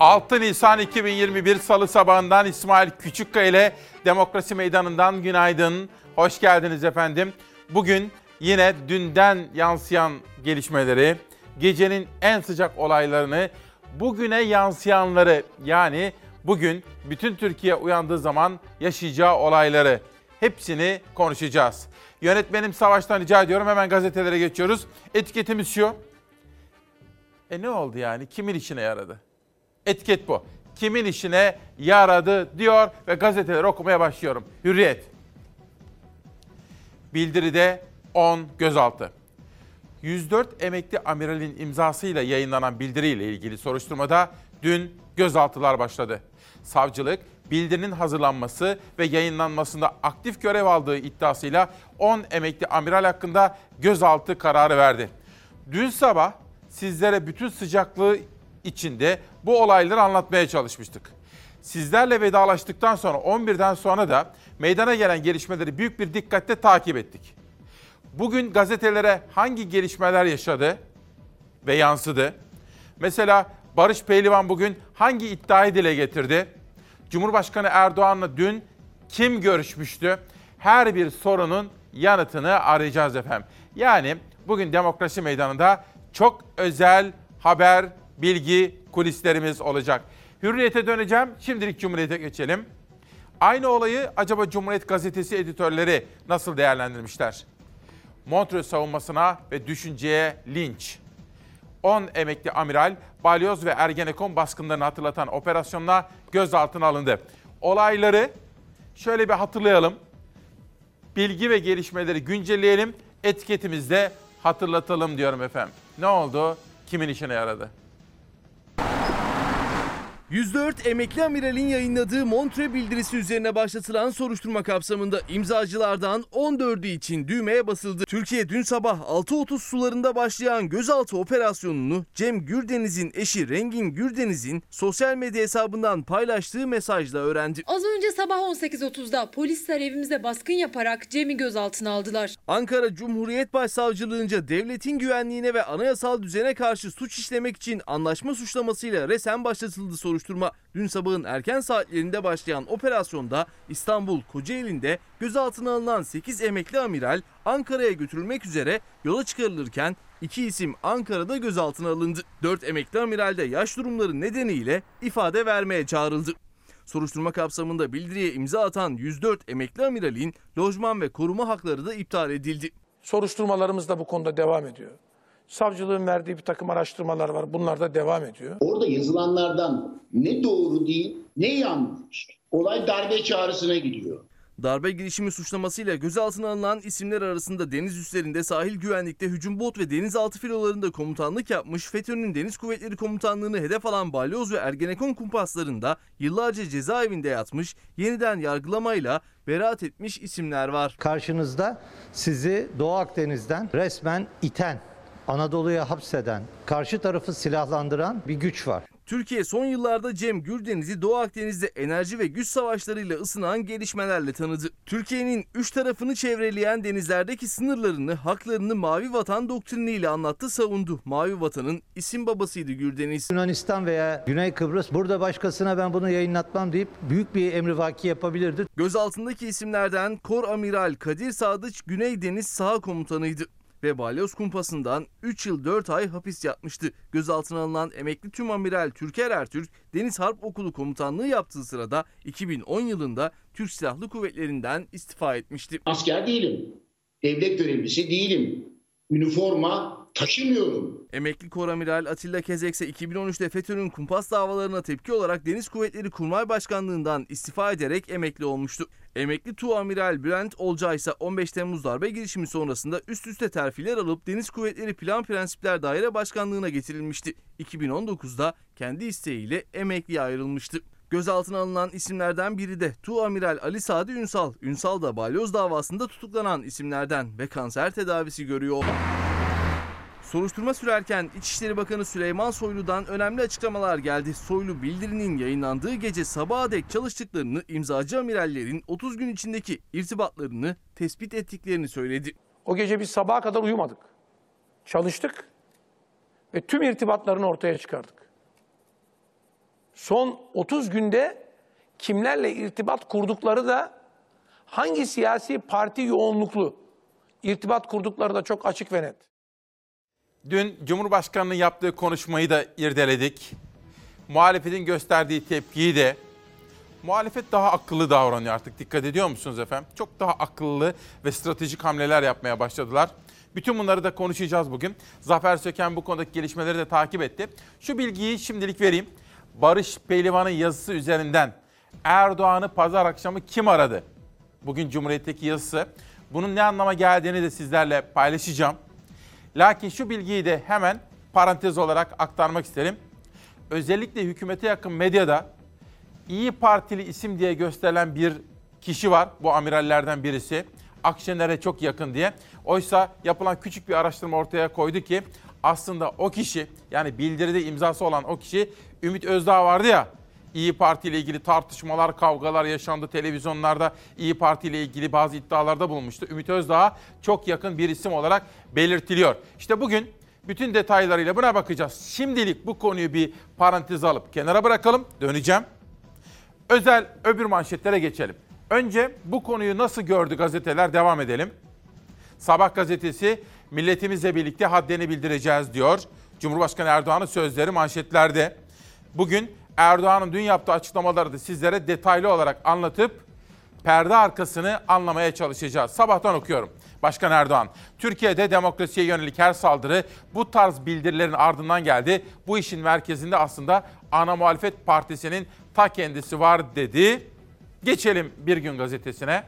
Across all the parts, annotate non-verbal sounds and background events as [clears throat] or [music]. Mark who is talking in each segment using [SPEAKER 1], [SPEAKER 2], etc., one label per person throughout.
[SPEAKER 1] 6 Nisan 2021 Salı sabahından İsmail Küçükkaya ile Demokrasi Meydanı'ndan günaydın. Hoş geldiniz efendim. Bugün yine dünden yansıyan gelişmeleri, gecenin en sıcak olaylarını, bugüne yansıyanları yani bugün bütün Türkiye uyandığı zaman yaşayacağı olayları hepsini konuşacağız. Yönetmenim Savaş'tan rica ediyorum hemen gazetelere geçiyoruz. Etiketimiz şu. E ne oldu yani? Kimin işine yaradı? Etiket bu. Kimin işine yaradı diyor ve gazeteleri okumaya başlıyorum. Hürriyet. Bildiride 10 gözaltı. 104 emekli amiralin imzasıyla yayınlanan bildiriyle ilgili soruşturmada dün gözaltılar başladı. Savcılık bildirinin hazırlanması ve yayınlanmasında aktif görev aldığı iddiasıyla 10 emekli amiral hakkında gözaltı kararı verdi. Dün sabah sizlere bütün sıcaklığı içinde bu olayları anlatmaya çalışmıştık. Sizlerle vedalaştıktan sonra 11'den sonra da meydana gelen gelişmeleri büyük bir dikkatle takip ettik. Bugün gazetelere hangi gelişmeler yaşadı ve yansıdı? Mesela Barış Pehlivan bugün hangi iddiayı dile getirdi? Cumhurbaşkanı Erdoğan'la dün kim görüşmüştü? Her bir sorunun yanıtını arayacağız efendim. Yani bugün demokrasi meydanında çok özel haber, bilgi, kulislerimiz olacak. Hürriyete döneceğim. Şimdilik Cumhuriyet'e geçelim. Aynı olayı acaba Cumhuriyet Gazetesi editörleri nasıl değerlendirmişler? Montreux savunmasına ve düşünceye linç. 10 emekli amiral balyoz ve Ergenekon baskınlarını hatırlatan operasyonla gözaltına alındı. Olayları şöyle bir hatırlayalım. Bilgi ve gelişmeleri güncelleyelim. Etiketimizde hatırlatalım diyorum efendim. Ne oldu? Kimin işine yaradı?
[SPEAKER 2] 104 emekli amiralin yayınladığı Montre bildirisi üzerine başlatılan soruşturma kapsamında imzacılardan 14'ü için düğmeye basıldı. Türkiye dün sabah 6.30 sularında başlayan gözaltı operasyonunu Cem Gürdeniz'in eşi Rengin Gürdeniz'in sosyal medya hesabından paylaştığı mesajla öğrendi.
[SPEAKER 3] Az önce sabah 18.30'da polisler evimize baskın yaparak Cem'i gözaltına aldılar.
[SPEAKER 2] Ankara Cumhuriyet Başsavcılığınca devletin güvenliğine ve anayasal düzene karşı suç işlemek için anlaşma suçlamasıyla resen başlatıldı soruşturma. Dün sabahın erken saatlerinde başlayan operasyonda İstanbul Kocaeli'nde gözaltına alınan 8 emekli amiral Ankara'ya götürülmek üzere yola çıkarılırken iki isim Ankara'da gözaltına alındı. 4 emekli amiral de yaş durumları nedeniyle ifade vermeye çağrıldı. Soruşturma kapsamında bildiriye imza atan 104 emekli amiralin lojman ve koruma hakları da iptal edildi.
[SPEAKER 4] Soruşturmalarımız da bu konuda devam ediyor. Savcılığın verdiği bir takım araştırmalar var. Bunlar da devam ediyor.
[SPEAKER 5] Orada yazılanlardan ne doğru değil ne yanlış. Olay darbe çağrısına gidiyor.
[SPEAKER 2] Darbe girişimi suçlamasıyla gözaltına alınan isimler arasında deniz üslerinde sahil güvenlikte hücum bot ve denizaltı filolarında komutanlık yapmış FETÖ'nün Deniz Kuvvetleri Komutanlığı'nı hedef alan balyoz ve Ergenekon kumpaslarında yıllarca cezaevinde yatmış, yeniden yargılamayla beraat etmiş isimler var.
[SPEAKER 6] Karşınızda sizi Doğu Akdeniz'den resmen iten, Anadolu'ya hapseden, karşı tarafı silahlandıran bir güç var.
[SPEAKER 2] Türkiye son yıllarda Cem Gürdeniz'i Doğu Akdeniz'de enerji ve güç savaşlarıyla ısınan gelişmelerle tanıdı. Türkiye'nin üç tarafını çevreleyen denizlerdeki sınırlarını, haklarını Mavi Vatan doktriniyle anlattı, savundu. Mavi Vatan'ın isim babasıydı Gürdeniz.
[SPEAKER 6] Yunanistan veya Güney Kıbrıs burada başkasına ben bunu yayınlatmam deyip büyük bir emrivaki yapabilirdi.
[SPEAKER 2] Gözaltındaki isimlerden Kor Amiral Kadir Sadıç Güney Deniz Saha Komutanıydı ve balyoz kumpasından 3 yıl 4 ay hapis yatmıştı. Gözaltına alınan emekli tüm amiral Türker Ertürk Deniz Harp Okulu komutanlığı yaptığı sırada 2010 yılında Türk Silahlı Kuvvetleri'nden istifa etmişti.
[SPEAKER 5] Asker değilim. Devlet görevlisi değilim. Üniforma taşımıyorum.
[SPEAKER 2] Emekli Koramiral Atilla Kezek ise 2013'te FETÖ'nün kumpas davalarına tepki olarak Deniz Kuvvetleri Kurmay Başkanlığından istifa ederek emekli olmuştu. Emekli Tuamiral Bülent Olcay ise 15 Temmuz darbe girişimi sonrasında üst üste terfiler alıp Deniz Kuvvetleri Plan Prensipler Daire Başkanlığına getirilmişti. 2019'da kendi isteğiyle emekliye ayrılmıştı. Gözaltına alınan isimlerden biri de Tuamiral Ali Sadi Ünsal. Ünsal da balyoz davasında tutuklanan isimlerden ve kanser tedavisi görüyor. Soruşturma sürerken İçişleri Bakanı Süleyman Soylu'dan önemli açıklamalar geldi. Soylu bildirinin yayınlandığı gece sabaha dek çalıştıklarını, imzacı amirallerin 30 gün içindeki irtibatlarını tespit ettiklerini söyledi.
[SPEAKER 4] O gece biz sabaha kadar uyumadık. Çalıştık ve tüm irtibatlarını ortaya çıkardık. son 30 günde kimlerle irtibat kurdukları da hangi siyasi parti yoğunluklu irtibat kurdukları da çok açık ve net.
[SPEAKER 1] Dün Cumhurbaşkanı'nın yaptığı konuşmayı da irdeledik. Muhalefetin gösterdiği tepkiyi de muhalefet daha akıllı davranıyor artık. Dikkat ediyor musunuz efendim? Çok daha akıllı ve stratejik hamleler yapmaya başladılar. Bütün bunları da konuşacağız bugün. Zafer Söken bu konudaki gelişmeleri de takip etti. Şu bilgiyi şimdilik vereyim. Barış Pehlivan'ın yazısı üzerinden Erdoğan'ı pazar akşamı kim aradı? Bugün Cumhuriyet'teki yazısı. Bunun ne anlama geldiğini de sizlerle paylaşacağım. Lakin şu bilgiyi de hemen parantez olarak aktarmak isterim. Özellikle hükümete yakın medyada İyi Partili isim diye gösterilen bir kişi var. Bu amirallerden birisi. Akşener'e çok yakın diye. Oysa yapılan küçük bir araştırma ortaya koydu ki aslında o kişi yani bildiride imzası olan o kişi Ümit Özdağ vardı ya. İyi Parti ile ilgili tartışmalar, kavgalar yaşandı televizyonlarda. İyi Parti ile ilgili bazı iddialarda bulunmuştu. Ümit Özdağ'a çok yakın bir isim olarak belirtiliyor. İşte bugün bütün detaylarıyla buna bakacağız. Şimdilik bu konuyu bir parantez alıp kenara bırakalım. Döneceğim. Özel öbür manşetlere geçelim. Önce bu konuyu nasıl gördü gazeteler devam edelim. Sabah gazetesi milletimizle birlikte haddini bildireceğiz diyor. Cumhurbaşkanı Erdoğan'ın sözleri manşetlerde. Bugün Erdoğan'ın dün yaptığı açıklamaları da sizlere detaylı olarak anlatıp perde arkasını anlamaya çalışacağız. Sabahtan okuyorum. Başkan Erdoğan, Türkiye'de demokrasiye yönelik her saldırı bu tarz bildirilerin ardından geldi. Bu işin merkezinde aslında ana muhalefet partisinin ta kendisi var dedi. Geçelim Bir Gün Gazetesi'ne.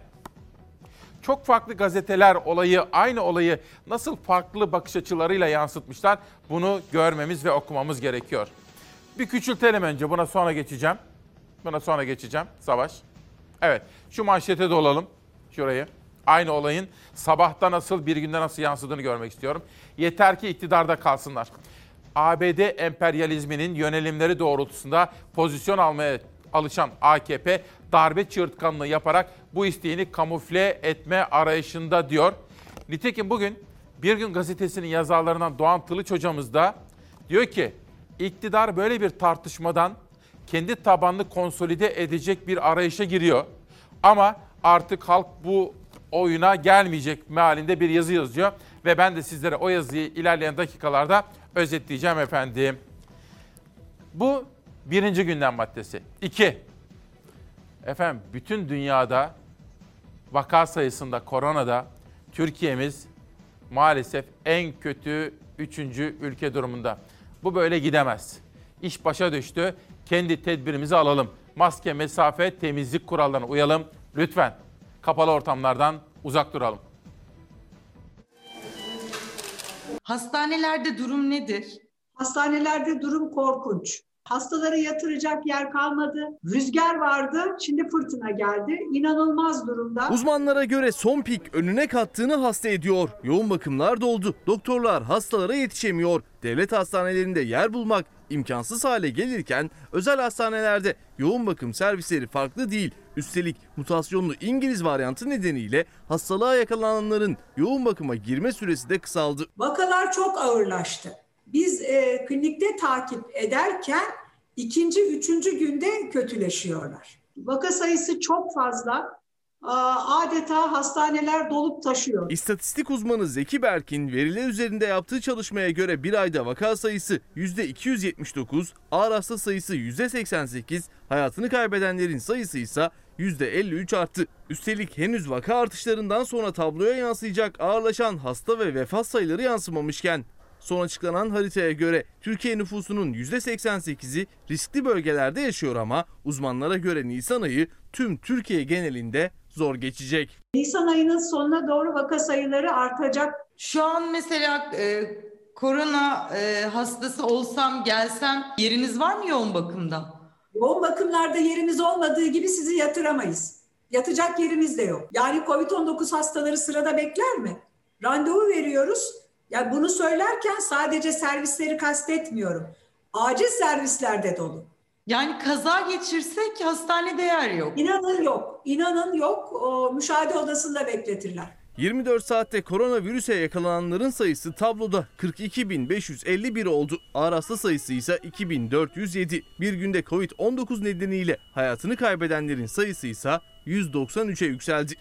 [SPEAKER 1] Çok farklı gazeteler olayı, aynı olayı nasıl farklı bakış açılarıyla yansıtmışlar bunu görmemiz ve okumamız gerekiyor. Bir küçültelim önce buna sonra geçeceğim. Buna sonra geçeceğim Savaş. Evet şu manşete dolalım şurayı. Aynı olayın sabahta nasıl bir günde nasıl yansıdığını görmek istiyorum. Yeter ki iktidarda kalsınlar. ABD emperyalizminin yönelimleri doğrultusunda pozisyon almaya alışan AKP darbe çığırtkanlığı yaparak bu isteğini kamufle etme arayışında diyor. Nitekim bugün Bir Gün Gazetesi'nin yazarlarından Doğan Tılıç hocamız da diyor ki iktidar böyle bir tartışmadan kendi tabanını konsolide edecek bir arayışa giriyor. Ama artık halk bu oyuna gelmeyecek mealinde bir yazı yazıyor. Ve ben de sizlere o yazıyı ilerleyen dakikalarda özetleyeceğim efendim. Bu birinci gündem maddesi. İki, efendim bütün dünyada vaka sayısında koronada Türkiye'miz maalesef en kötü üçüncü ülke durumunda. Bu böyle gidemez. İş başa düştü. Kendi tedbirimizi alalım. Maske, mesafe, temizlik kurallarına uyalım. Lütfen kapalı ortamlardan uzak duralım.
[SPEAKER 7] Hastanelerde durum nedir?
[SPEAKER 8] Hastanelerde durum korkunç. Hastaları yatıracak yer kalmadı. Rüzgar vardı, şimdi fırtına geldi. İnanılmaz durumda.
[SPEAKER 2] Uzmanlara göre son pik önüne kattığını hasta ediyor. Yoğun bakımlar doldu. Doktorlar hastalara yetişemiyor. Devlet hastanelerinde yer bulmak imkansız hale gelirken özel hastanelerde yoğun bakım servisleri farklı değil. Üstelik mutasyonlu İngiliz varyantı nedeniyle hastalığa yakalananların yoğun bakıma girme süresi de kısaldı.
[SPEAKER 8] Vakalar çok ağırlaştı. Biz e, klinikte takip ederken ikinci, üçüncü günde kötüleşiyorlar. Vaka sayısı çok fazla. Adeta hastaneler dolup taşıyor.
[SPEAKER 2] İstatistik uzmanı Zeki Berk'in veriler üzerinde yaptığı çalışmaya göre bir ayda vaka sayısı %279, ağır hasta sayısı %88, hayatını kaybedenlerin sayısı ise %53 arttı. Üstelik henüz vaka artışlarından sonra tabloya yansıyacak ağırlaşan hasta ve vefat sayıları yansımamışken Son açıklanan haritaya göre Türkiye nüfusunun %88'i riskli bölgelerde yaşıyor ama uzmanlara göre Nisan ayı tüm Türkiye genelinde zor geçecek.
[SPEAKER 8] Nisan ayının sonuna doğru vaka sayıları artacak.
[SPEAKER 7] Şu an mesela e, korona e, hastası olsam gelsem yeriniz var mı yoğun bakımda?
[SPEAKER 8] Yoğun bakımlarda yerimiz olmadığı gibi sizi yatıramayız. Yatacak yerimiz de yok. Yani COVID-19 hastaları sırada bekler mi? Randevu veriyoruz. Yani bunu söylerken sadece servisleri kastetmiyorum. Acil servislerde dolu.
[SPEAKER 7] Yani kaza geçirsek hastanede yer yok.
[SPEAKER 8] İnanın yok. İnanın yok. O, müşahede odasında bekletirler.
[SPEAKER 2] 24 saatte koronavirüse yakalananların sayısı tabloda 42.551 oldu. Ağır hasta sayısı ise 2407. Bir günde Covid-19 nedeniyle hayatını kaybedenlerin sayısı ise 193'e yükseldi.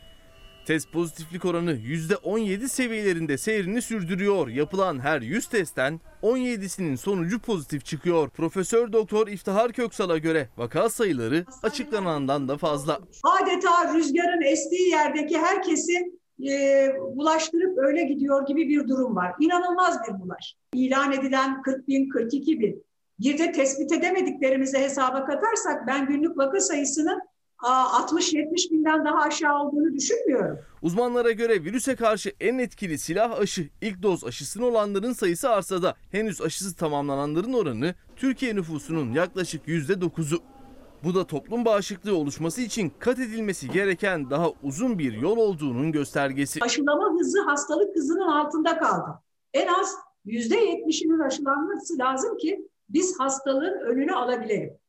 [SPEAKER 2] Test pozitiflik oranı %17 seviyelerinde seyrini sürdürüyor. Yapılan her 100 testten 17'sinin sonucu pozitif çıkıyor. Profesör Doktor İftihar Köksal'a göre vaka sayıları açıklanandan da fazla.
[SPEAKER 8] Adeta rüzgarın estiği yerdeki herkesi e, bulaştırıp öyle gidiyor gibi bir durum var. İnanılmaz bir bulaş. İlan edilen 40 bin, 42 bin. Bir de tespit edemediklerimizi hesaba katarsak ben günlük vaka sayısının 60-70 binden daha aşağı olduğunu düşünmüyorum.
[SPEAKER 2] Uzmanlara göre virüse karşı en etkili silah aşı ilk doz aşısını olanların sayısı artsa da henüz aşısı tamamlananların oranı Türkiye nüfusunun yaklaşık %9'u. Bu da toplum bağışıklığı oluşması için kat edilmesi gereken daha uzun bir yol olduğunun göstergesi.
[SPEAKER 8] Aşılama hızı hastalık hızının altında kaldı. En az %70'inin aşılanması lazım ki biz hastalığın önünü alabilelim.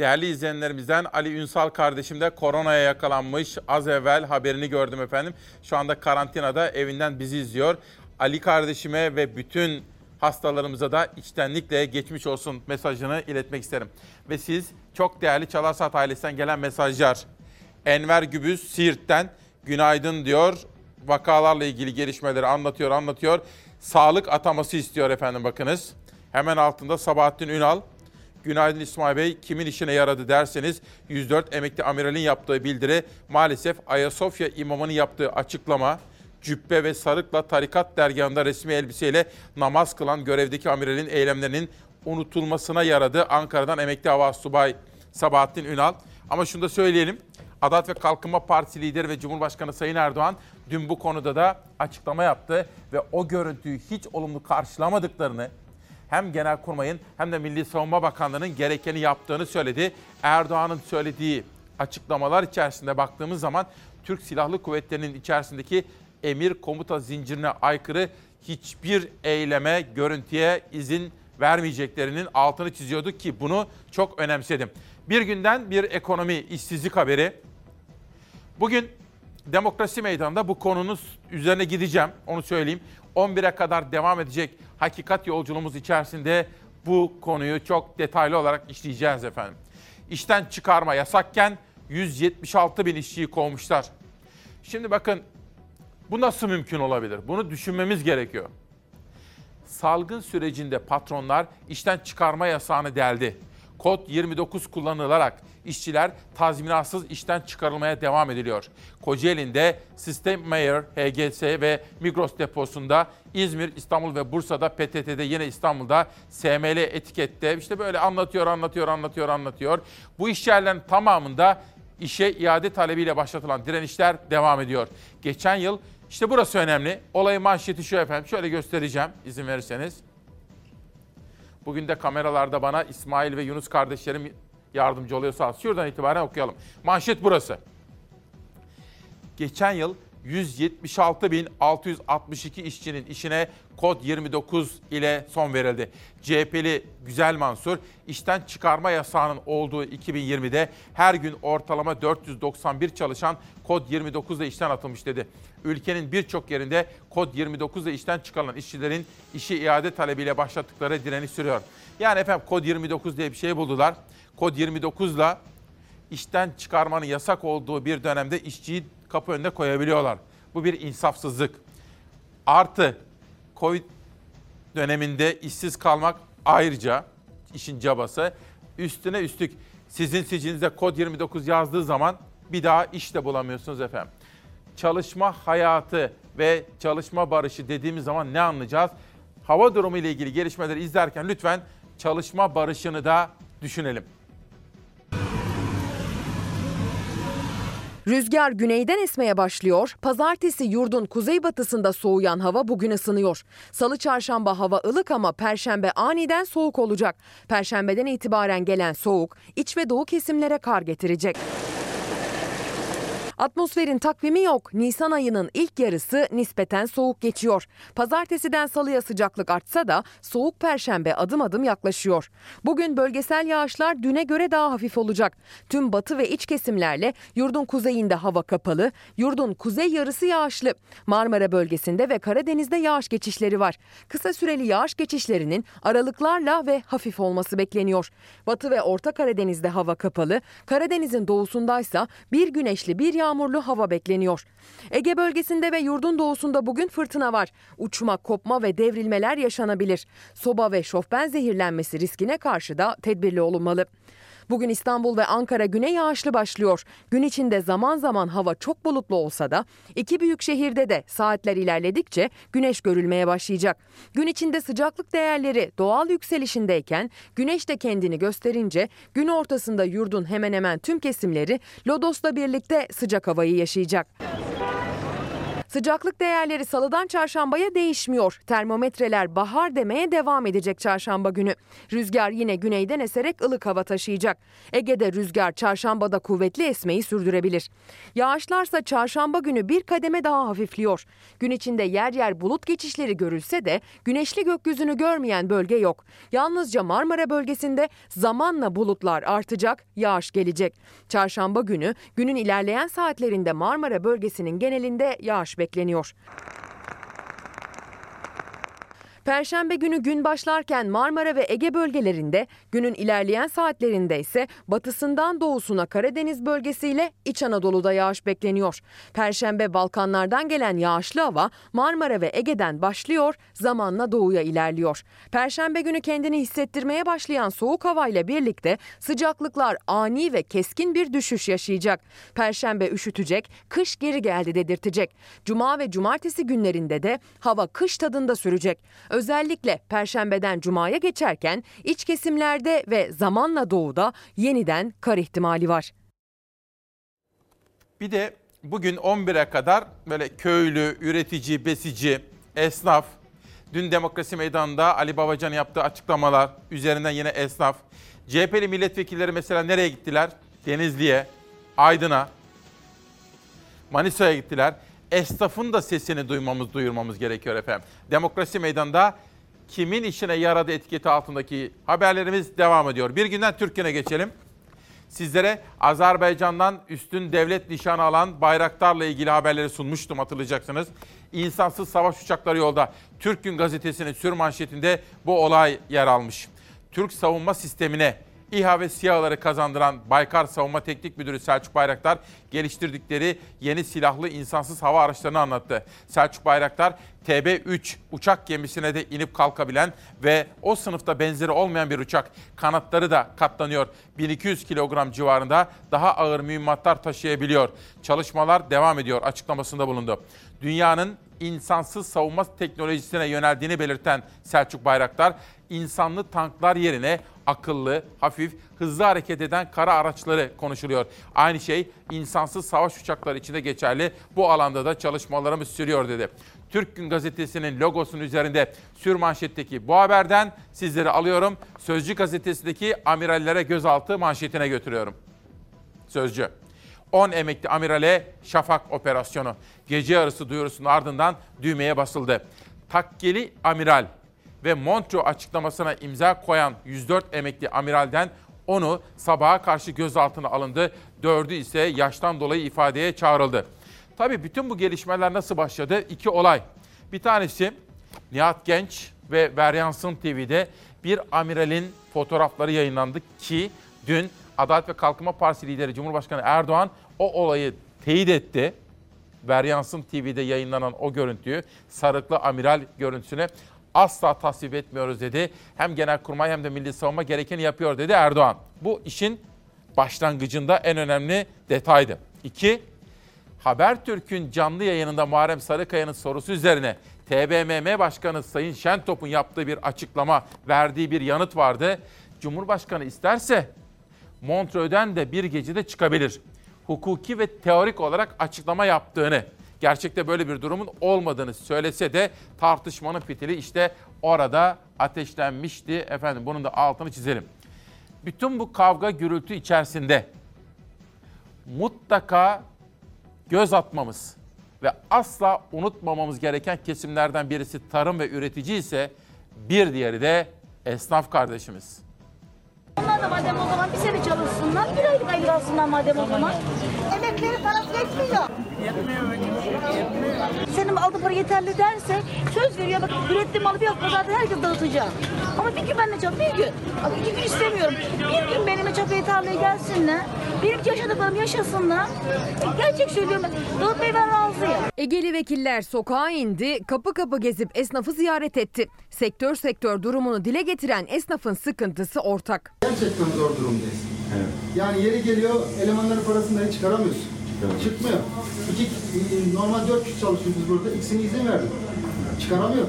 [SPEAKER 1] Değerli izleyenlerimizden Ali Ünsal kardeşim de koronaya yakalanmış. Az evvel haberini gördüm efendim. Şu anda karantinada evinden bizi izliyor. Ali kardeşime ve bütün hastalarımıza da içtenlikle geçmiş olsun mesajını iletmek isterim. Ve siz çok değerli Çalarsat ailesinden gelen mesajlar. Enver Gübüz Siirt'ten günaydın diyor. Vakalarla ilgili gelişmeleri anlatıyor anlatıyor. Sağlık ataması istiyor efendim bakınız. Hemen altında Sabahattin Ünal. Günaydın İsmail Bey. Kimin işine yaradı derseniz 104 emekli amiralin yaptığı bildiri maalesef Ayasofya imamının yaptığı açıklama cübbe ve sarıkla tarikat dergahında resmi elbiseyle namaz kılan görevdeki amiralin eylemlerinin unutulmasına yaradı. Ankara'dan emekli hava subay Sabahattin Ünal. Ama şunu da söyleyelim. Adalet ve Kalkınma Partisi lideri ve Cumhurbaşkanı Sayın Erdoğan dün bu konuda da açıklama yaptı ve o görüntüyü hiç olumlu karşılamadıklarını hem Genelkurmay'ın hem de Milli Savunma Bakanlığı'nın gerekeni yaptığını söyledi. Erdoğan'ın söylediği açıklamalar içerisinde baktığımız zaman Türk Silahlı Kuvvetleri'nin içerisindeki emir komuta zincirine aykırı hiçbir eyleme, görüntüye izin vermeyeceklerinin altını çiziyordu ki bunu çok önemsedim. Bir günden bir ekonomi işsizlik haberi. Bugün Demokrasi Meydanı'nda bu konunun üzerine gideceğim, onu söyleyeyim. 11'e kadar devam edecek hakikat yolculuğumuz içerisinde bu konuyu çok detaylı olarak işleyeceğiz efendim. İşten çıkarma yasakken 176 bin işçiyi kovmuşlar. Şimdi bakın bu nasıl mümkün olabilir? Bunu düşünmemiz gerekiyor. Salgın sürecinde patronlar işten çıkarma yasağını deldi. Kod 29 kullanılarak işçiler tazminatsız işten çıkarılmaya devam ediliyor. Kocaeli'nde System Mayer, HGS ve Migros deposunda İzmir, İstanbul ve Bursa'da PTT'de yine İstanbul'da SML etikette işte böyle anlatıyor, anlatıyor, anlatıyor, anlatıyor. Bu iş yerlerinin tamamında işe iade talebiyle başlatılan direnişler devam ediyor. Geçen yıl işte burası önemli. Olayın manşeti şu efendim. Şöyle göstereceğim izin verirseniz. Bugün de kameralarda bana İsmail ve Yunus kardeşlerim yardımcı oluyor sağ olsun. Şuradan itibaren okuyalım. Manşet burası. Geçen yıl 176.662 işçinin işine kod 29 ile son verildi. CHP'li Güzel Mansur işten çıkarma yasağının olduğu 2020'de her gün ortalama 491 çalışan kod 29 ile işten atılmış dedi. Ülkenin birçok yerinde kod 29 ile işten çıkarılan işçilerin işi iade talebiyle başlattıkları direniş sürüyor. Yani efendim kod 29 diye bir şey buldular. Kod 29 ile işten çıkarmanın yasak olduğu bir dönemde işçiyi kapı önüne koyabiliyorlar. Bu bir insafsızlık. Artı Covid döneminde işsiz kalmak ayrıca işin cabası. Üstüne üstlük sizin sicilinizde kod 29 yazdığı zaman bir daha iş de bulamıyorsunuz efendim. Çalışma hayatı ve çalışma barışı dediğimiz zaman ne anlayacağız? Hava durumu ile ilgili gelişmeleri izlerken lütfen çalışma barışını da düşünelim.
[SPEAKER 9] Rüzgar güneyden esmeye başlıyor. Pazartesi yurdun kuzeybatısında soğuyan hava bugün ısınıyor. Salı çarşamba hava ılık ama perşembe aniden soğuk olacak. Perşembeden itibaren gelen soğuk iç ve doğu kesimlere kar getirecek. Atmosferin takvimi yok. Nisan ayının ilk yarısı nispeten soğuk geçiyor. Pazartesiden salıya sıcaklık artsa da soğuk perşembe adım adım yaklaşıyor. Bugün bölgesel yağışlar düne göre daha hafif olacak. Tüm batı ve iç kesimlerle yurdun kuzeyinde hava kapalı, yurdun kuzey yarısı yağışlı. Marmara bölgesinde ve Karadeniz'de yağış geçişleri var. Kısa süreli yağış geçişlerinin aralıklarla ve hafif olması bekleniyor. Batı ve Orta Karadeniz'de hava kapalı, Karadeniz'in doğusundaysa bir güneşli bir yağmurlu hava bekleniyor. Ege bölgesinde ve yurdun doğusunda bugün fırtına var. Uçma, kopma ve devrilmeler yaşanabilir. Soba ve şofben zehirlenmesi riskine karşı da tedbirli olunmalı. Bugün İstanbul ve Ankara güne yağışlı başlıyor. Gün içinde zaman zaman hava çok bulutlu olsa da iki büyük şehirde de saatler ilerledikçe güneş görülmeye başlayacak. Gün içinde sıcaklık değerleri doğal yükselişindeyken güneş de kendini gösterince gün ortasında yurdun hemen hemen tüm kesimleri Lodos'la birlikte sıcak havayı yaşayacak. Sıcaklık değerleri salıdan çarşambaya değişmiyor. Termometreler bahar demeye devam edecek çarşamba günü. Rüzgar yine güneyden eserek ılık hava taşıyacak. Ege'de rüzgar çarşambada kuvvetli esmeyi sürdürebilir. Yağışlarsa çarşamba günü bir kademe daha hafifliyor. Gün içinde yer yer bulut geçişleri görülse de güneşli gökyüzünü görmeyen bölge yok. Yalnızca Marmara bölgesinde zamanla bulutlar artacak, yağış gelecek. Çarşamba günü günün ilerleyen saatlerinde Marmara bölgesinin genelinde yağış bekleniyor. Perşembe günü gün başlarken Marmara ve Ege bölgelerinde, günün ilerleyen saatlerinde ise batısından doğusuna Karadeniz bölgesiyle İç Anadolu'da yağış bekleniyor. Perşembe Balkanlardan gelen yağışlı hava Marmara ve Ege'den başlıyor, zamanla doğuya ilerliyor. Perşembe günü kendini hissettirmeye başlayan soğuk havayla birlikte sıcaklıklar ani ve keskin bir düşüş yaşayacak. Perşembe üşütecek, kış geri geldi dedirtecek. Cuma ve cumartesi günlerinde de hava kış tadında sürecek. Özellikle Perşembeden Cuma'ya geçerken iç kesimlerde ve zamanla doğuda yeniden kar ihtimali var.
[SPEAKER 1] Bir de bugün 11'e kadar böyle köylü, üretici, besici, esnaf, dün Demokrasi Meydanı'nda Ali Babacan yaptığı açıklamalar üzerinden yine esnaf, CHP'li milletvekilleri mesela nereye gittiler? Denizli'ye, Aydın'a, Manisa'ya gittiler. Esnafın da sesini duymamız, duyurmamız gerekiyor efendim. Demokrasi Meydanı'nda kimin işine yaradı etiketi altındaki haberlerimiz devam ediyor. Bir günden Türkiye'ne geçelim. Sizlere Azerbaycan'dan üstün devlet nişanı alan Bayraktar'la ilgili haberleri sunmuştum hatırlayacaksınız. İnsansız savaş uçakları yolda. Türk Gün Gazetesi'nin sür manşetinde bu olay yer almış. Türk savunma sistemine İHA ve SİHA'ları kazandıran Baykar Savunma Teknik Müdürü Selçuk Bayraktar geliştirdikleri yeni silahlı insansız hava araçlarını anlattı. Selçuk Bayraktar TB3 uçak gemisine de inip kalkabilen ve o sınıfta benzeri olmayan bir uçak. Kanatları da katlanıyor. 1200 kilogram civarında daha ağır mühimmatlar taşıyabiliyor. Çalışmalar devam ediyor açıklamasında bulundu. Dünyanın insansız savunma teknolojisine yöneldiğini belirten Selçuk Bayraktar, insanlı tanklar yerine akıllı, hafif, hızlı hareket eden kara araçları konuşuluyor. Aynı şey insansız savaş uçakları için de geçerli. Bu alanda da çalışmalarımız sürüyor dedi. Türk Gün Gazetesi'nin logosunun üzerinde sür manşetteki bu haberden sizleri alıyorum. Sözcü gazetesindeki amirallere gözaltı manşetine götürüyorum. Sözcü. 10 emekli amirale şafak operasyonu. Gece yarısı duyurusunun ardından düğmeye basıldı. Takkeli amiral ve Montreux açıklamasına imza koyan 104 emekli amiralden onu sabaha karşı gözaltına alındı. Dördü ise yaştan dolayı ifadeye çağrıldı. Tabii bütün bu gelişmeler nasıl başladı? İki olay. Bir tanesi Nihat Genç ve Veryansın TV'de bir amiralin fotoğrafları yayınlandı ki dün Adalet ve Kalkınma Partisi lideri Cumhurbaşkanı Erdoğan o olayı teyit etti. Veryansın TV'de yayınlanan o görüntüyü, sarıklı amiral görüntüsüne asla tasvip etmiyoruz dedi. Hem Genelkurmay hem de Milli Savunma gerekeni yapıyor dedi Erdoğan. Bu işin başlangıcında en önemli detaydı. İki, Habertürk'ün canlı yayınında Muharrem Sarıkaya'nın sorusu üzerine TBMM Başkanı Sayın Şentop'un yaptığı bir açıklama, verdiği bir yanıt vardı. Cumhurbaşkanı isterse Montreux'den de bir gecede çıkabilir. Hukuki ve teorik olarak açıklama yaptığını, gerçekte böyle bir durumun olmadığını söylese de tartışmanın fitili işte orada ateşlenmişti. Efendim bunun da altını çizelim. Bütün bu kavga gürültü içerisinde mutlaka göz atmamız ve asla unutmamamız gereken kesimlerden birisi tarım ve üretici ise bir diğeri de esnaf kardeşimiz.
[SPEAKER 10] Onlar da madem o zaman bir sene çalışsınlar, bir aylık alsınlar madem o zaman. Emekleri parası yetmiyor. Senin aldığı para yeterli derse söz veriyor bak ürettiğim malı bir hafta zaten herkes dağıtacağım. Ama bir gün benimle çap bir gün. Bak iki gün istemiyorum. Bir gün benimle çapaya tarlaya gelsinler. Benim yaşadıklarım yaşasınlar. Gerçek söylüyorum ben. Dağıtmaya ben razıyım.
[SPEAKER 9] Egeli vekiller sokağa indi, kapı kapı gezip esnafı ziyaret etti. Sektör sektör durumunu dile getiren esnafın sıkıntısı ortak.
[SPEAKER 11] Gerçekten zor durumdayız. Yani yeri geliyor elemanların parasını dahi çıkaramıyorsun. Çıkmıyor. İki, normal dört kişi çalışıyoruz burada. İkisini izin verdim. Çıkaramıyor.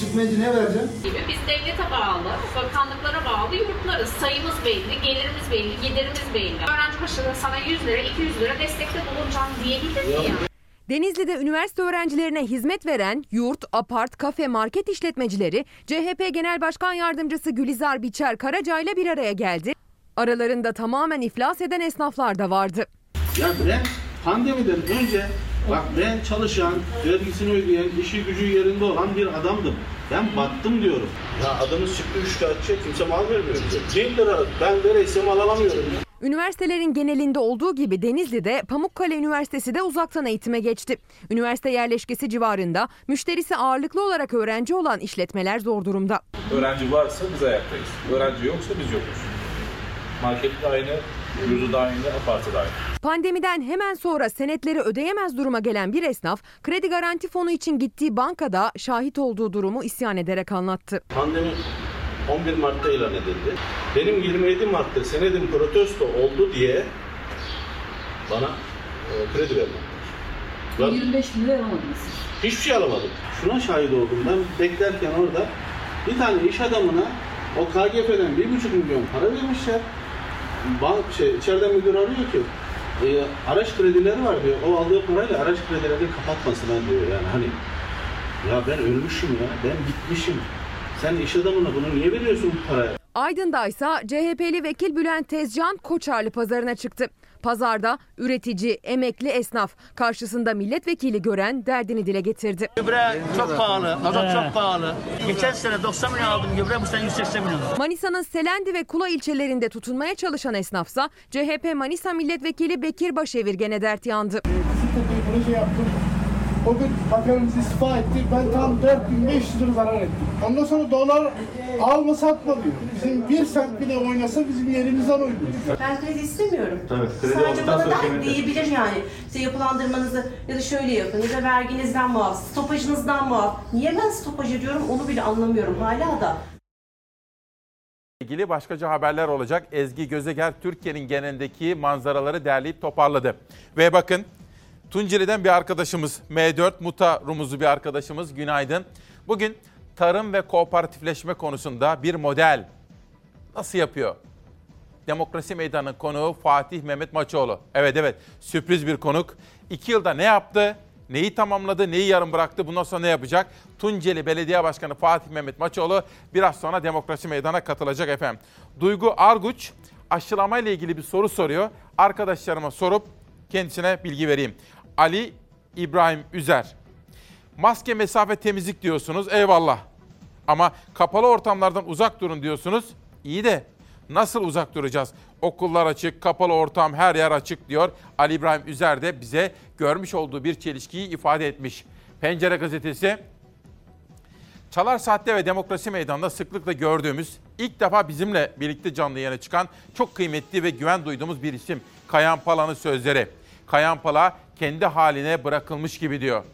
[SPEAKER 11] Çıkmayınca ne vereceğim?
[SPEAKER 12] gibi biz devlete bağlı, bakanlıklara bağlı yurtlarız. Sayımız belli, gelirimiz belli, giderimiz belli. Öğrenci başına sana 100 lira, 200 lira destekte bulunacağım diyebilir mi yani?
[SPEAKER 9] Denizli'de üniversite öğrencilerine hizmet veren yurt, apart, kafe, market işletmecileri CHP Genel Başkan Yardımcısı Gülizar Biçer Karaca ile bir araya geldi. Aralarında tamamen iflas eden esnaflar da vardı.
[SPEAKER 13] Ya ben pandemiden önce bak ben çalışan, vergisini ödeyen, işi gücü yerinde olan bir adamdım. Ben battım diyorum. Ya adamız çıktı üçkağıtçı kimse mal vermiyor. 1 lira ben vereyse mal alamıyorum ya.
[SPEAKER 9] Üniversitelerin genelinde olduğu gibi Denizli'de Pamukkale Üniversitesi de uzaktan eğitime geçti. Üniversite yerleşkesi civarında müşterisi ağırlıklı olarak öğrenci olan işletmeler zor durumda.
[SPEAKER 14] Öğrenci varsa biz ayaktayız. Öğrenci yoksa biz yokuz. Market de aynı, yurdu da aynı, apartı da aynı.
[SPEAKER 9] Pandemiden hemen sonra senetleri ödeyemez duruma gelen bir esnaf, kredi garanti fonu için gittiği bankada şahit olduğu durumu isyan ederek anlattı.
[SPEAKER 13] Pandemi 11 Mart'ta ilan edildi. Benim 27 Mart'ta senedim protesto oldu diye bana e, kredi verdiler. Ben
[SPEAKER 10] 25 bin lira alamadınız.
[SPEAKER 13] hiçbir şey alamadım. Şuna şahit oldum. Ben beklerken orada bir tane iş adamına o KGF'den 1,5 milyon para vermişler. Bank şey, içeriden müdür arıyor ki e, araç kredileri var diyor. O aldığı parayla araç kredilerini kapatmasınlar diyor yani hani. Ya ben ölmüşüm ya. Ben gitmişim. Sen iş adamına bunu niye veriyorsun bu parayı?
[SPEAKER 9] Aydın'da ise CHP'li vekil Bülent Tezcan Koçarlı pazarına çıktı. Pazarda üretici, emekli esnaf karşısında milletvekili gören derdini dile getirdi.
[SPEAKER 15] Gübre çok pahalı, mazot çok pahalı. Geçen sene 90 milyon aldım gübre, bu sene 180 milyon.
[SPEAKER 9] Manisa'nın Selendi ve Kula ilçelerinde tutunmaya çalışan esnafsa CHP Manisa milletvekili Bekir Başevir gene dert yandı.
[SPEAKER 11] Tepe'yi proje yaptım. O gün bakanımız istifa etti. Ben tam 4500 lira zarar ettim. Ondan sonra dolar alma satma diyor. Bizim bir sent bile oynasa bizim yerimizden oynuyor.
[SPEAKER 16] Ben kredi istemiyorum.
[SPEAKER 13] Tabii, kredi
[SPEAKER 16] Sadece
[SPEAKER 13] olduktan
[SPEAKER 16] bana
[SPEAKER 13] sonra
[SPEAKER 16] da
[SPEAKER 13] kesinlikle.
[SPEAKER 16] diyebilir yani. İşte yapılandırmanızı ya da şöyle yapın ya da verginizden muaf, stopajınızdan muaf. Niye ben stopaj ediyorum onu bile anlamıyorum hala da.
[SPEAKER 1] ilgili başkaca haberler olacak. Ezgi Gözeger Türkiye'nin genelindeki manzaraları derleyip toparladı. Ve bakın Tunceli'den bir arkadaşımız M4 Muta Rumuzlu bir arkadaşımız günaydın. Bugün tarım ve kooperatifleşme konusunda bir model nasıl yapıyor? Demokrasi Meydanı konuğu Fatih Mehmet Maçoğlu. Evet evet sürpriz bir konuk. İki yılda ne yaptı? Neyi tamamladı, neyi yarım bıraktı, bundan sonra ne yapacak? Tunceli Belediye Başkanı Fatih Mehmet Maçoğlu biraz sonra Demokrasi Meydanı'na katılacak efendim. Duygu Arguç aşılama ile ilgili bir soru soruyor. Arkadaşlarıma sorup kendisine bilgi vereyim. Ali İbrahim Üzer. Maske, mesafe, temizlik diyorsunuz. Eyvallah. Ama kapalı ortamlardan uzak durun diyorsunuz. İyi de nasıl uzak duracağız? Okullar açık, kapalı ortam, her yer açık diyor. Ali İbrahim Üzer de bize görmüş olduğu bir çelişkiyi ifade etmiş. Pencere gazetesi Çalar Saat'te ve Demokrasi Meydanı'nda sıklıkla gördüğümüz, ilk defa bizimle birlikte canlı yayına çıkan çok kıymetli ve güven duyduğumuz bir isim. Kayan Pala'nın sözleri. Kayan Pala kendi haline bırakılmış gibi diyor.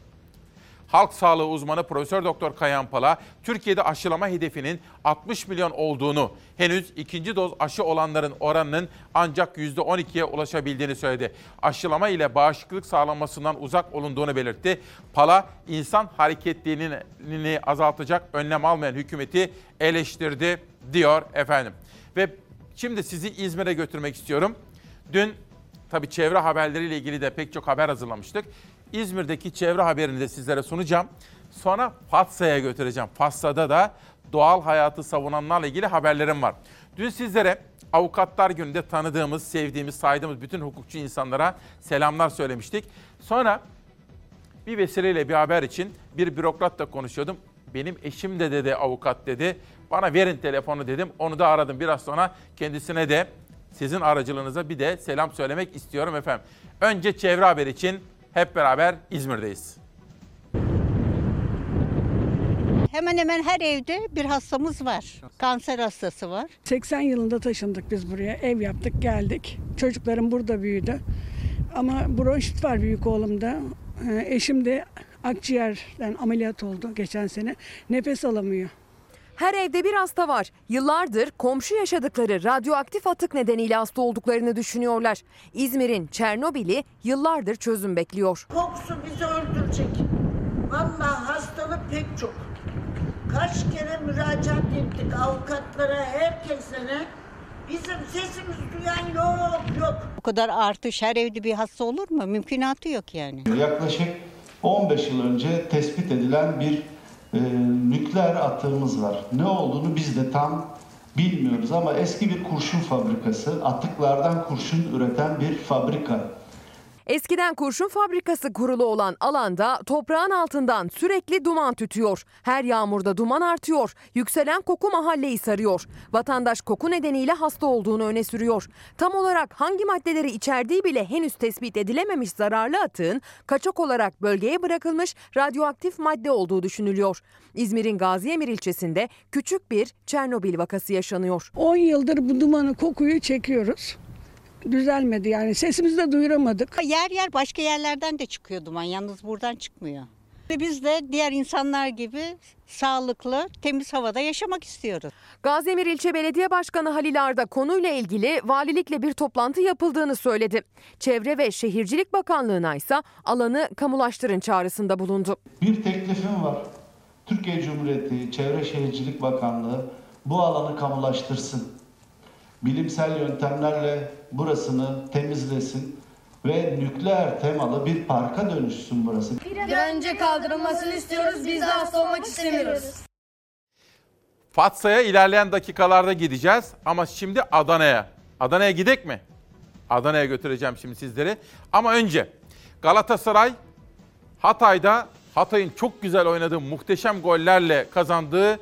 [SPEAKER 1] Halk sağlığı uzmanı Profesör Doktor Kayan Pala, Türkiye'de aşılama hedefinin 60 milyon olduğunu, henüz ikinci doz aşı olanların oranının ancak %12'ye ulaşabildiğini söyledi. Aşılama ile bağışıklık sağlanmasından uzak olunduğunu belirtti. Pala, insan hareketliliğini azaltacak önlem almayan hükümeti eleştirdi diyor efendim. Ve şimdi sizi İzmir'e götürmek istiyorum. Dün tabii çevre haberleriyle ilgili de pek çok haber hazırlamıştık. İzmir'deki çevre haberini de sizlere sunacağım. Sonra Fatsa'ya götüreceğim. Fatsa'da da doğal hayatı savunanlarla ilgili haberlerim var. Dün sizlere Avukatlar Günü'nde tanıdığımız, sevdiğimiz, saydığımız bütün hukukçu insanlara selamlar söylemiştik. Sonra bir vesileyle bir haber için bir bürokratla konuşuyordum. Benim eşim de dedi avukat dedi. Bana verin telefonu dedim. Onu da aradım. Biraz sonra kendisine de sizin aracılığınıza bir de selam söylemek istiyorum efendim. Önce çevre haber için hep beraber İzmir'deyiz.
[SPEAKER 17] Hemen hemen her evde bir hastamız var. Kanser hastası var.
[SPEAKER 18] 80 yılında taşındık biz buraya. Ev yaptık, geldik. Çocuklarım burada büyüdü. Ama bronşit var büyük oğlumda. Ee, Eşim de akciğerden ameliyat oldu geçen sene. Nefes alamıyor.
[SPEAKER 9] Her evde bir hasta var. Yıllardır komşu yaşadıkları radyoaktif atık nedeniyle hasta olduklarını düşünüyorlar. İzmir'in Çernobil'i yıllardır çözüm bekliyor.
[SPEAKER 19] Kokusu bizi öldürecek. Vallahi hastalık pek çok. Kaç kere müracaat ettik avukatlara, herkese. Bizim sesimizi duyan yok yok.
[SPEAKER 17] Bu kadar artış her evde bir hasta olur mu? Mümkünatı yok yani.
[SPEAKER 20] Yaklaşık 15 yıl önce tespit edilen bir e, nükleer atığımız var. Ne olduğunu biz de tam bilmiyoruz ama eski bir kurşun fabrikası, atıklardan kurşun üreten bir fabrika.
[SPEAKER 9] Eskiden kurşun fabrikası kurulu olan alanda toprağın altından sürekli duman tütüyor. Her yağmurda duman artıyor. Yükselen koku mahalleyi sarıyor. Vatandaş koku nedeniyle hasta olduğunu öne sürüyor. Tam olarak hangi maddeleri içerdiği bile henüz tespit edilememiş zararlı atığın kaçak olarak bölgeye bırakılmış radyoaktif madde olduğu düşünülüyor. İzmir'in Gaziemir ilçesinde küçük bir Çernobil vakası yaşanıyor.
[SPEAKER 18] 10 yıldır bu dumanı, kokuyu çekiyoruz. Düzelmedi yani sesimizi de duyuramadık.
[SPEAKER 17] Yer yer başka yerlerden de çıkıyor duman. Yalnız buradan çıkmıyor. Ve Biz de diğer insanlar gibi sağlıklı, temiz havada yaşamak istiyoruz.
[SPEAKER 9] Gaziemir İlçe Belediye Başkanı Halil Arda konuyla ilgili valilikle bir toplantı yapıldığını söyledi. Çevre ve Şehircilik Bakanlığı'na ise alanı kamulaştırın çağrısında bulundu.
[SPEAKER 20] Bir teklifim var. Türkiye Cumhuriyeti Çevre Şehircilik Bakanlığı bu alanı kamulaştırsın. Bilimsel yöntemlerle burasını temizlesin ve nükleer temalı bir parka dönüşsün burası.
[SPEAKER 21] Bir an önce kaldırılmasını istiyoruz. Biz de hasta olmak istemiyoruz.
[SPEAKER 1] Fatsa'ya ilerleyen dakikalarda gideceğiz ama şimdi Adana'ya. Adana'ya gidek mi? Adana'ya götüreceğim şimdi sizleri. Ama önce Galatasaray Hatay'da Hatay'ın çok güzel oynadığı muhteşem gollerle kazandığı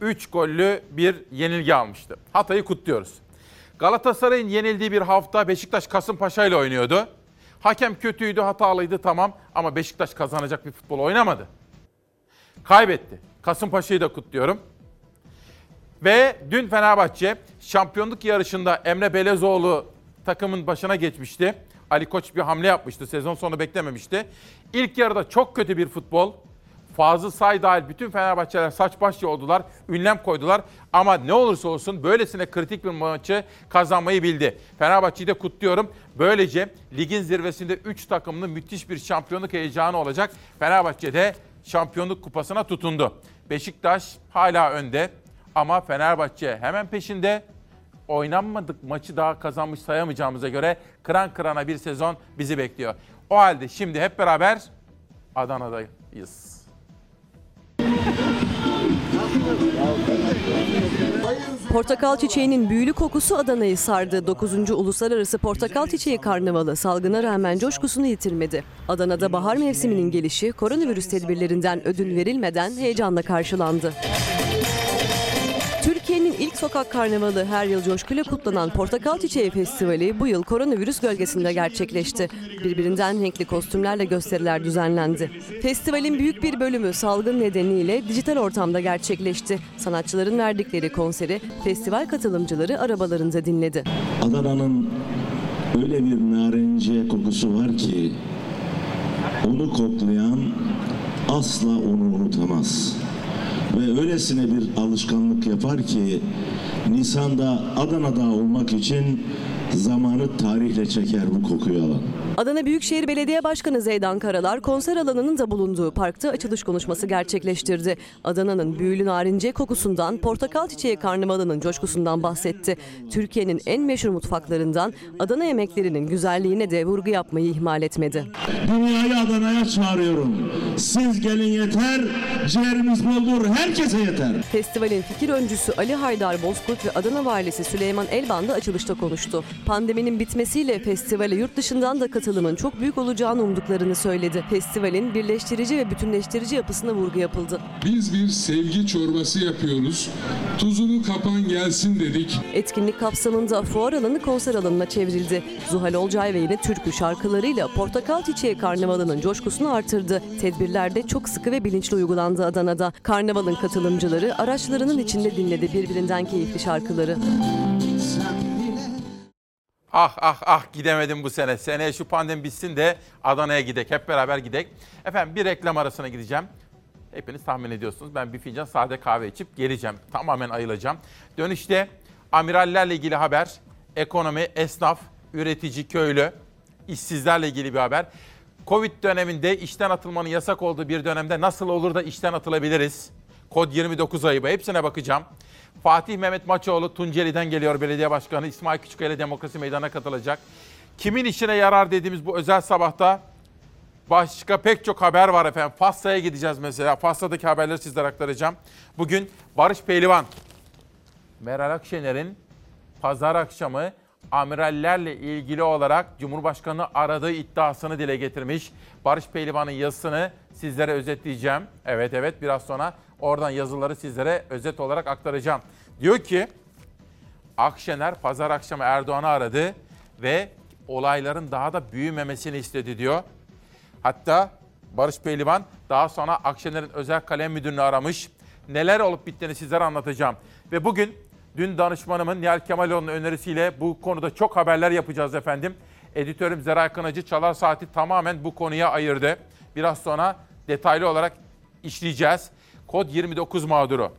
[SPEAKER 1] 3 gollü bir yenilgi almıştı. Hatay'ı kutluyoruz. Galatasaray'ın yenildiği bir hafta Beşiktaş Kasımpaşa ile oynuyordu. Hakem kötüydü, hatalıydı tamam ama Beşiktaş kazanacak bir futbol oynamadı. Kaybetti. Kasımpaşa'yı da kutluyorum. Ve dün Fenerbahçe şampiyonluk yarışında Emre Belezoğlu takımın başına geçmişti. Ali Koç bir hamle yapmıştı. Sezon sonu beklememişti. İlk yarıda çok kötü bir futbol. Fazıl Say dahil bütün Fenerbahçeler saç baş yoldular, ünlem koydular. Ama ne olursa olsun böylesine kritik bir maçı kazanmayı bildi. Fenerbahçe'yi de kutluyorum. Böylece ligin zirvesinde 3 takımlı müthiş bir şampiyonluk heyecanı olacak. Fenerbahçe de şampiyonluk kupasına tutundu. Beşiktaş hala önde ama Fenerbahçe hemen peşinde. Oynanmadık maçı daha kazanmış sayamayacağımıza göre kıran kırana bir sezon bizi bekliyor. O halde şimdi hep beraber Adana'dayız.
[SPEAKER 22] Portakal çiçeğinin büyülü kokusu Adana'yı sardı. 9. Uluslararası Portakal Çiçeği Karnavalı salgına rağmen coşkusunu yitirmedi. Adana'da bahar mevsiminin gelişi koronavirüs tedbirlerinden ödün verilmeden heyecanla karşılandı. Sokak karnavalı her yıl coşkuyla kutlanan Portakal Çiçeği Festivali bu yıl koronavirüs gölgesinde gerçekleşti. Birbirinden renkli kostümlerle gösteriler düzenlendi. Festivalin büyük bir bölümü salgın nedeniyle dijital ortamda gerçekleşti. Sanatçıların verdikleri konseri festival katılımcıları arabalarında dinledi.
[SPEAKER 23] Adana'nın öyle bir narenciye kokusu var ki onu koklayan asla onu unutamaz. Ve öylesine bir alışkanlık yapar ki Nisan'da Adana'da olmak için zamanı tarihle çeker bu kokuyu alan.
[SPEAKER 22] Adana Büyükşehir Belediye Başkanı Zeydan Karalar konser alanının da bulunduğu parkta açılış konuşması gerçekleştirdi. Adana'nın büyülü narince kokusundan, portakal çiçeği karnavalının coşkusundan bahsetti. Türkiye'nin en meşhur mutfaklarından Adana yemeklerinin güzelliğine de vurgu yapmayı ihmal etmedi.
[SPEAKER 23] Dünyayı Adana'ya çağırıyorum. Siz gelin yeter, ciğerimiz boldur, herkese yeter.
[SPEAKER 22] Festivalin fikir öncüsü Ali Haydar Bozkurt ve Adana Valisi Süleyman Elban da açılışta konuştu. Pandeminin bitmesiyle festivale yurt dışından da katılımın çok büyük olacağını umduklarını söyledi. Festivalin birleştirici ve bütünleştirici yapısına vurgu yapıldı.
[SPEAKER 24] Biz bir sevgi çorbası yapıyoruz. Tuzunu kapan gelsin dedik.
[SPEAKER 22] Etkinlik kapsamında fuar alanı konser alanına çevrildi. Zuhal Olcay ve yine türkü şarkılarıyla Portakal Çiçeği Karnavalı'nın coşkusunu artırdı. Tedbirler de çok sıkı ve bilinçli uygulandı Adana'da. Karnavalın katılımcıları araçlarının içinde dinledi birbirinden keyifli şarkıları.
[SPEAKER 1] Ah ah ah gidemedim bu sene. Seneye şu pandemi bitsin de Adana'ya gidek. Hep beraber gidek. Efendim bir reklam arasına gideceğim. Hepiniz tahmin ediyorsunuz. Ben bir fincan sade kahve içip geleceğim. Tamamen ayılacağım. Dönüşte amirallerle ilgili haber, ekonomi, esnaf, üretici, köylü, işsizlerle ilgili bir haber. Covid döneminde işten atılmanın yasak olduğu bir dönemde nasıl olur da işten atılabiliriz? Kod 29 ayıbı hepsine bakacağım. Fatih Mehmet Maçoğlu Tunceli'den geliyor belediye başkanı. İsmail Küçükkaya Demokrasi Meydanı'na katılacak. Kimin işine yarar dediğimiz bu özel sabahta başka pek çok haber var efendim. Fassa'ya gideceğiz mesela. Fassa'daki haberleri sizlere aktaracağım. Bugün Barış Pehlivan, Meral Akşener'in pazar akşamı amirallerle ilgili olarak Cumhurbaşkanı aradığı iddiasını dile getirmiş. Barış Pehlivan'ın yazısını sizlere özetleyeceğim. Evet evet biraz sonra oradan yazıları sizlere özet olarak aktaracağım. Diyor ki Akşener pazar akşamı Erdoğan'ı aradı ve olayların daha da büyümemesini istedi diyor. Hatta Barış Pehlivan daha sonra Akşener'in özel kalem müdürünü aramış. Neler olup bittiğini sizlere anlatacağım. Ve bugün dün danışmanımın Nihal Kemaloğlu'nun önerisiyle bu konuda çok haberler yapacağız efendim. Editörüm Zeray Kınacı Çalar Saati tamamen bu konuya ayırdı. Biraz sonra detaylı olarak işleyeceğiz. Kod 29 mağduru.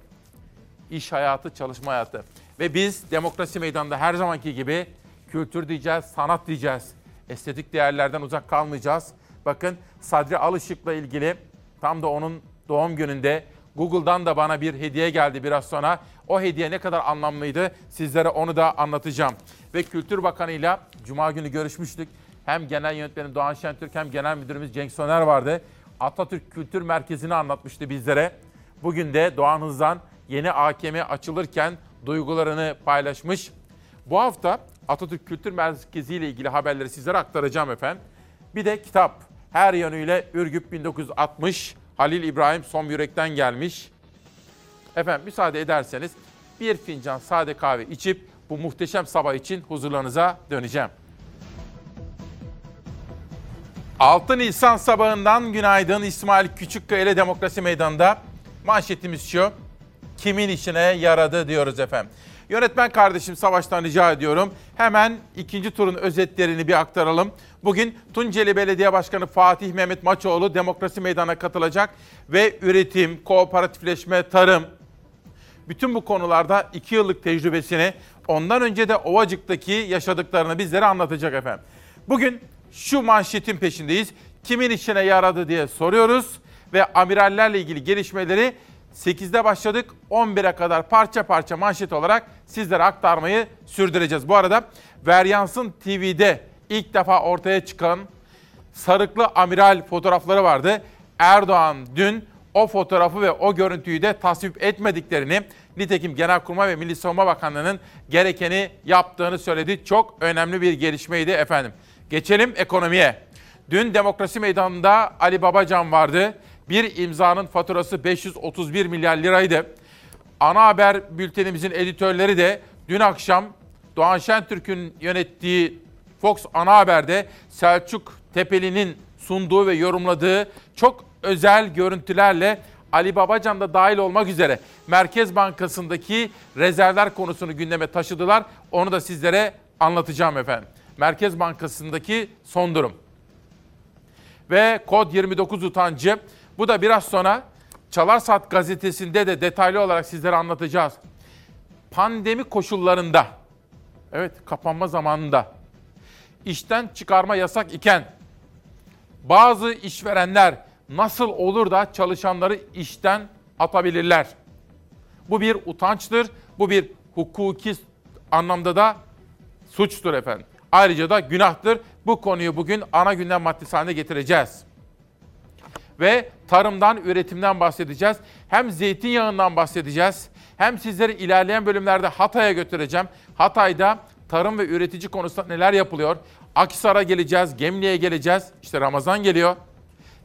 [SPEAKER 1] İş hayatı, çalışma hayatı. Ve biz demokrasi meydanında her zamanki gibi kültür diyeceğiz, sanat diyeceğiz. Estetik değerlerden uzak kalmayacağız. Bakın Sadri Alışık'la ilgili tam da onun doğum gününde Google'dan da bana bir hediye geldi biraz sonra. O hediye ne kadar anlamlıydı sizlere onu da anlatacağım. Ve Kültür Bakanı'yla Cuma günü görüşmüştük. Hem genel yönetmenim Doğan Şentürk hem genel müdürümüz Cenk Soner vardı. Atatürk Kültür Merkezi'ni anlatmıştı bizlere. Bugün de Doğan Hız'dan yeni AKM açılırken duygularını paylaşmış. Bu hafta Atatürk Kültür Merkezi ile ilgili haberleri sizlere aktaracağım efendim. Bir de kitap. Her yönüyle Ürgüp 1960 Halil İbrahim Son Yürek'ten gelmiş. Efendim müsaade ederseniz bir fincan sade kahve içip bu muhteşem sabah için huzurlarınıza döneceğim. 6 Nisan sabahından günaydın İsmail Küçükkaya ile Demokrasi Meydanı'nda manşetimiz şu. Kimin işine yaradı diyoruz efendim. Yönetmen kardeşim Savaş'tan rica ediyorum. Hemen ikinci turun özetlerini bir aktaralım. Bugün Tunceli Belediye Başkanı Fatih Mehmet Maçoğlu Demokrasi Meydanı'na katılacak ve üretim, kooperatifleşme, tarım, bütün bu konularda iki yıllık tecrübesini, ondan önce de Ovacık'taki yaşadıklarını bizlere anlatacak efendim. Bugün şu manşetin peşindeyiz. Kimin işine yaradı diye soruyoruz ve amirallerle ilgili gelişmeleri 8'de başladık. 11'e kadar parça parça manşet olarak sizlere aktarmayı sürdüreceğiz. Bu arada Veryans'ın TV'de ilk defa ortaya çıkan sarıklı amiral fotoğrafları vardı. Erdoğan dün o fotoğrafı ve o görüntüyü de tasvip etmediklerini, nitekim Genelkurmay ve Milli Savunma Bakanlığı'nın gerekeni yaptığını söyledi. Çok önemli bir gelişmeydi efendim. Geçelim ekonomiye. Dün Demokrasi Meydanı'nda Ali Babacan vardı. Bir imzanın faturası 531 milyar liraydı. Ana haber bültenimizin editörleri de dün akşam Doğan Şentürk'ün yönettiği Fox Ana Haber'de Selçuk Tepeli'nin sunduğu ve yorumladığı çok özel görüntülerle Ali Babacan da dahil olmak üzere Merkez Bankası'ndaki rezervler konusunu gündeme taşıdılar. Onu da sizlere anlatacağım efendim. Merkez Bankası'ndaki son durum. Ve kod 29 utancı. Bu da biraz sonra Çalar Saat gazetesinde de detaylı olarak sizlere anlatacağız. Pandemi koşullarında, evet kapanma zamanında işten çıkarma yasak iken bazı işverenler nasıl olur da çalışanları işten atabilirler? Bu bir utançtır, bu bir hukuki anlamda da suçtur efendim. Ayrıca da günahtır. Bu konuyu bugün ana gündem maddesi haline getireceğiz. Ve tarımdan, üretimden bahsedeceğiz. Hem zeytinyağından bahsedeceğiz. Hem sizleri ilerleyen bölümlerde Hatay'a götüreceğim. Hatay'da tarım ve üretici konusunda neler yapılıyor? Akisar'a geleceğiz, Gemli'ye geleceğiz. İşte Ramazan geliyor.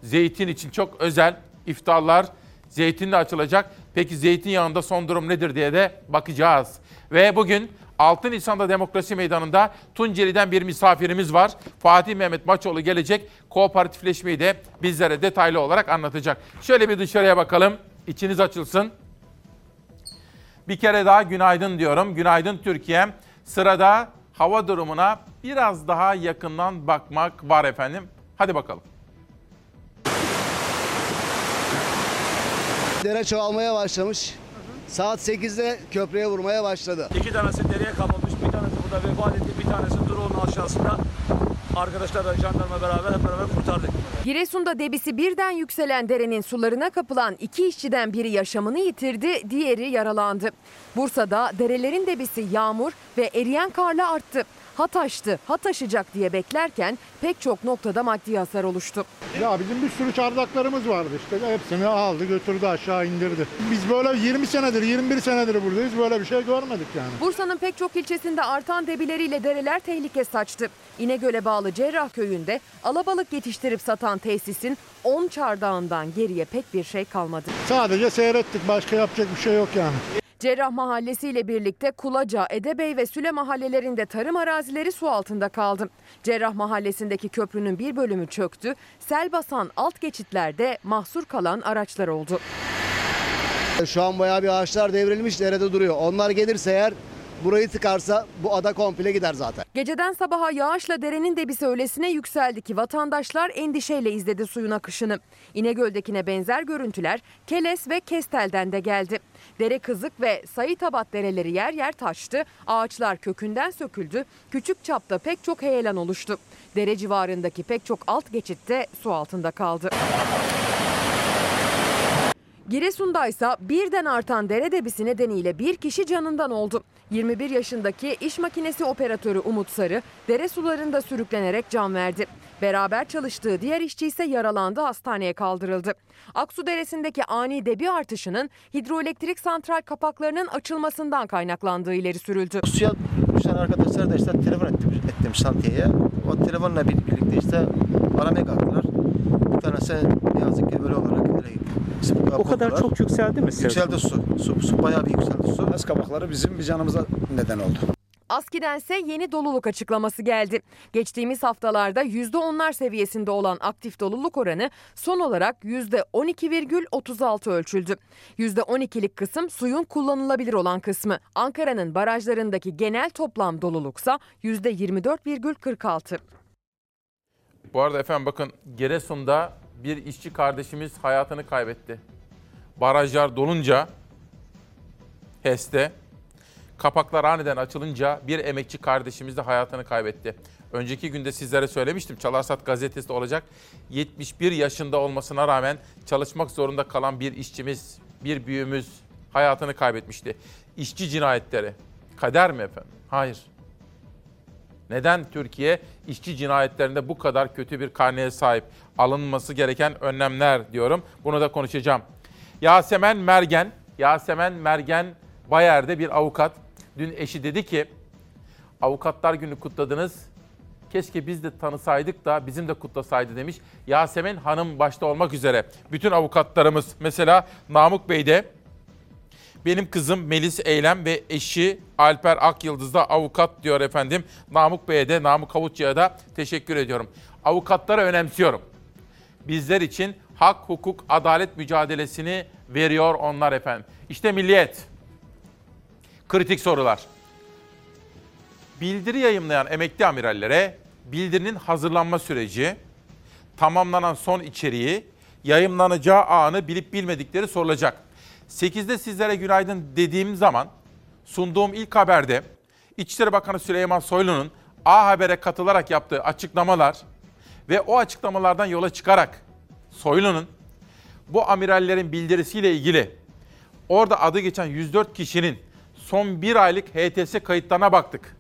[SPEAKER 1] Zeytin için çok özel iftarlar zeytinle açılacak. Peki zeytinyağında son durum nedir diye de bakacağız. Ve bugün 6 Nisan'da Demokrasi Meydanı'nda Tunceli'den bir misafirimiz var. Fatih Mehmet Maçoğlu gelecek. Kooperatifleşmeyi de bizlere detaylı olarak anlatacak. Şöyle bir dışarıya bakalım. İçiniz açılsın. Bir kere daha günaydın diyorum. Günaydın Türkiye. Sırada hava durumuna biraz daha yakından bakmak var efendim. Hadi bakalım.
[SPEAKER 25] Dere çoğalmaya başlamış. Saat 8'de köprüye vurmaya başladı.
[SPEAKER 15] İki tanesi dereye kapılmış, bir tanesi burada vefat etti, bir tanesi drone'un aşağısında. Arkadaşlarla jandarma beraber hep beraber kurtardık.
[SPEAKER 9] Giresun'da debisi birden yükselen derenin sularına kapılan iki işçiden biri yaşamını yitirdi, diğeri yaralandı. Bursa'da derelerin debisi yağmur ve eriyen karla arttı. Hat aştı, hat aşacak diye beklerken pek çok noktada maddi hasar oluştu.
[SPEAKER 26] Ya bizim bir sürü çardaklarımız vardı işte. Hepsini aldı götürdü aşağı indirdi. Biz böyle 20 senedir 21 senedir buradayız. Böyle bir şey görmedik yani.
[SPEAKER 9] Bursa'nın pek çok ilçesinde artan debileriyle dereler tehlike saçtı. İnegöl'e bağlı Cerrah köyünde alabalık yetiştirip satan tesisin 10 çardağından geriye pek bir şey kalmadı.
[SPEAKER 26] Sadece seyrettik. Başka yapacak bir şey yok yani.
[SPEAKER 9] Cerrah Mahallesi ile birlikte Kulaca, Edebey ve Süle mahallelerinde tarım arazileri su altında kaldı. Cerrah Mahallesi'ndeki köprünün bir bölümü çöktü. Sel basan alt geçitlerde mahsur kalan araçlar oldu.
[SPEAKER 25] Şu an bayağı bir ağaçlar devrilmiş derede duruyor. Onlar gelirse eğer burayı tıkarsa bu ada komple gider zaten.
[SPEAKER 9] Geceden sabaha yağışla derenin debisi öylesine yükseldi ki vatandaşlar endişeyle izledi suyun akışını. İnegöl'dekine benzer görüntüler Keles ve Kestel'den de geldi. Dere Kızık ve Sayıtabat dereleri yer yer taştı, ağaçlar kökünden söküldü, küçük çapta pek çok heyelan oluştu. Dere civarındaki pek çok alt geçitte su altında kaldı. Giresun'da ise birden artan dere debisi nedeniyle bir kişi canından oldu. 21 yaşındaki iş makinesi operatörü Umut Sarı dere sularında sürüklenerek can verdi. Beraber çalıştığı diğer işçi ise yaralandı hastaneye kaldırıldı. Aksu Deresi'ndeki ani debi artışının hidroelektrik santral kapaklarının açılmasından kaynaklandığı ileri sürüldü.
[SPEAKER 27] Suya düşen arkadaşlar da işte telefon ettim, ettim şantiyeye. O telefonla bir- birlikte işte aramaya kalktılar. Bir tanesi ne yazık ki öyle
[SPEAKER 28] O kadar çok yükseldi mi?
[SPEAKER 27] Yükseldi su. Su, su bayağı bir yükseldi su.
[SPEAKER 28] Gaz kabakları bizim bir canımıza neden oldu.
[SPEAKER 9] ASKİ'dense yeni doluluk açıklaması geldi. Geçtiğimiz haftalarda %10'lar seviyesinde olan aktif doluluk oranı son olarak %12,36 ölçüldü. %12'lik kısım suyun kullanılabilir olan kısmı. Ankara'nın barajlarındaki genel toplam doluluksa %24,46.
[SPEAKER 1] Bu arada efendim bakın Giresun'da bir işçi kardeşimiz hayatını kaybetti. Barajlar dolunca HES'te kapaklar aniden açılınca bir emekçi kardeşimiz de hayatını kaybetti. Önceki günde sizlere söylemiştim Çalarsat gazetesinde olacak. 71 yaşında olmasına rağmen çalışmak zorunda kalan bir işçimiz, bir büyüğümüz hayatını kaybetmişti. İşçi cinayetleri. Kader mi efendim? Hayır. Neden Türkiye işçi cinayetlerinde bu kadar kötü bir karneye sahip? Alınması gereken önlemler diyorum. Bunu da konuşacağım. Yasemen Mergen, Yasemen Mergen Bayer'de bir avukat. Dün eşi dedi ki, avukatlar günü kutladınız. Keşke biz de tanısaydık da bizim de kutlasaydı demiş. Yasemen Hanım başta olmak üzere bütün avukatlarımız mesela Namık Bey de benim kızım Melis Eylem ve eşi Alper Akyıldız da avukat diyor efendim. Namık Bey'e de Namık Kavutçu'ya da teşekkür ediyorum. Avukatları önemsiyorum. Bizler için hak, hukuk, adalet mücadelesini veriyor onlar efendim. İşte Milliyet. Kritik sorular. Bildiri yayımlayan emekli amirallere bildirinin hazırlanma süreci, tamamlanan son içeriği, yayımlanacağı anı bilip bilmedikleri sorulacak. 8'de sizlere günaydın dediğim zaman sunduğum ilk haberde İçişleri Bakanı Süleyman Soylu'nun A Haber'e katılarak yaptığı açıklamalar ve o açıklamalardan yola çıkarak Soylu'nun bu amirallerin bildirisiyle ilgili orada adı geçen 104 kişinin son bir aylık HTS kayıtlarına baktık.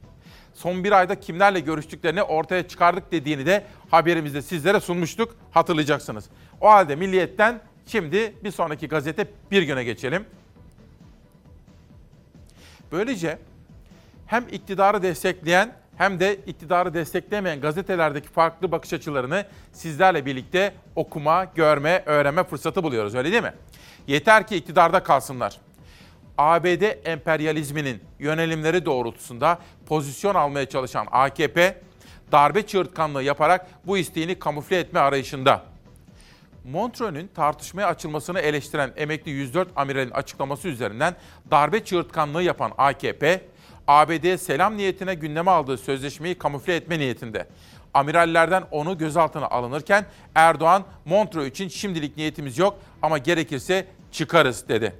[SPEAKER 1] Son bir ayda kimlerle görüştüklerini ortaya çıkardık dediğini de haberimizde sizlere sunmuştuk hatırlayacaksınız. O halde Milliyet'ten şimdi bir sonraki gazete bir güne geçelim. Böylece hem iktidarı destekleyen hem de iktidarı desteklemeyen gazetelerdeki farklı bakış açılarını sizlerle birlikte okuma, görme, öğrenme fırsatı buluyoruz öyle değil mi? Yeter ki iktidarda kalsınlar. ABD emperyalizminin yönelimleri doğrultusunda pozisyon almaya çalışan AKP, darbe çığırtkanlığı yaparak bu isteğini kamufle etme arayışında. Montreux'ün tartışmaya açılmasını eleştiren emekli 104 amiralin açıklaması üzerinden darbe çığırtkanlığı yapan AKP, ABD'ye selam niyetine gündeme aldığı sözleşmeyi kamufle etme niyetinde. Amirallerden onu gözaltına alınırken Erdoğan Montreux için şimdilik niyetimiz yok ama gerekirse çıkarız dedi.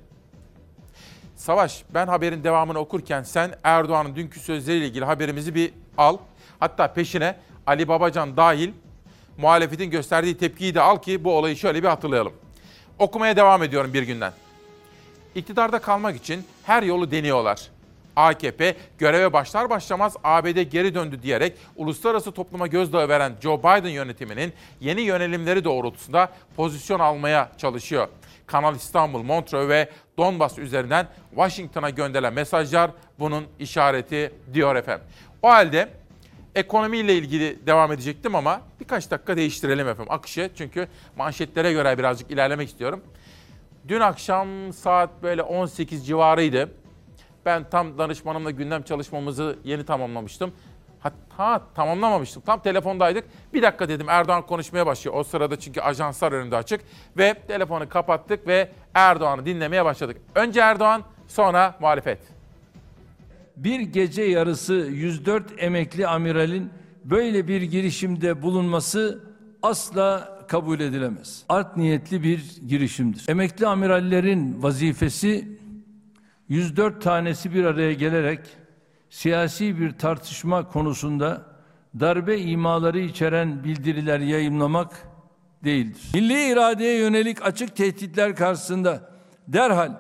[SPEAKER 1] Savaş ben haberin devamını okurken sen Erdoğan'ın dünkü sözleriyle ilgili haberimizi bir al. Hatta peşine Ali Babacan dahil muhalefetin gösterdiği tepkiyi de al ki bu olayı şöyle bir hatırlayalım. Okumaya devam ediyorum bir günden. İktidarda kalmak için her yolu deniyorlar. AKP göreve başlar başlamaz ABD geri döndü diyerek uluslararası topluma gözdağı veren Joe Biden yönetiminin yeni yönelimleri doğrultusunda pozisyon almaya çalışıyor. Kanal İstanbul, Montreux ve Donbas üzerinden Washington'a gönderilen mesajlar bunun işareti diyor efendim. O halde ekonomiyle ilgili devam edecektim ama birkaç dakika değiştirelim efendim akışı. Çünkü manşetlere göre birazcık ilerlemek istiyorum. Dün akşam saat böyle 18 civarıydı. Ben tam danışmanımla gündem çalışmamızı yeni tamamlamıştım. Hatta tamamlamamıştım. Tam telefondaydık. Bir dakika dedim Erdoğan konuşmaya başlıyor. O sırada çünkü ajanslar önünde açık. Ve telefonu kapattık ve Erdoğan'ı dinlemeye başladık. Önce Erdoğan sonra muhalefet.
[SPEAKER 29] Bir gece yarısı 104 emekli amiralin böyle bir girişimde bulunması asla kabul edilemez. Art niyetli bir girişimdir. Emekli amirallerin vazifesi 104 tanesi bir araya gelerek siyasi bir tartışma konusunda darbe imaları içeren bildiriler yayımlamak değildir. Milli iradeye yönelik açık tehditler karşısında derhal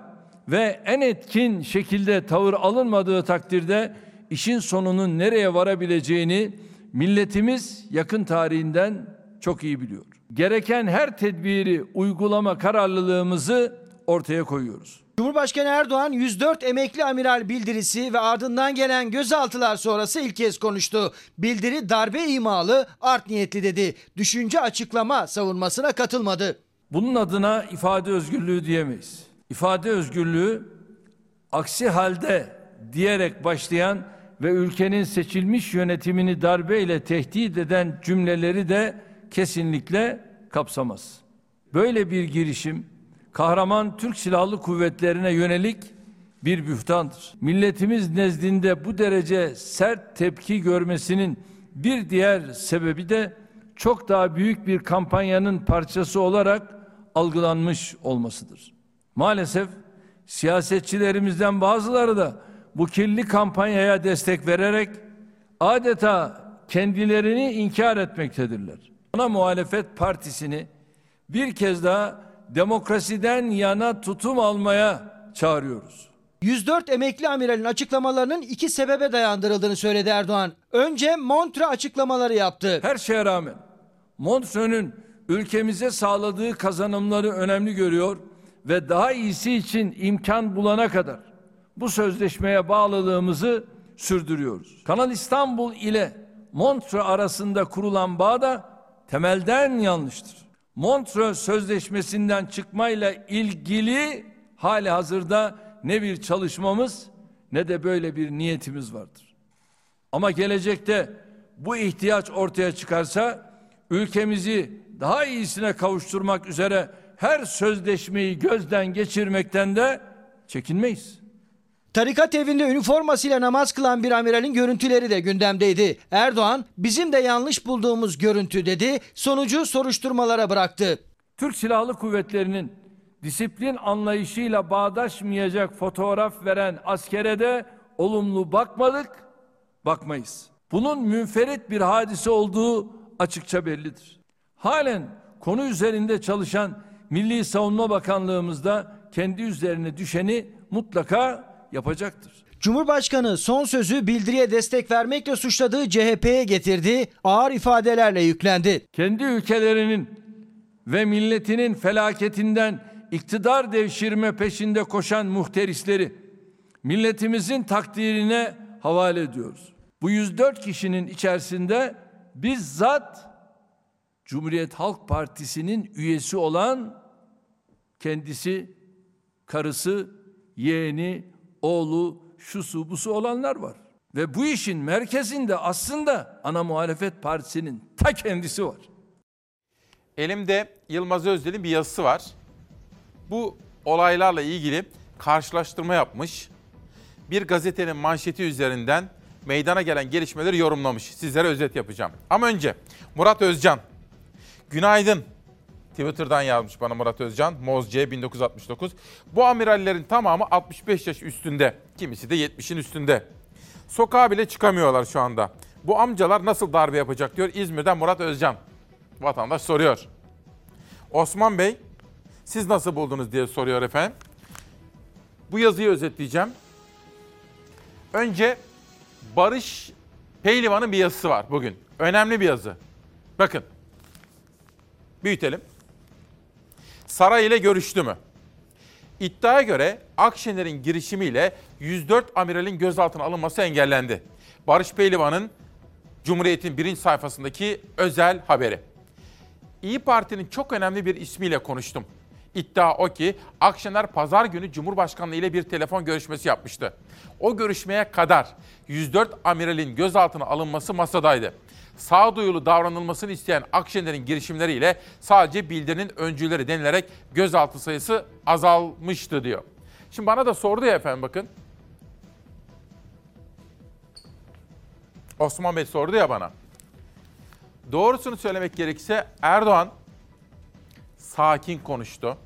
[SPEAKER 29] ve en etkin şekilde tavır alınmadığı takdirde işin sonunun nereye varabileceğini milletimiz yakın tarihinden çok iyi biliyor. Gereken her tedbiri uygulama kararlılığımızı ortaya koyuyoruz.
[SPEAKER 30] Cumhurbaşkanı Erdoğan 104 emekli amiral bildirisi ve ardından gelen gözaltılar sonrası ilk kez konuştu. Bildiri darbe imalı, art niyetli dedi. Düşünce açıklama savunmasına katılmadı.
[SPEAKER 29] Bunun adına ifade özgürlüğü diyemeyiz. İfade özgürlüğü aksi halde diyerek başlayan ve ülkenin seçilmiş yönetimini darbeyle tehdit eden cümleleri de kesinlikle kapsamaz. Böyle bir girişim kahraman Türk Silahlı Kuvvetlerine yönelik bir bühtandır. Milletimiz nezdinde bu derece sert tepki görmesinin bir diğer sebebi de çok daha büyük bir kampanyanın parçası olarak algılanmış olmasıdır. Maalesef siyasetçilerimizden bazıları da bu kirli kampanyaya destek vererek adeta kendilerini inkar etmektedirler. Ana muhalefet partisini bir kez daha demokrasiden yana tutum almaya çağırıyoruz.
[SPEAKER 30] 104 emekli amiralin açıklamalarının iki sebebe dayandırıldığını söyledi Erdoğan. Önce Montre açıklamaları yaptı.
[SPEAKER 29] Her şeye rağmen Montreux'ün ülkemize sağladığı kazanımları önemli görüyor ve daha iyisi için imkan bulana kadar bu sözleşmeye bağlılığımızı sürdürüyoruz. Kanal İstanbul ile Montreux arasında kurulan bağ da temelden yanlıştır. Montreux Sözleşmesi'nden çıkmayla ilgili hali hazırda ne bir çalışmamız ne de böyle bir niyetimiz vardır. Ama gelecekte bu ihtiyaç ortaya çıkarsa ülkemizi daha iyisine kavuşturmak üzere her sözleşmeyi gözden geçirmekten de çekinmeyiz.
[SPEAKER 30] Tarikat evinde üniformasıyla namaz kılan bir amiralin görüntüleri de gündemdeydi. Erdoğan bizim de yanlış bulduğumuz görüntü dedi. Sonucu soruşturmalara bıraktı.
[SPEAKER 29] Türk Silahlı Kuvvetleri'nin disiplin anlayışıyla bağdaşmayacak fotoğraf veren askere de olumlu bakmadık, bakmayız. Bunun münferit bir hadise olduğu açıkça bellidir. Halen konu üzerinde çalışan Milli Savunma Bakanlığımız da kendi üzerine düşeni mutlaka yapacaktır.
[SPEAKER 30] Cumhurbaşkanı son sözü bildiriye destek vermekle suçladığı CHP'ye getirdi, ağır ifadelerle yüklendi.
[SPEAKER 29] Kendi ülkelerinin ve milletinin felaketinden iktidar devşirme peşinde koşan muhterisleri milletimizin takdirine havale ediyoruz. Bu 104 kişinin içerisinde bizzat Cumhuriyet Halk Partisi'nin üyesi olan kendisi, karısı, yeğeni, oğlu, şusu busu olanlar var. Ve bu işin merkezinde aslında ana muhalefet partisinin ta kendisi var.
[SPEAKER 1] Elimde Yılmaz Özdil'in bir yazısı var. Bu olaylarla ilgili karşılaştırma yapmış. Bir gazetenin manşeti üzerinden meydana gelen gelişmeleri yorumlamış. Sizlere özet yapacağım. Ama önce Murat Özcan. Günaydın. Twitter'dan yazmış bana Murat Özcan. Mozce 1969. Bu amirallerin tamamı 65 yaş üstünde. Kimisi de 70'in üstünde. Sokağa bile çıkamıyorlar şu anda. Bu amcalar nasıl darbe yapacak diyor İzmir'den Murat Özcan. Vatandaş soruyor. Osman Bey siz nasıl buldunuz diye soruyor efendim. Bu yazıyı özetleyeceğim. Önce Barış Pehlivan'ın bir yazısı var bugün. Önemli bir yazı. Bakın. Büyütelim. Saray ile görüştü mü? İddiaya göre Akşener'in girişimiyle 104 amiralin gözaltına alınması engellendi. Barış Pehlivan'ın Cumhuriyet'in birinci sayfasındaki özel haberi. İyi Parti'nin çok önemli bir ismiyle konuştum. İddia o ki Akşener pazar günü Cumhurbaşkanlığı ile bir telefon görüşmesi yapmıştı. O görüşmeye kadar 104 amiralin gözaltına alınması masadaydı. Sağduyulu davranılmasını isteyen Akşener'in girişimleriyle sadece bildirinin öncüleri denilerek gözaltı sayısı azalmıştı diyor. Şimdi bana da sordu ya efendim bakın. Osman Bey sordu ya bana. Doğrusunu söylemek gerekirse Erdoğan sakin konuştu.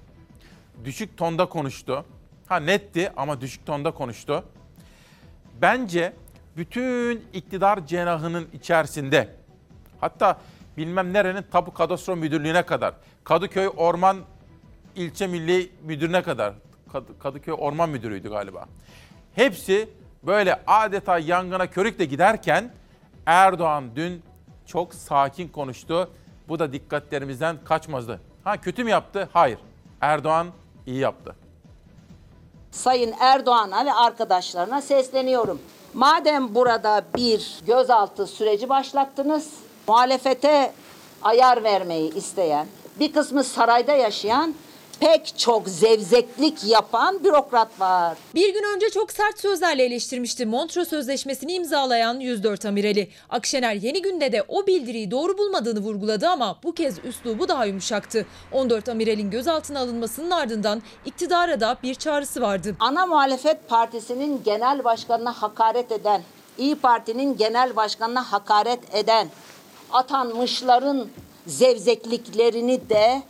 [SPEAKER 1] Düşük tonda konuştu. Ha netti ama düşük tonda konuştu. Bence bütün iktidar cenahının içerisinde hatta bilmem nerenin tapu kadastro müdürlüğüne kadar Kadıköy Orman İlçe Milli Müdürüne kadar Kadıköy Orman Müdürü'ydü galiba. Hepsi böyle adeta yangına körükle giderken Erdoğan dün çok sakin konuştu. Bu da dikkatlerimizden kaçmazdı. Ha kötü mü yaptı? Hayır. Erdoğan iyi yaptı.
[SPEAKER 31] Sayın Erdoğan'a ve arkadaşlarına sesleniyorum. Madem burada bir gözaltı süreci başlattınız, muhalefete ayar vermeyi isteyen, bir kısmı sarayda yaşayan pek çok zevzeklik yapan bürokrat var.
[SPEAKER 32] Bir gün önce çok sert sözlerle eleştirmişti Montreux Sözleşmesi'ni imzalayan 104 amirali. Akşener yeni günde de o bildiriyi doğru bulmadığını vurguladı ama bu kez üslubu daha yumuşaktı. 14 amiralin gözaltına alınmasının ardından iktidara da bir çağrısı vardı.
[SPEAKER 31] Ana muhalefet partisinin genel başkanına hakaret eden, İyi Parti'nin genel başkanına hakaret eden atanmışların zevzekliklerini de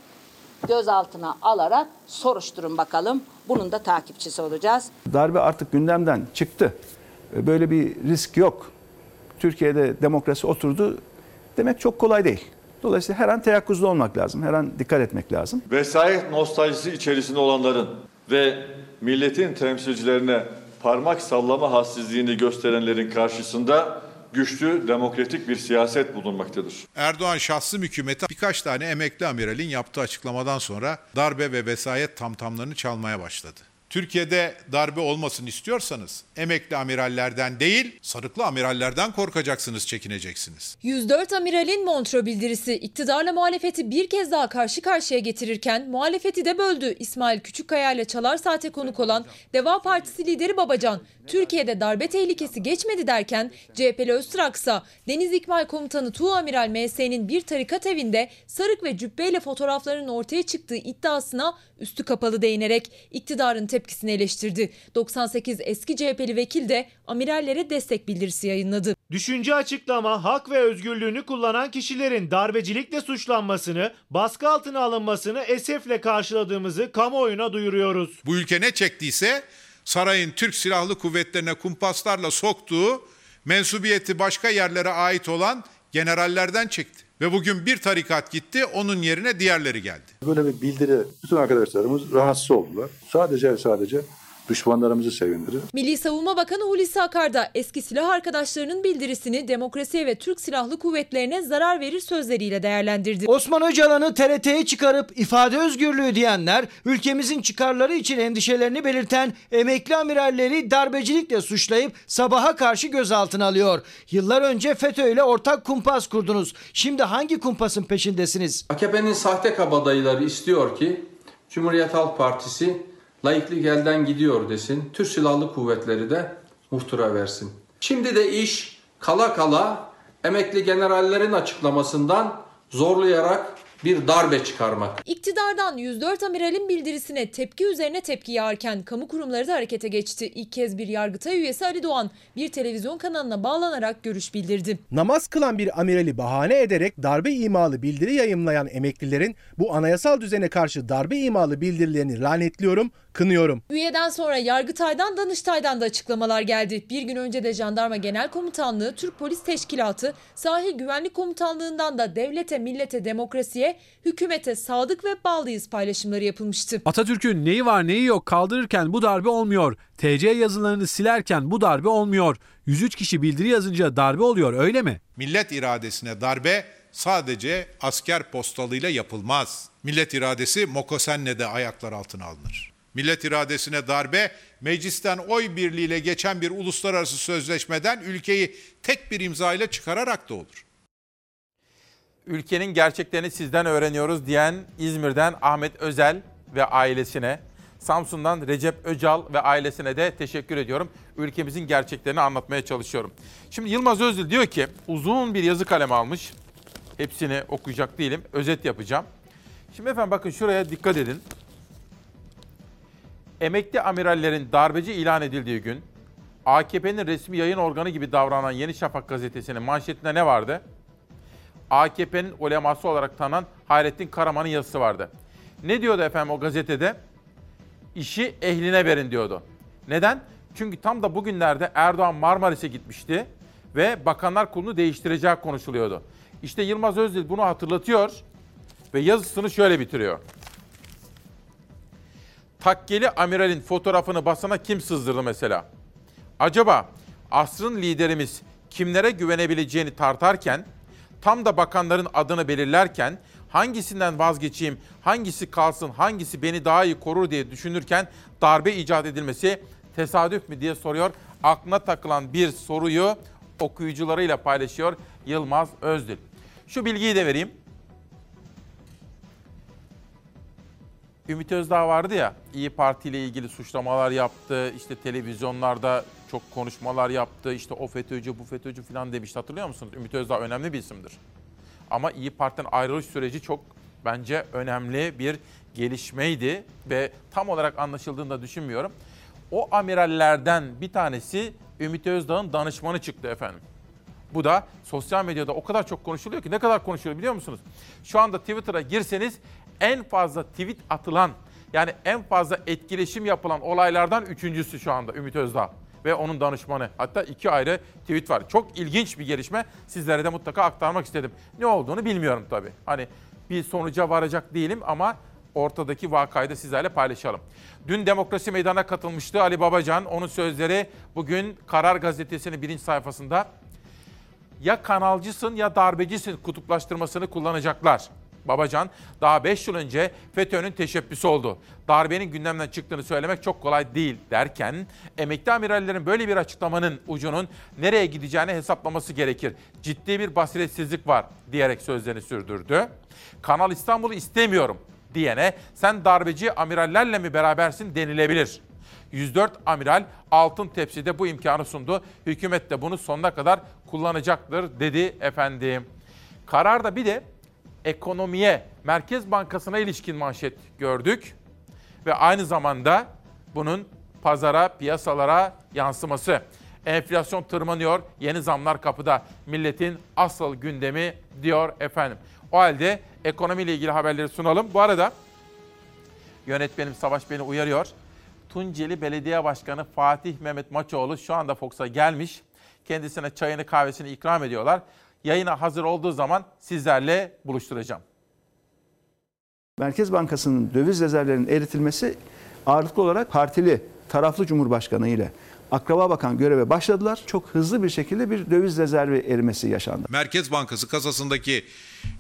[SPEAKER 31] gözaltına alarak soruşturun bakalım. Bunun da takipçisi olacağız.
[SPEAKER 33] Darbe artık gündemden çıktı. Böyle bir risk yok. Türkiye'de demokrasi oturdu demek çok kolay değil. Dolayısıyla her an teyakkuzda olmak lazım. Her an dikkat etmek lazım.
[SPEAKER 34] Vesayet nostaljisi içerisinde olanların ve milletin temsilcilerine parmak sallama hassizliğini gösterenlerin karşısında güçlü demokratik bir siyaset bulunmaktadır.
[SPEAKER 35] Erdoğan şahsı hükümeti birkaç tane emekli amiralin yaptığı açıklamadan sonra darbe ve vesayet tamtamlarını çalmaya başladı. Türkiye'de darbe olmasın istiyorsanız emekli amirallerden değil, sarıklı amirallerden korkacaksınız, çekineceksiniz.
[SPEAKER 32] 104 amiralin Montreux bildirisi iktidarla muhalefeti bir kez daha karşı karşıya getirirken muhalefeti de böldü. İsmail Küçükkaya ile Çalar Saat'e konuk olan Deva Partisi lideri Babacan, Türkiye'de darbe tehlikesi geçmedi derken CHP'li Öztraksa, Deniz İkmal Komutanı Tuğ Amiral MS'nin bir tarikat evinde sarık ve cübbeyle fotoğraflarının ortaya çıktığı iddiasına üstü kapalı değinerek iktidarın tepkisini eleştirdi. 98 eski CHP'li vekil de amirallere destek bildirisi yayınladı.
[SPEAKER 36] Düşünce açıklama, hak ve özgürlüğünü kullanan kişilerin darbecilikle suçlanmasını, baskı altına alınmasını esefle karşıladığımızı kamuoyuna duyuruyoruz.
[SPEAKER 35] Bu ülke ne çektiyse sarayın Türk Silahlı Kuvvetlerine kumpaslarla soktuğu Mensubiyeti başka yerlere ait olan generallerden çekti. Ve bugün bir tarikat gitti, onun yerine diğerleri geldi.
[SPEAKER 37] Böyle bir bildiri bütün arkadaşlarımız rahatsız oldular. Sadece sadece düşmanlarımızı sevindirir.
[SPEAKER 32] Milli Savunma Bakanı Hulusi Akar da eski silah arkadaşlarının bildirisini demokrasiye ve Türk Silahlı Kuvvetlerine zarar verir sözleriyle değerlendirdi.
[SPEAKER 30] Osman Öcalan'ı TRT'ye çıkarıp ifade özgürlüğü diyenler, ülkemizin çıkarları için endişelerini belirten emekli amiralleri darbecilikle suçlayıp sabaha karşı gözaltına alıyor. Yıllar önce FETÖ ile ortak kumpas kurdunuz. Şimdi hangi kumpasın peşindesiniz?
[SPEAKER 38] AKP'nin sahte kabadayıları istiyor ki Cumhuriyet Halk Partisi laiklik elden gidiyor desin. Türk Silahlı Kuvvetleri de muhtıra versin. Şimdi de iş kala kala emekli generallerin açıklamasından zorlayarak bir darbe çıkarmak.
[SPEAKER 32] İktidardan 104 amiralin bildirisine tepki üzerine tepki yağarken kamu kurumları da harekete geçti. İlk kez bir yargıtay üyesi Ali Doğan bir televizyon kanalına bağlanarak görüş bildirdi.
[SPEAKER 39] Namaz kılan bir amirali bahane ederek darbe imalı bildiri yayımlayan emeklilerin bu anayasal düzene karşı darbe imalı bildirilerini lanetliyorum, kınıyorum.
[SPEAKER 32] Üyeden sonra Yargıtay'dan Danıştay'dan da açıklamalar geldi. Bir gün önce de Jandarma Genel Komutanlığı, Türk Polis Teşkilatı, Sahil Güvenlik Komutanlığı'ndan da devlete, millete, demokrasiye, hükümete sadık ve bağlıyız paylaşımları yapılmıştı.
[SPEAKER 40] Atatürk'ün neyi var neyi yok kaldırırken bu darbe olmuyor. TC yazılarını silerken bu darbe olmuyor. 103 kişi bildiri yazınca darbe oluyor öyle mi?
[SPEAKER 35] Millet iradesine darbe sadece asker postalıyla yapılmaz. Millet iradesi Mokosen'le de ayaklar altına alınır. Millet iradesine darbe meclisten oy birliğiyle geçen bir uluslararası sözleşmeden ülkeyi tek bir imza ile çıkararak da olur.
[SPEAKER 1] Ülkenin gerçeklerini sizden öğreniyoruz diyen İzmir'den Ahmet Özel ve ailesine, Samsun'dan Recep Öcal ve ailesine de teşekkür ediyorum. Ülkemizin gerçeklerini anlatmaya çalışıyorum. Şimdi Yılmaz Özdil diyor ki uzun bir yazı kalemi almış. Hepsini okuyacak değilim. Özet yapacağım. Şimdi efendim bakın şuraya dikkat edin. Emekli amirallerin darbeci ilan edildiği gün AKP'nin resmi yayın organı gibi davranan Yeni Şafak gazetesinin manşetinde ne vardı? AKP'nin uleması olarak tanınan Hayrettin Karaman'ın yazısı vardı. Ne diyordu efendim o gazetede? İşi ehline verin diyordu. Neden? Çünkü tam da bugünlerde Erdoğan Marmaris'e gitmişti ve Bakanlar Kurulu'nu değiştireceği konuşuluyordu. İşte Yılmaz Özdil bunu hatırlatıyor ve yazısını şöyle bitiriyor. Takkeli amiralin fotoğrafını basana kim sızdırdı mesela? Acaba asrın liderimiz kimlere güvenebileceğini tartarken, tam da bakanların adını belirlerken hangisinden vazgeçeyim, hangisi kalsın, hangisi beni daha iyi korur diye düşünürken darbe icat edilmesi tesadüf mü diye soruyor. Aklına takılan bir soruyu okuyucularıyla paylaşıyor Yılmaz Özdil. Şu bilgiyi de vereyim. Ümit Özdağ vardı ya, İyi Parti ile ilgili suçlamalar yaptı, işte televizyonlarda çok konuşmalar yaptı, işte o FETÖ'cü, bu FETÖ'cü falan demişti hatırlıyor musunuz? Ümit Özdağ önemli bir isimdir. Ama İyi Parti'den ayrılış süreci çok bence önemli bir gelişmeydi ve tam olarak anlaşıldığını da düşünmüyorum. O amirallerden bir tanesi Ümit Özdağ'ın danışmanı çıktı efendim. Bu da sosyal medyada o kadar çok konuşuluyor ki ne kadar konuşuluyor biliyor musunuz? Şu anda Twitter'a girseniz en fazla tweet atılan yani en fazla etkileşim yapılan olaylardan üçüncüsü şu anda Ümit Özdağ ve onun danışmanı. Hatta iki ayrı tweet var. Çok ilginç bir gelişme. Sizlere de mutlaka aktarmak istedim. Ne olduğunu bilmiyorum tabii. Hani bir sonuca varacak değilim ama ortadaki vakayı da sizlerle paylaşalım. Dün Demokrasi Meydanı'na katılmıştı Ali Babacan. Onun sözleri bugün Karar Gazetesi'nin birinci sayfasında ya kanalcısın ya darbecisin kutuplaştırmasını kullanacaklar. Babacan daha 5 yıl önce FETÖ'nün teşebbüsü oldu. Darbenin gündemden çıktığını söylemek çok kolay değil derken emekli amirallerin böyle bir açıklamanın ucunun nereye gideceğini hesaplaması gerekir. Ciddi bir basiretsizlik var diyerek sözlerini sürdürdü. Kanal İstanbul'u istemiyorum diyene sen darbeci amirallerle mi berabersin denilebilir. 104 amiral altın tepside bu imkanı sundu. Hükümet de bunu sonuna kadar kullanacaktır dedi efendim. Kararda bir de ekonomiye, Merkez Bankası'na ilişkin manşet gördük. Ve aynı zamanda bunun pazara, piyasalara yansıması. Enflasyon tırmanıyor, yeni zamlar kapıda. Milletin asıl gündemi diyor efendim. O halde ekonomiyle ilgili haberleri sunalım. Bu arada yönetmenim Savaş beni uyarıyor. Tunceli Belediye Başkanı Fatih Mehmet Maçoğlu şu anda Fox'a gelmiş. Kendisine çayını kahvesini ikram ediyorlar. Yayına hazır olduğu zaman sizlerle buluşturacağım.
[SPEAKER 33] Merkez Bankası'nın döviz rezervlerinin eritilmesi ağırlıklı olarak partili, taraflı Cumhurbaşkanı ile Akraba Bakan göreve başladılar. Çok hızlı bir şekilde bir döviz rezervi erimesi yaşandı.
[SPEAKER 35] Merkez Bankası kasasındaki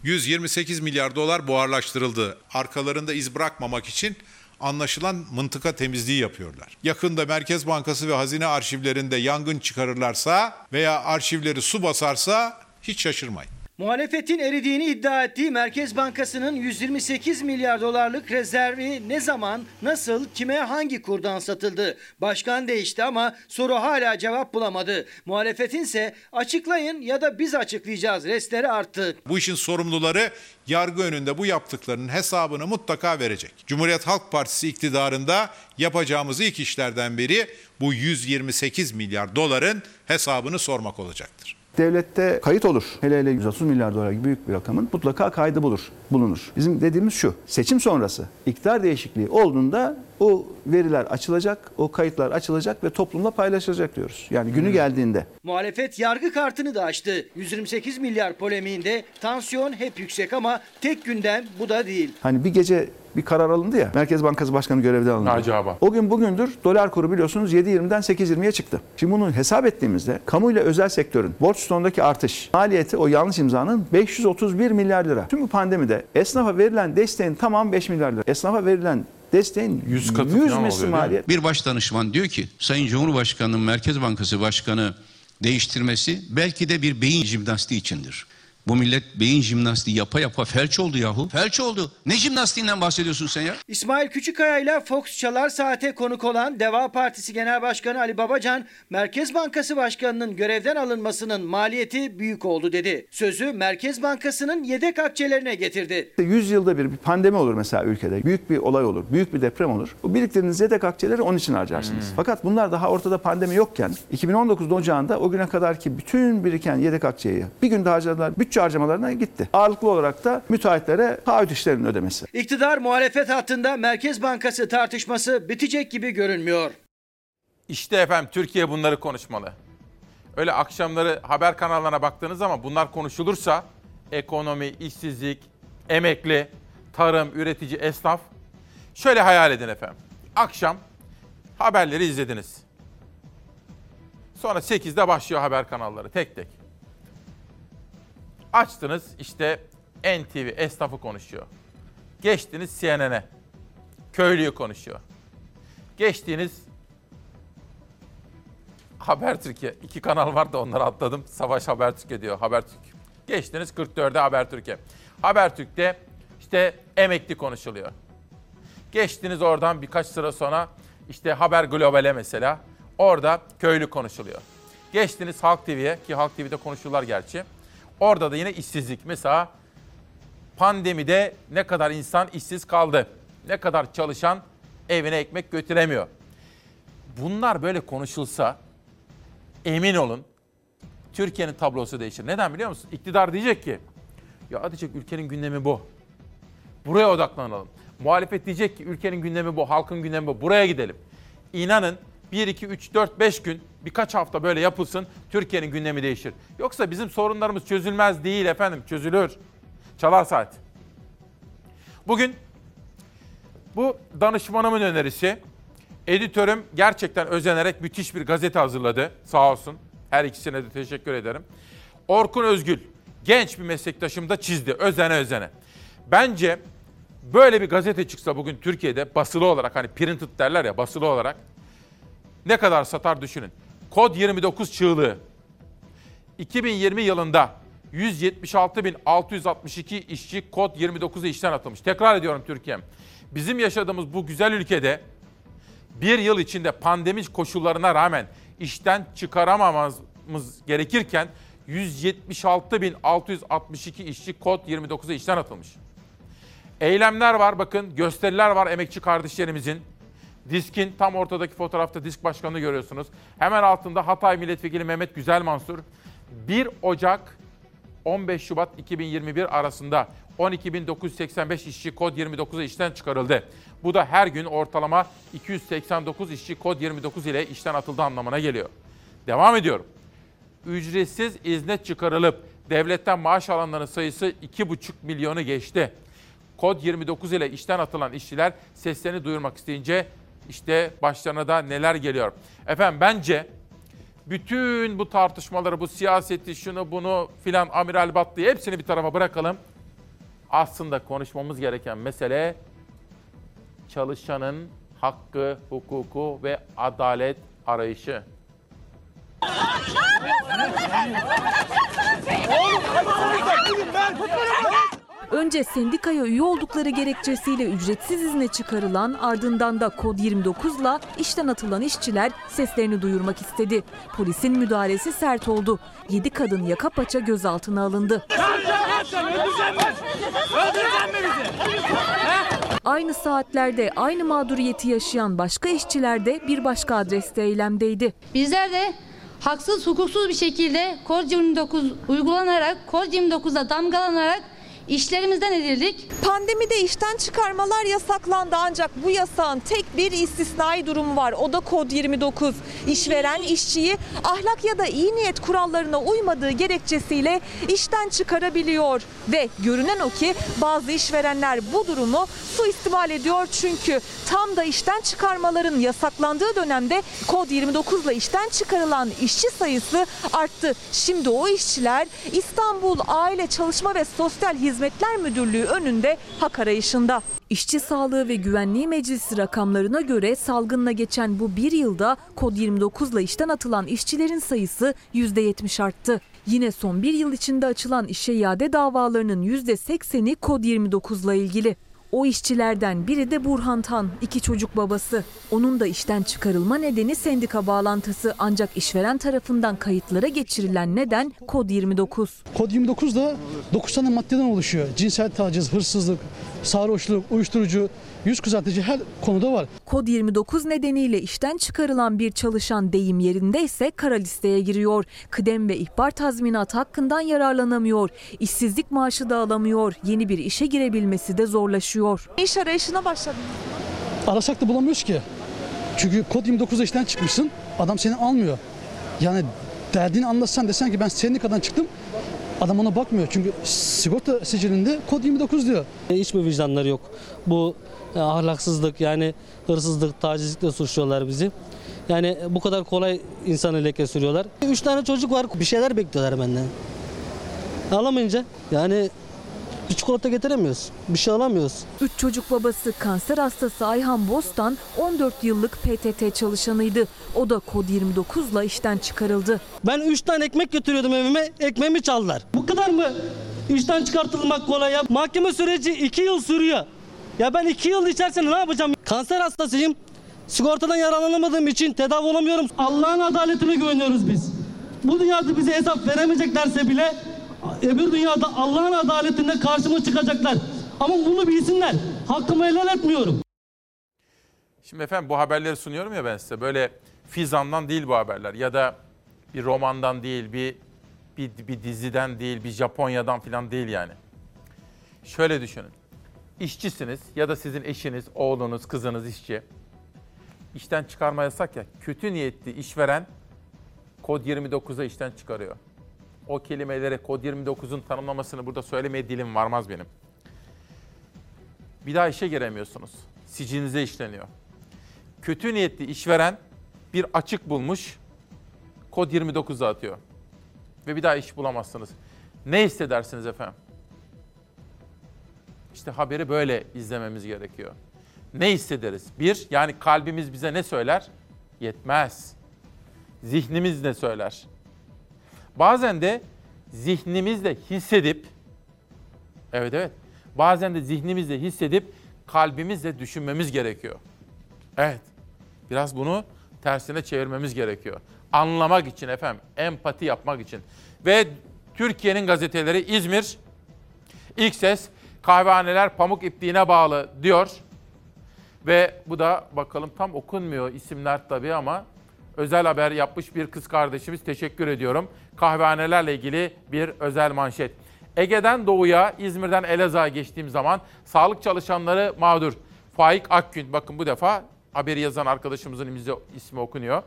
[SPEAKER 35] 128 milyar dolar buharlaştırıldı. Arkalarında iz bırakmamak için anlaşılan mıntıka temizliği yapıyorlar. Yakında Merkez Bankası ve hazine arşivlerinde yangın çıkarırlarsa veya arşivleri su basarsa hiç şaşırmayın.
[SPEAKER 30] Muhalefetin eridiğini iddia ettiği Merkez Bankası'nın 128 milyar dolarlık rezervi ne zaman, nasıl, kime, hangi kurdan satıldı? Başkan değişti ama soru hala cevap bulamadı. Muhalefetin ise açıklayın ya da biz açıklayacağız restleri arttı.
[SPEAKER 35] Bu işin sorumluları yargı önünde bu yaptıklarının hesabını mutlaka verecek. Cumhuriyet Halk Partisi iktidarında yapacağımız ilk işlerden biri bu 128 milyar doların hesabını sormak olacaktır.
[SPEAKER 33] Devlette kayıt olur. Hele hele 130 milyar dolar gibi büyük bir rakamın mutlaka kaydı bulur, bulunur. Bizim dediğimiz şu. Seçim sonrası iktidar değişikliği olduğunda o veriler açılacak, o kayıtlar açılacak ve toplumla paylaşılacak diyoruz. Yani günü geldiğinde.
[SPEAKER 30] Muhalefet yargı kartını da açtı. 128 milyar polemiğinde tansiyon hep yüksek ama tek gündem bu da değil.
[SPEAKER 33] Hani bir gece bir karar alındı ya. Merkez Bankası Başkanı görevden alındı.
[SPEAKER 1] Acaba.
[SPEAKER 33] O gün bugündür dolar kuru biliyorsunuz 7.20'den 8.20'ye çıktı. Şimdi bunu hesap ettiğimizde kamu ile özel sektörün borç stoğundaki artış maliyeti o yanlış imzanın 531 milyar lira. Tüm bu pandemide esnafa verilen desteğin tamam 5 milyar lira. Esnafa verilen desteğin 100,
[SPEAKER 1] katı
[SPEAKER 33] 100
[SPEAKER 1] falan
[SPEAKER 33] misli maliyet.
[SPEAKER 41] Bir baş danışman diyor ki Sayın Cumhurbaşkanı'nın Merkez Bankası Başkanı değiştirmesi belki de bir beyin jimnastiği içindir. Bu millet beyin jimnastiği yapa yapa felç oldu yahu. Felç oldu. Ne jimnastiğinden bahsediyorsun sen ya?
[SPEAKER 30] İsmail Küçükkaya ile Fox Çalar Saat'e konuk olan Deva Partisi Genel Başkanı Ali Babacan, Merkez Bankası Başkanı'nın görevden alınmasının maliyeti büyük oldu dedi. Sözü Merkez Bankası'nın yedek akçelerine getirdi.
[SPEAKER 33] 100 yılda bir bir pandemi olur mesela ülkede. Büyük bir olay olur, büyük bir deprem olur. Bu biriktirdiğiniz yedek akçeleri onun için harcarsınız. Fakat bunlar daha ortada pandemi yokken 2019 ocağında o güne kadarki bütün biriken yedek akçeyi bir günde harcadılar. Bütçe harcamalarına gitti. Ağırlıklı olarak da müteahhitlere taahhüt işlerinin ödemesi.
[SPEAKER 30] İktidar muhalefet hattında Merkez Bankası tartışması bitecek gibi görünmüyor.
[SPEAKER 1] İşte efendim Türkiye bunları konuşmalı. Öyle akşamları haber kanallarına baktığınız zaman bunlar konuşulursa ekonomi, işsizlik, emekli, tarım, üretici, esnaf şöyle hayal edin efendim. Akşam haberleri izlediniz. Sonra 8'de başlıyor haber kanalları tek tek. Açtınız işte NTV esnafı konuşuyor. Geçtiniz CNN'e. Köylüyü konuşuyor. Geçtiğiniz Haber Türkiye. iki kanal var da onları atladım. Savaş Haber Türkiye diyor. Haber Türk. Geçtiniz 44'e Haber Türkiye. Haber Türk'te işte emekli konuşuluyor. Geçtiniz oradan birkaç sıra sonra işte Haber Global'e mesela. Orada köylü konuşuluyor. Geçtiniz Halk TV'ye ki Halk TV'de konuşuyorlar gerçi. Orada da yine işsizlik. Mesela pandemide ne kadar insan işsiz kaldı? Ne kadar çalışan evine ekmek götüremiyor? Bunlar böyle konuşulsa emin olun Türkiye'nin tablosu değişir. Neden biliyor musun? İktidar diyecek ki ya diyecek ülkenin gündemi bu. Buraya odaklanalım. Muhalefet diyecek ki ülkenin gündemi bu, halkın gündemi bu. Buraya gidelim. İnanın 1, 2, 3, 4, 5 gün birkaç hafta böyle yapılsın Türkiye'nin gündemi değişir. Yoksa bizim sorunlarımız çözülmez değil efendim çözülür. Çalar saat. Bugün bu danışmanımın önerisi. Editörüm gerçekten özenerek müthiş bir gazete hazırladı. Sağ olsun. Her ikisine de teşekkür ederim. Orkun Özgül, genç bir meslektaşım da çizdi. Özene özene. Bence böyle bir gazete çıksa bugün Türkiye'de basılı olarak hani printed derler ya basılı olarak ne kadar satar düşünün. Kod 29 çığlığı. 2020 yılında 176.662 işçi kod 29'u işten atılmış. Tekrar ediyorum Türkiye'm. Bizim yaşadığımız bu güzel ülkede bir yıl içinde pandemi koşullarına rağmen işten çıkaramamamız gerekirken 176.662 işçi kod 29'a işten atılmış. Eylemler var bakın gösteriler var emekçi kardeşlerimizin. Diskin tam ortadaki fotoğrafta disk başkanını görüyorsunuz. Hemen altında Hatay Milletvekili Mehmet Güzel Mansur 1 Ocak 15 Şubat 2021 arasında 12.985 işçi kod 29'a işten çıkarıldı. Bu da her gün ortalama 289 işçi kod 29 ile işten atıldı anlamına geliyor. Devam ediyorum. ücretsiz izne çıkarılıp devletten maaş alanların sayısı 2,5 milyonu geçti. Kod 29 ile işten atılan işçiler seslerini duyurmak isteyince işte başlarına da neler geliyor. Efendim bence bütün bu tartışmaları, bu siyaseti, şunu bunu filan Amiral Battı'yı hepsini bir tarafa bırakalım. Aslında konuşmamız gereken mesele çalışanın hakkı, hukuku ve adalet arayışı.
[SPEAKER 42] Önce sendikaya üye oldukları gerekçesiyle ücretsiz izne çıkarılan ardından da kod 29'la işten atılan işçiler seslerini duyurmak istedi. Polisin müdahalesi sert oldu. 7 kadın yaka paça gözaltına alındı. Aynı saatlerde aynı mağduriyeti yaşayan başka işçiler de bir başka adreste eylemdeydi.
[SPEAKER 43] Bizler de haksız hukuksuz bir şekilde kod 29 uygulanarak kod 29'da damgalanarak işlerimizden edildik.
[SPEAKER 9] Pandemide işten çıkarmalar yasaklandı ancak bu yasağın tek bir istisnai durumu var. O da kod 29. İşveren işçiyi ahlak ya da iyi niyet kurallarına uymadığı gerekçesiyle işten çıkarabiliyor. Ve görünen o ki bazı işverenler bu durumu suistimal ediyor. Çünkü tam da işten çıkarmaların yasaklandığı dönemde kod 29 ile işten çıkarılan işçi sayısı arttı. Şimdi o işçiler İstanbul Aile Çalışma ve Sosyal Hizmetler Müdürlüğü önünde hak arayışında.
[SPEAKER 42] İşçi Sağlığı ve Güvenliği Meclisi rakamlarına göre salgınla geçen bu bir yılda kod 29 ile işten atılan işçilerin sayısı %70 arttı. Yine son bir yıl içinde açılan işe iade davalarının %80'i kod 29 ile ilgili. O işçilerden biri de Burhan Tan, iki çocuk babası. Onun da işten çıkarılma nedeni sendika bağlantısı ancak işveren tarafından kayıtlara geçirilen neden kod 29.
[SPEAKER 44] Kod 29 da 9 tane maddeden oluşuyor. Cinsel taciz, hırsızlık, sarhoşluk, uyuşturucu, yüz kızartıcı her konuda var.
[SPEAKER 42] Kod 29 nedeniyle işten çıkarılan bir çalışan deyim yerinde ise kara listeye giriyor. Kıdem ve ihbar tazminat hakkından yararlanamıyor. İşsizlik maaşı da alamıyor. Yeni bir işe girebilmesi de zorlaşıyor.
[SPEAKER 9] İş arayışına başladım.
[SPEAKER 44] Arasak da bulamıyoruz ki. Çünkü kod 29'da işten çıkmışsın, adam seni almıyor. Yani derdini anlatsan desen ki ben sendikadan çıktım, adam ona bakmıyor. Çünkü sigorta sicilinde kod 29 diyor.
[SPEAKER 45] Hiçbir vicdanları yok. Bu e, ahlaksızlık yani hırsızlık, tacizlikle suçluyorlar bizi. Yani bu kadar kolay insanı leke sürüyorlar. Üç tane çocuk var bir şeyler bekliyorlar benden. Alamayınca yani bir çikolata getiremiyoruz. Bir şey alamıyoruz.
[SPEAKER 42] Üç çocuk babası kanser hastası Ayhan Bostan 14 yıllık PTT çalışanıydı. O da kod 29 ile işten çıkarıldı.
[SPEAKER 45] Ben 3 tane ekmek götürüyordum evime, ekmeğimi çaldılar. Bu kadar mı işten çıkartılmak kolay ya? Mahkeme süreci 2 yıl sürüyor. Ya ben 2 yıl içerisinde ne yapacağım? Kanser hastasıyım. Sigortadan yararlanamadığım için tedavi olamıyorum. Allah'ın adaletine güveniyoruz biz. Bu dünyada bize hesap veremeyeceklerse bile öbür dünyada Allah'ın adaletinde karşıma çıkacaklar. Ama bunu bilsinler. Hakkımı helal etmiyorum.
[SPEAKER 1] Şimdi efendim bu haberleri sunuyorum ya ben size. Böyle Fizan'dan değil bu haberler ya da bir romandan değil, bir bir, bir diziden değil, bir Japonya'dan falan değil yani. Şöyle düşünün. İşçisiniz ya da sizin eşiniz, oğlunuz, kızınız işçi. İşten çıkarma yasak ya. Kötü niyetli işveren kod 29'a işten çıkarıyor. O kelimeleri kod 29'un tanımlamasını burada söylemeye dilim varmaz benim. Bir daha işe giremiyorsunuz. Sicilinize işleniyor. Kötü niyetli işveren bir açık bulmuş, kod 29'a atıyor. Ve bir daha iş bulamazsınız. Ne hissedersiniz efendim? İşte haberi böyle izlememiz gerekiyor. Ne hissederiz? Bir, yani kalbimiz bize ne söyler? Yetmez. Zihnimiz ne söyler? Bazen de zihnimizle hissedip, evet evet, bazen de zihnimizle hissedip kalbimizle düşünmemiz gerekiyor. Evet, biraz bunu tersine çevirmemiz gerekiyor. Anlamak için efendim, empati yapmak için. Ve Türkiye'nin gazeteleri İzmir, ilk ses kahvehaneler pamuk ipliğine bağlı diyor. Ve bu da bakalım tam okunmuyor isimler tabii ama özel haber yapmış bir kız kardeşimiz teşekkür ediyorum. Kahvehanelerle ilgili bir özel manşet. Ege'den doğuya, İzmir'den Elazığ'a geçtiğim zaman sağlık çalışanları mağdur. Faik Akgün, bakın bu defa haberi yazan arkadaşımızın ismi okunuyor.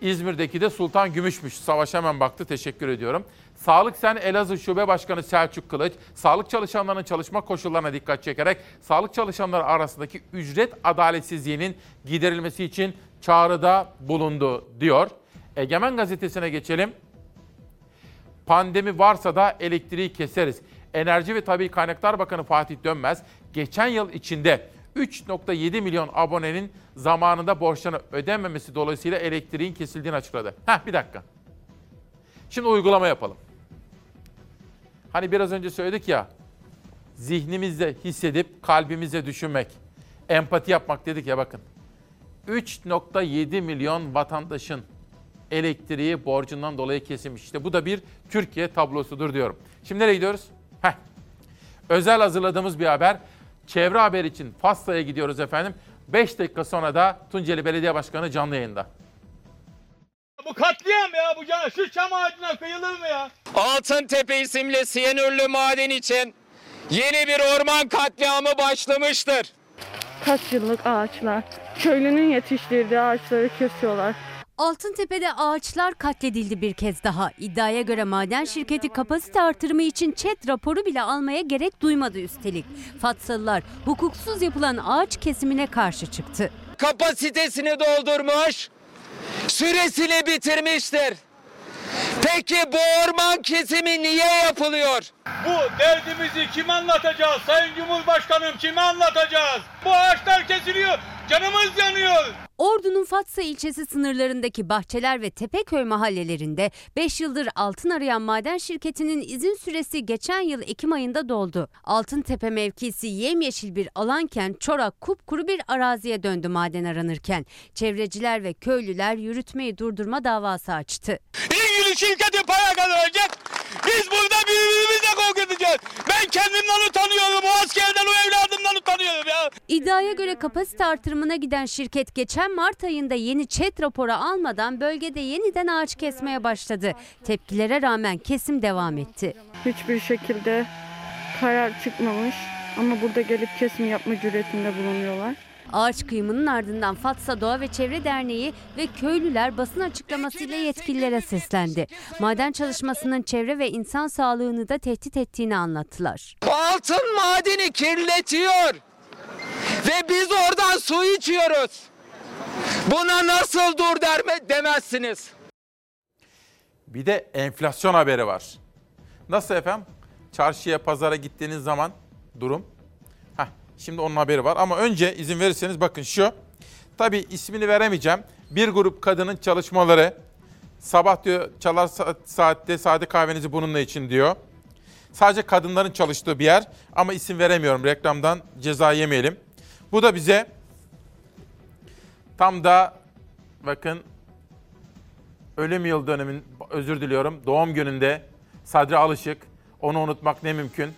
[SPEAKER 1] İzmir'deki de Sultan Gümüşmüş. Savaş hemen baktı. Teşekkür ediyorum. Sağlık Sen Elazığ Şube Başkanı Selçuk Kılıç, sağlık çalışanlarının çalışma koşullarına dikkat çekerek sağlık çalışanları arasındaki ücret adaletsizliğinin giderilmesi için çağrıda bulundu diyor. Egemen Gazetesi'ne geçelim. Pandemi varsa da elektriği keseriz. Enerji ve Tabi Kaynaklar Bakanı Fatih Dönmez, geçen yıl içinde 3.7 milyon abonenin zamanında borçlarını ödememesi dolayısıyla elektriğin kesildiğini açıkladı. Heh bir dakika. Şimdi uygulama yapalım. Hani biraz önce söyledik ya, zihnimizde hissedip kalbimizde düşünmek, empati yapmak dedik ya bakın. 3.7 milyon vatandaşın elektriği borcundan dolayı kesilmiş. İşte bu da bir Türkiye tablosudur diyorum. Şimdi nereye gidiyoruz? Heh. Özel hazırladığımız bir haber. Çevre haber için Fas'ta'ya gidiyoruz efendim. 5 dakika sonra da Tunceli Belediye Başkanı canlı yayında.
[SPEAKER 46] Bu katliam ya bu can şu çam ağacına kıyılır mı ya?
[SPEAKER 47] Altıntepe isimli siyanürlü maden için yeni bir orman katliamı başlamıştır.
[SPEAKER 48] Kaç yıllık ağaçlar. Köylünün yetiştirdiği ağaçları kesiyorlar.
[SPEAKER 49] Altıntepe'de ağaçlar katledildi bir kez daha. İddiaya göre maden şirketi kapasite artırımı için ÇED raporu bile almaya gerek duymadı üstelik. Fatsalılar hukuksuz yapılan ağaç kesimine karşı çıktı.
[SPEAKER 47] Kapasitesini doldurmuş, süresini bitirmiştir. Peki bu orman kesimi niye yapılıyor?
[SPEAKER 46] Bu derdimizi kime anlatacağız? Sayın Cumhurbaşkanım kime anlatacağız? Bu ağaçlar kesiliyor. Canımız yanıyor.
[SPEAKER 49] Ordu'nun Fatsa ilçesi sınırlarındaki Bahçeler ve Tepeköy mahallelerinde 5 yıldır altın arayan maden şirketinin izin süresi geçen yıl Ekim ayında doldu. Altıntepe mevkisi yemyeşil bir alanken çorak kupkuru bir araziye döndü maden aranırken. Çevreciler ve köylüler yürütmeyi durdurma davası açtı.
[SPEAKER 47] İlgili şirketi para kazanacak. Biz burada birbirimizle kavga edeceğiz. Ben kendimden utanıyorum. O askerden o evladımdan utanıyorum ya.
[SPEAKER 49] İddiaya göre kapasite artırımına giden şirket geçen Mart ayında yeni ÇED raporu almadan bölgede yeniden ağaç kesmeye başladı. Tepkilere rağmen kesim devam etti.
[SPEAKER 48] Hiçbir şekilde karar çıkmamış ama burada gelip kesim yapma cüretinde bulunuyorlar.
[SPEAKER 49] Ağaç kıyımının ardından Fatsa Doğa ve Çevre Derneği ve köylüler basın açıklamasıyla yetkililere seslendi. Maden çalışmasının çevre ve insan sağlığını da tehdit ettiğini anlattılar.
[SPEAKER 47] Altın madeni kirletiyor. Ve biz oradan su içiyoruz. Buna nasıl dur derme demezsiniz.
[SPEAKER 1] Bir de enflasyon haberi var. Nasıl efendim? Çarşıya, pazara gittiğiniz zaman durum. Heh, şimdi onun haberi var ama önce izin verirseniz bakın şu. Tabii ismini veremeyeceğim. Bir grup kadının çalışmaları. Sabah diyor çalar saatte sade kahvenizi bununla için diyor. Sadece kadınların çalıştığı bir yer ama isim veremiyorum reklamdan ceza yemeyelim. Bu da bize tam da bakın ölüm yıl dönemin özür diliyorum doğum gününde Sadri Alışık onu unutmak ne mümkün.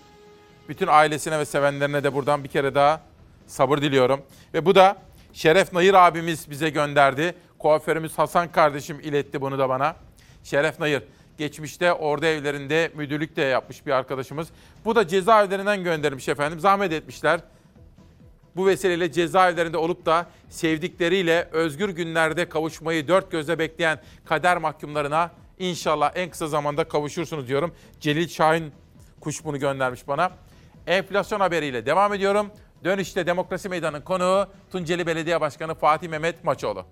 [SPEAKER 1] Bütün ailesine ve sevenlerine de buradan bir kere daha sabır diliyorum. Ve bu da Şeref Nayır abimiz bize gönderdi. Kuaförümüz Hasan kardeşim iletti bunu da bana. Şeref Nayır geçmişte orada evlerinde müdürlük de yapmış bir arkadaşımız. Bu da cezaevlerinden göndermiş efendim. Zahmet etmişler. Bu vesileyle cezaevlerinde olup da sevdikleriyle özgür günlerde kavuşmayı dört gözle bekleyen kader mahkumlarına inşallah en kısa zamanda kavuşursunuz diyorum. Celil Şahin kuş bunu göndermiş bana. Enflasyon haberiyle devam ediyorum. Dönüşte Demokrasi Meydanı'nın konuğu Tunceli Belediye Başkanı Fatih Mehmet Maçoğlu.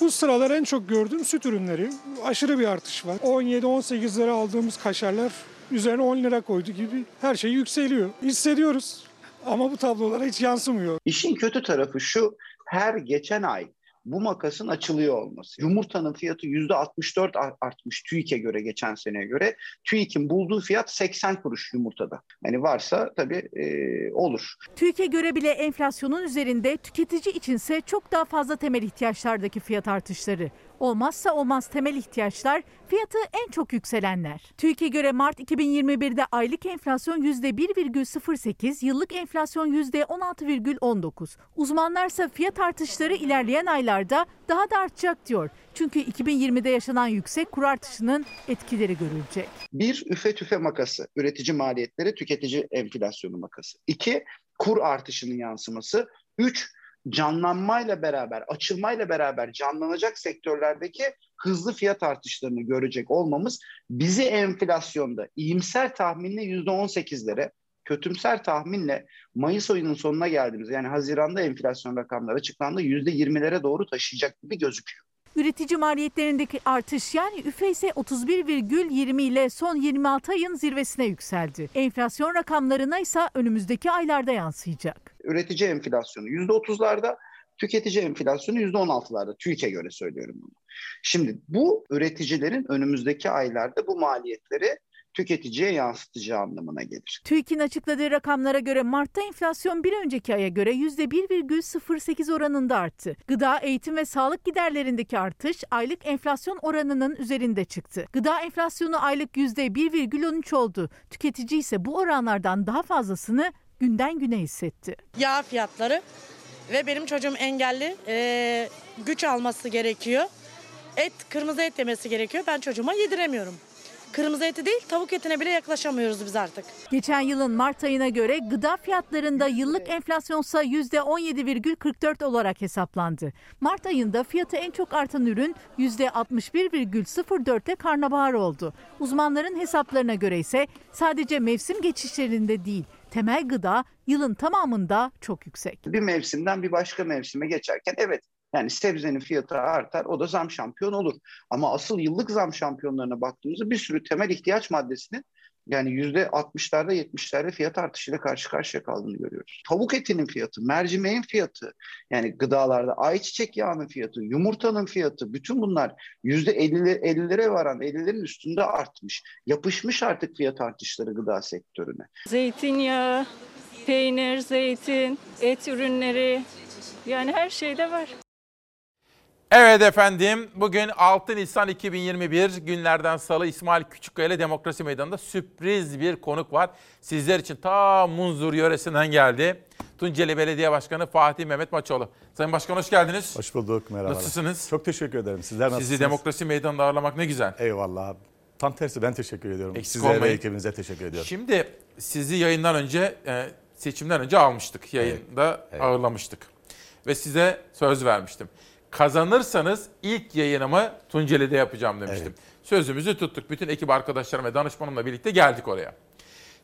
[SPEAKER 50] Bu sıralar en çok gördüğüm süt ürünleri. Aşırı bir artış var. 17-18 lira aldığımız kaşarlar üzerine 10 lira koydu gibi her şey yükseliyor. Hissediyoruz ama bu tablolara hiç yansımıyor.
[SPEAKER 51] İşin kötü tarafı şu, her geçen ay bu makasın açılıyor olması. Yumurtanın fiyatı %64 artmış TÜİK'e göre geçen seneye göre. TÜİK'in bulduğu fiyat 80 kuruş yumurtada. Hani varsa tabii e, olur.
[SPEAKER 52] TÜİK'e göre bile enflasyonun üzerinde tüketici içinse çok daha fazla temel ihtiyaçlardaki fiyat artışları. Olmazsa olmaz temel ihtiyaçlar fiyatı en çok yükselenler. TÜİK'e göre Mart 2021'de aylık enflasyon %1,08, yıllık enflasyon %16,19. Uzmanlarsa fiyat artışları ilerleyen aylarda daha da artacak diyor. Çünkü 2020'de yaşanan yüksek kur artışının etkileri görülecek.
[SPEAKER 51] Bir, üfe tüfe makası, üretici maliyetleri, tüketici enflasyonu makası. İki, kur artışının yansıması. Üç, canlanmayla beraber, açılmayla beraber canlanacak sektörlerdeki hızlı fiyat artışlarını görecek olmamız bizi enflasyonda iyimser tahminle %18'lere, kötümser tahminle Mayıs ayının sonuna geldiğimiz yani Haziran'da enflasyon rakamları açıklandı %20'lere doğru taşıyacak gibi gözüküyor.
[SPEAKER 52] Üretici maliyetlerindeki artış yani üfe ise 31,20 ile son 26 ayın zirvesine yükseldi. Enflasyon rakamlarına ise önümüzdeki aylarda yansıyacak.
[SPEAKER 51] Üretici enflasyonu %30'larda, tüketici enflasyonu %16'larda. TÜİK'e göre söylüyorum bunu. Şimdi bu üreticilerin önümüzdeki aylarda bu maliyetleri tüketiciye yansıtacağı anlamına gelir.
[SPEAKER 52] TÜİK'in açıkladığı rakamlara göre Mart'ta enflasyon bir önceki aya göre %1,08 oranında arttı. Gıda, eğitim ve sağlık giderlerindeki artış aylık enflasyon oranının üzerinde çıktı. Gıda enflasyonu aylık %1,13 oldu. Tüketici ise bu oranlardan daha fazlasını günden güne hissetti.
[SPEAKER 53] Yağ fiyatları ve benim çocuğum engelli eee, güç alması gerekiyor. Et, kırmızı et yemesi gerekiyor. Ben çocuğuma yediremiyorum. Kırmızı eti değil tavuk etine bile yaklaşamıyoruz biz artık.
[SPEAKER 52] Geçen yılın Mart ayına göre gıda fiyatlarında yıllık enflasyonsa %17,44 olarak hesaplandı. Mart ayında fiyatı en çok artan ürün %61,04'te karnabahar oldu. Uzmanların hesaplarına göre ise sadece mevsim geçişlerinde değil, temel gıda yılın tamamında çok yüksek.
[SPEAKER 51] Bir mevsimden bir başka mevsime geçerken evet yani sebzenin fiyatı artar o da zam şampiyon olur. Ama asıl yıllık zam şampiyonlarına baktığımızda bir sürü temel ihtiyaç maddesinin yani yüzde 60'larda 70'lerde fiyat artışıyla karşı karşıya kaldığını görüyoruz. Tavuk etinin fiyatı, mercimeğin fiyatı, yani gıdalarda ayçiçek yağının fiyatı, yumurtanın fiyatı, bütün bunlar yüzde 50'lere varan 50'lerin üstünde artmış. Yapışmış artık fiyat artışları gıda sektörüne.
[SPEAKER 54] Zeytinyağı, peynir, zeytin, et ürünleri yani her şeyde var.
[SPEAKER 1] Evet efendim bugün 6 Nisan 2021 günlerden salı İsmail Küçükkaya ile Demokrasi Meydanı'nda sürpriz bir konuk var. Sizler için ta Munzur yöresinden geldi. Tunceli Belediye Başkanı Fatih Mehmet Maçoğlu. Sayın Başkan hoş geldiniz.
[SPEAKER 55] Hoş bulduk merhaba.
[SPEAKER 1] Nasılsınız?
[SPEAKER 55] Çok teşekkür ederim. Sizler nasılsınız?
[SPEAKER 1] Sizi Demokrasi Meydanı'nda ağırlamak ne güzel.
[SPEAKER 55] Eyvallah. Tam tersi ben teşekkür ediyorum.
[SPEAKER 1] Eksik
[SPEAKER 55] Size ve
[SPEAKER 1] olmayın.
[SPEAKER 55] ekibinize teşekkür ediyorum.
[SPEAKER 1] Şimdi sizi yayından önce e, seçimden önce almıştık. Yayında ağırlamıştık. Ve size söz vermiştim. Kazanırsanız ilk yayınımı Tunceli'de yapacağım demiştim. Sözümüzü tuttuk. Bütün ekip arkadaşlarım ve danışmanımla birlikte geldik oraya.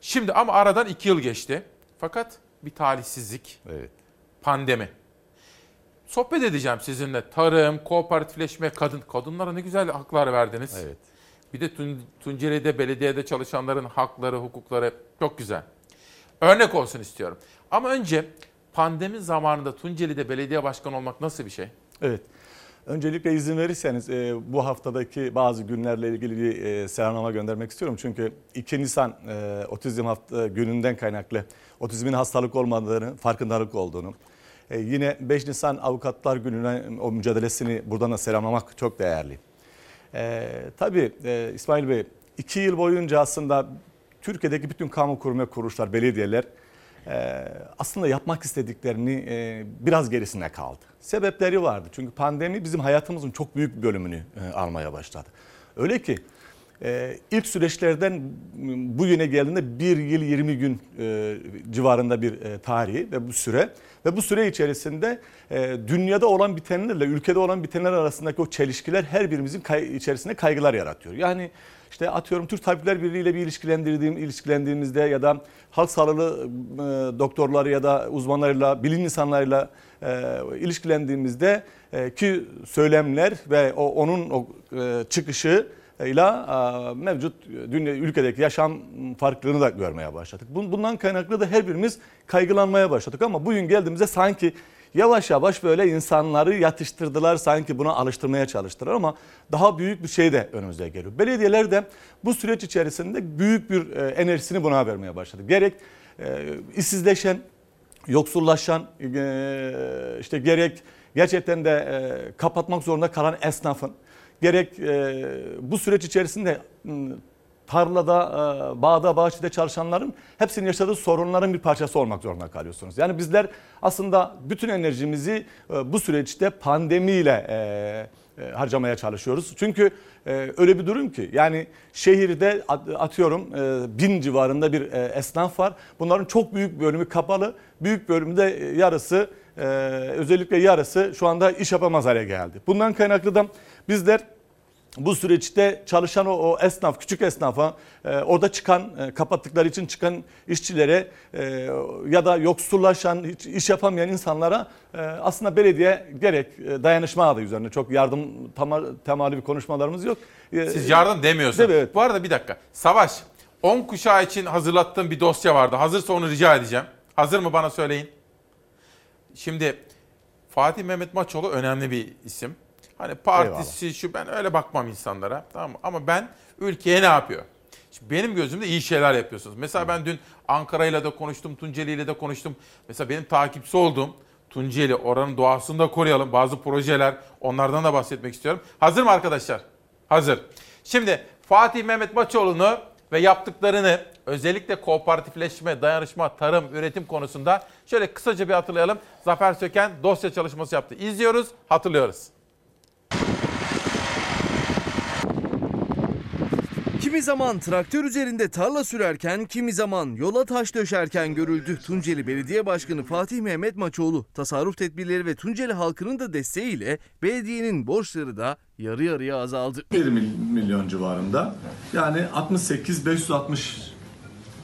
[SPEAKER 1] Şimdi ama aradan iki yıl geçti. Fakat bir talihsizlik. Pandemi. Sohbet edeceğim sizinle. Tarım, kooperatifleşme, kadın. Kadınlara ne güzel haklar verdiniz.
[SPEAKER 55] Evet.
[SPEAKER 1] Bir de Tun- Tunceli'de belediyede çalışanların hakları, hukukları çok güzel. Örnek olsun istiyorum. Ama önce pandemi zamanında Tunceli'de belediye başkanı olmak nasıl bir şey?
[SPEAKER 55] Evet. Öncelikle izin verirseniz e, bu haftadaki bazı günlerle ilgili bir e, selamlama göndermek istiyorum. Çünkü 2 Nisan e, otizm hafta gününden kaynaklı otizmin hastalık olmadığını, farkındalık olduğunu, e, yine 5 Nisan Avukatlar Günü'ne o mücadelesini buradan da selamlamak çok değerli. E, tabii e, İsmail Bey 2 yıl boyunca aslında Türkiye'deki bütün kamu kurum ve kuruluşlar, belediyeler aslında yapmak istediklerini e, biraz gerisinde kaldı. Sebepleri vardı. Çünkü pandemi bizim hayatımızın çok büyük bir bölümünü e, almaya başladı. Öyle ki e, ilk süreçlerden bu yöne geldiğinde bir yıl 20 gün civarında bir tarihi ve bu süre ve bu süre içerisinde dünyada olan bitenlerle ülkede olan bitenler arasındaki o çelişkiler her birimizin içerisinde kaygılar yaratıyor. Yani işte atıyorum Türk Tabipler Birliği ile bir ilişkilendirdiğim ilişkilendiğimizde ya da halk sağlığı e, doktorları ya da uzmanlarıyla, bilim insanlarıyla e, ilişkilendiğimizde e, ki söylemler ve o onun o e, çıkışı ile mevcut dünya ülkedeki yaşam farklılığını da görmeye başladık. Bun- Bundan kaynaklı da her birimiz kaygılanmaya başladık ama bugün geldiğimizde sanki yavaş yavaş böyle insanları yatıştırdılar sanki buna alıştırmaya çalıştılar ama daha büyük bir şey de önümüze geliyor. Belediyeler de bu süreç içerisinde büyük bir e, enerjisini buna vermeye başladı. Gerek e, işsizleşen, yoksullaşan, e, işte gerek gerçekten de kapatmak zorunda kalan esnafın, gerek bu süreç içerisinde m, tarlada, e, bağda, bahçede çalışanların hepsinin yaşadığı sorunların bir parçası olmak zorunda kalıyorsunuz. Yani bizler aslında bütün enerjimizi e, bu süreçte pandemiyle e, harcamaya çalışıyoruz. Çünkü öyle bir durum ki yani şehirde at- atıyorum bin civarında bir esnaf var. Bunların çok büyük bölümü kapalı, büyük bölümü de e, yarısı özellikle yarısı şu anda iş yapamaz hale geldi. Bundan kaynaklı da bizler bu süreçte çalışan o, o esnaf, küçük esnafa, e, orada çıkan, e, kapattıkları için çıkan işçilere e, ya da yoksullaşan, hiç iş yapamayan insanlara e, aslında belediye gerek e, dayanışma adı üzerine çok yardım tema, temalı bir konuşmalarımız yok. E,
[SPEAKER 1] Siz yardım demiyorsunuz.
[SPEAKER 55] Değil mi? Evet.
[SPEAKER 1] Bu arada bir dakika. Savaş, 10 kuşağı için hazırlattığım bir dosya vardı. Hazırsa onu rica edeceğim. Hazır mı bana söyleyin. Şimdi Fatih Mehmet Maçoğlu önemli bir isim. Hani partisi şu ben öyle bakmam insanlara. Tamam mı? Ama ben ülkeye ne yapıyor? Şimdi benim gözümde iyi şeyler yapıyorsunuz. Mesela ben dün Ankara ile de konuştum, Tunceli ile de konuştum. Mesela benim takipçisi olduğum Tunceli, oranın doğasını da koruyalım. Bazı projeler, onlardan da bahsetmek istiyorum. Hazır mı arkadaşlar? Hazır. Şimdi Fatih Mehmet Maçoğlu'nu ve yaptıklarını özellikle kooperatifleşme, dayanışma, tarım, üretim konusunda şöyle kısaca bir hatırlayalım. Zafer Söken dosya çalışması yaptı. İzliyoruz, hatırlıyoruz.
[SPEAKER 2] Kimi zaman traktör üzerinde tarla sürerken, kimi zaman yola taş döşerken görüldü. Tunceli Belediye Başkanı Fatih Mehmet Maçoğlu, tasarruf tedbirleri ve Tunceli halkının da desteğiyle belediyenin borçları da yarı yarıya azaldı.
[SPEAKER 56] 1 milyon civarında. Yani 68 560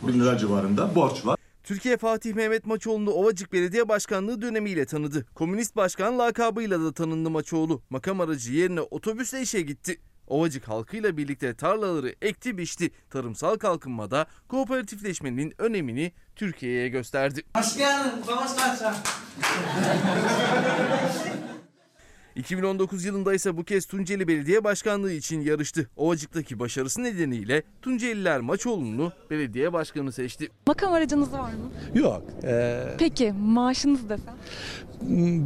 [SPEAKER 56] bin lira civarında borç var.
[SPEAKER 2] Türkiye Fatih Mehmet Maçoğlu'nu Ovacık Belediye Başkanlığı dönemiyle tanıdı. Komünist Başkan lakabıyla da tanındı Maçoğlu. Makam aracı yerine otobüsle işe gitti. Ovacık halkıyla birlikte tarlaları ekti biçti. Tarımsal kalkınmada kooperatifleşmenin önemini Türkiye'ye gösterdi.
[SPEAKER 57] Hoş geldin. Vamos lá.
[SPEAKER 2] 2019 yılında ise bu kez Tunceli Belediye Başkanlığı için yarıştı. Ovacık'taki başarısı nedeniyle Tunceliler Maçoğlu'nu belediye başkanı seçti.
[SPEAKER 58] Makam aracınız var mı?
[SPEAKER 59] Yok. e,
[SPEAKER 58] Peki maaşınız desem?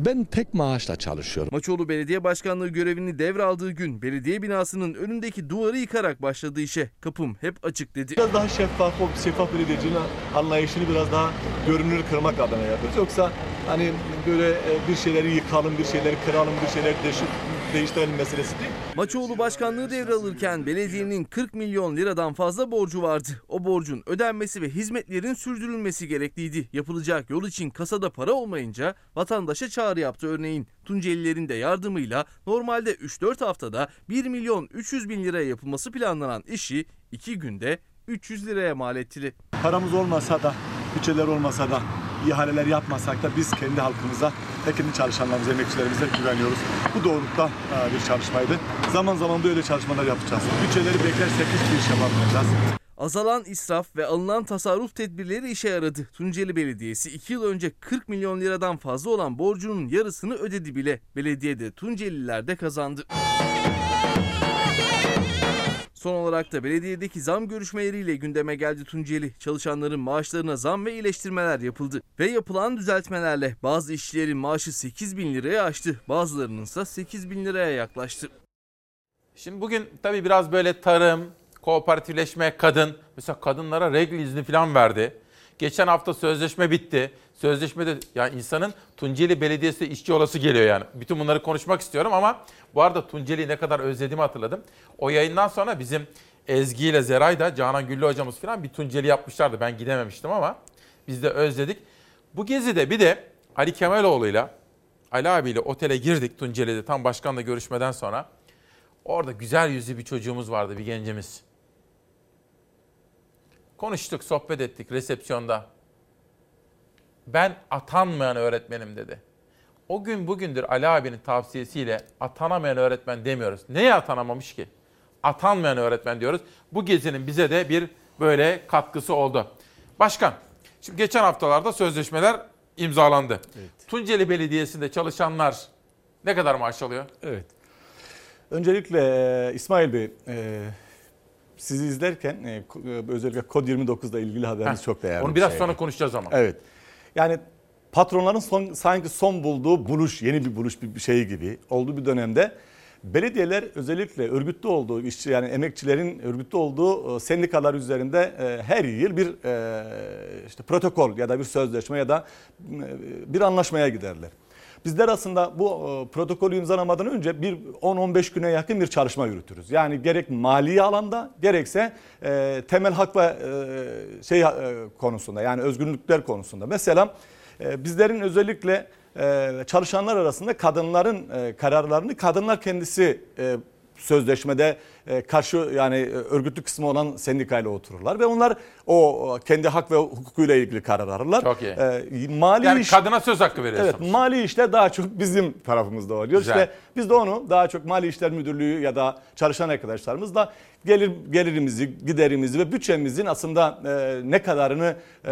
[SPEAKER 59] Ben tek maaşla çalışıyorum.
[SPEAKER 2] Maçoğlu Belediye Başkanlığı görevini devraldığı gün belediye binasının önündeki duvarı yıkarak başladı işe. Kapım hep açık dedi.
[SPEAKER 55] Biraz daha şeffaf, şeffaf belediyecinin anlayışını biraz daha görünür kırmak adına yapıyoruz. Yoksa hani böyle e, bir şeyleri yıkalım, bir şeyleri kıralım, bir şeyleri değiş- değiştirelim meselesi değil.
[SPEAKER 2] Maçoğlu başkanlığı devralırken belediyenin 40 milyon liradan fazla borcu vardı. O borcun ödenmesi ve hizmetlerin sürdürülmesi gerekliydi. Yapılacak yol için kasada para olmayınca vatandaşa çağrı yaptı örneğin. Tuncelilerin de yardımıyla normalde 3-4 haftada 1 milyon 300 bin liraya yapılması planlanan işi 2 günde 300 liraya mal etti.
[SPEAKER 55] Paramız olmasa da, bütçeler olmasa da, ihaleler yapmasak da biz kendi halkımıza kendi çalışanlarımıza, emekçilerimize güveniyoruz. Bu doğrultuda e, bir çalışmaydı. Zaman zaman böyle çalışmalar yapacağız. Bütçeleri beklersek hiçbir iş yapamayacağız.
[SPEAKER 2] Azalan israf ve alınan tasarruf tedbirleri işe yaradı. Tunceli Belediyesi 2 yıl önce 40 milyon liradan fazla olan borcunun yarısını ödedi bile. Belediyede Tunceliler de kazandı. Son olarak da belediyedeki zam görüşmeleriyle gündeme geldi Tunceli. Çalışanların maaşlarına zam ve iyileştirmeler yapıldı. Ve yapılan düzeltmelerle bazı işçilerin maaşı 8 bin liraya aştı. Bazılarının ise 8 bin liraya yaklaştı.
[SPEAKER 1] Şimdi bugün tabii biraz böyle tarım, kooperatifleşme, kadın. Mesela kadınlara regl izni falan verdi. Geçen hafta sözleşme bitti. Sözleşmede yani insanın Tunceli Belediyesi işçi olası geliyor yani. Bütün bunları konuşmak istiyorum ama bu arada Tunceli'yi ne kadar özlediğimi hatırladım. O yayından sonra bizim Ezgi ile Zeray da Canan Güllü hocamız falan bir Tunceli yapmışlardı. Ben gidememiştim ama biz de özledik. Bu gezide bir de Ali Kemaloğlu'yla Ali abiyle otele girdik Tunceli'de tam başkanla görüşmeden sonra. Orada güzel yüzlü bir çocuğumuz vardı, bir gencimiz. Konuştuk, sohbet ettik resepsiyonda. Ben atanmayan öğretmenim dedi. O gün bugündür Ali abinin tavsiyesiyle atanamayan öğretmen demiyoruz. Neye atanamamış ki? Atanmayan öğretmen diyoruz. Bu gezinin bize de bir böyle katkısı oldu. Başkan, şimdi geçen haftalarda sözleşmeler imzalandı. Tunceli Belediyesi'nde çalışanlar ne kadar maaş alıyor?
[SPEAKER 55] Evet. Öncelikle İsmail Bey, sizi izlerken e, e, özellikle Kod 29'da ilgili haberiniz
[SPEAKER 1] Heh,
[SPEAKER 55] çok değerli.
[SPEAKER 1] onu
[SPEAKER 55] bir
[SPEAKER 1] biraz
[SPEAKER 55] şeydi.
[SPEAKER 1] sonra konuşacağız ama.
[SPEAKER 55] Evet. Yani patronların son, sanki son bulduğu buluş, yeni bir buluş bir şey gibi olduğu bir dönemde belediyeler özellikle örgütlü olduğu işçi yani emekçilerin örgütlü olduğu e, sendikalar üzerinde her yıl bir işte protokol ya da bir sözleşme ya da bir anlaşmaya giderler. Bizler aslında bu e, protokolü imzalamadan önce bir 10-15 güne yakın bir çalışma yürütürüz. Yani gerek mali alanda gerekse e, temel hak ve e, şey konusunda yani özgürlükler konusunda. Mesela bizlerin özellikle çalışanlar arasında kadınların kararlarını kadınlar kendisi sözleşmede karşı yani e, örgütlü kısmı olan sendikayla otururlar ve onlar o kendi hak ve hukukuyla ilgili karar alırlar.
[SPEAKER 1] Çok iyi.
[SPEAKER 55] E, mali
[SPEAKER 1] Yani
[SPEAKER 55] iş,
[SPEAKER 1] kadına söz hakkı veriyorsunuz.
[SPEAKER 55] Evet mali işler daha çok bizim tarafımızda oluyor.
[SPEAKER 1] Güzel.
[SPEAKER 55] İşte biz de onu daha çok Mali İşler Müdürlüğü ya da çalışan arkadaşlarımızla gelir gelirimizi, giderimizi ve bütçemizin aslında e, ne kadarını e,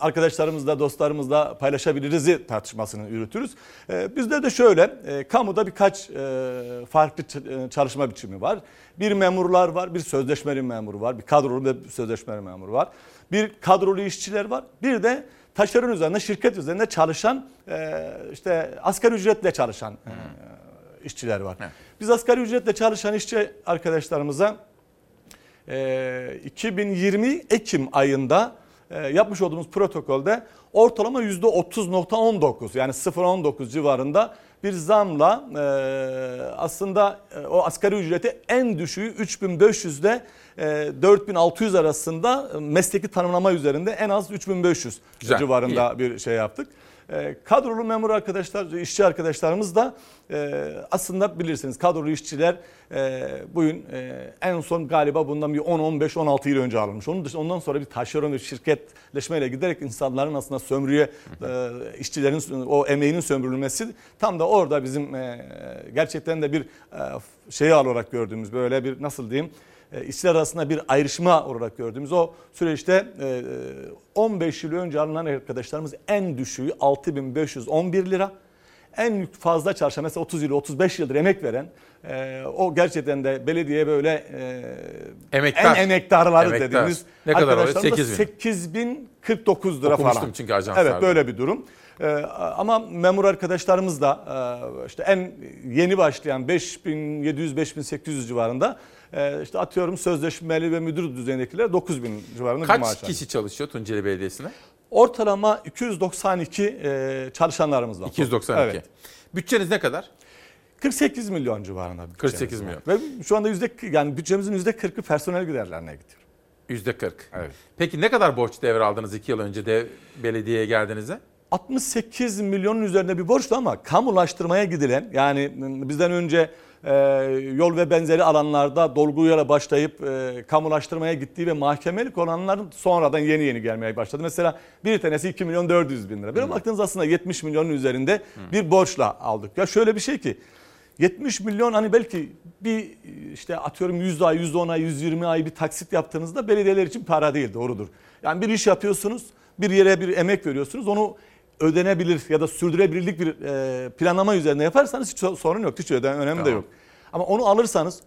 [SPEAKER 55] arkadaşlarımızla, dostlarımızla paylaşabiliriz tartışmasını yürütürüz. E, bizde de şöyle, e, kamuda birkaç e, farklı e, çalışma biçimi var. Bir memurlar var, bir sözleşmeli memur var, bir kadrolu ve sözleşmeli memur var. Bir kadrolu işçiler var, bir de taşeron üzerinde, şirket üzerinde çalışan e, işte asgari ücretle çalışan e, işçiler var. Biz asgari ücretle çalışan işçi arkadaşlarımıza e, 2020 Ekim ayında e, yapmış olduğumuz protokolde ortalama %30.19 yani 0.19 civarında bir zamla e, aslında e, o asgari ücreti en düşüğü 3500'de e, 4600 arasında e, mesleki tanımlama üzerinde en az 3500
[SPEAKER 1] Güzel,
[SPEAKER 55] civarında
[SPEAKER 1] iyi.
[SPEAKER 55] bir şey yaptık. E, kadrolu memur arkadaşlar, işçi arkadaşlarımız da e, aslında bilirsiniz kadrolu işçiler e, bugün e, en son galiba bundan bir 10, 15, 16 yıl önce alınmış. Onun dışında ondan sonra bir taşeron ve şirketleşmeyle giderek insanların aslında sömürüye, işçilerin o emeğinin sömürülmesi tam da orada bizim gerçekten de bir şeyi olarak gördüğümüz böyle bir nasıl diyeyim işçiler arasında bir ayrışma olarak gördüğümüz o süreçte e, 15 yıl önce alınan arkadaşlarımız en düşüğü 6511 lira. En fazla çalışan mesela 30 yıl 35 yıldır emek veren e, o gerçekten de belediye böyle e,
[SPEAKER 1] Emektar.
[SPEAKER 55] en emektarları
[SPEAKER 1] Emektar.
[SPEAKER 55] dediğimiz
[SPEAKER 1] Ne kadar oluyor?
[SPEAKER 55] arkadaşlarımız
[SPEAKER 1] 8 bin.
[SPEAKER 55] 8049 lira
[SPEAKER 1] Okumuştum
[SPEAKER 55] falan.
[SPEAKER 1] çünkü ajanslarda.
[SPEAKER 55] Evet böyle bir durum. Ee, ama memur arkadaşlarımız da e, işte en yeni başlayan 5700-5800 civarında e, işte atıyorum sözleşmeli ve müdür düzeyindekiler 9000 civarında bir maaş
[SPEAKER 1] Kaç
[SPEAKER 55] alıyor.
[SPEAKER 1] kişi çalışıyor Tunceli Belediyesi'nde?
[SPEAKER 55] Ortalama 292 e, çalışanlarımız var.
[SPEAKER 1] 292.
[SPEAKER 55] Evet.
[SPEAKER 1] Bütçeniz ne kadar?
[SPEAKER 55] 48 milyon civarında. bütçemiz
[SPEAKER 1] 48
[SPEAKER 55] var.
[SPEAKER 1] milyon.
[SPEAKER 55] Ve şu anda yüzde yani bütçemizin yüzde 40'ı personel giderlerine gidiyor.
[SPEAKER 1] Yüzde 40.
[SPEAKER 55] Evet.
[SPEAKER 1] Peki ne kadar borç devraldınız iki yıl önce de belediyeye geldiğinizde?
[SPEAKER 55] 68 milyonun üzerinde bir borçlu ama kamulaştırmaya gidilen yani bizden önce yol ve benzeri alanlarda dolguyla başlayıp e, kamulaştırmaya gittiği ve mahkemelik olanların sonradan yeni yeni gelmeye başladı. Mesela bir tanesi 2 milyon 400 bin lira. Böyle baktığınız aslında 70 milyonun üzerinde bir borçla aldık. Ya şöyle bir şey ki 70 milyon hani belki bir işte atıyorum 100 ay, 110 ay, 120 ay bir taksit yaptığınızda belediyeler için para değil doğrudur. Yani bir iş yapıyorsunuz, bir yere bir emek veriyorsunuz. Onu ödenebilir ya da sürdürebilirlik bir e, planlama üzerine yaparsanız hiç sorun yok. Hiç ödeme önemi de
[SPEAKER 1] Tamam.
[SPEAKER 55] yok. Ama onu alırsanız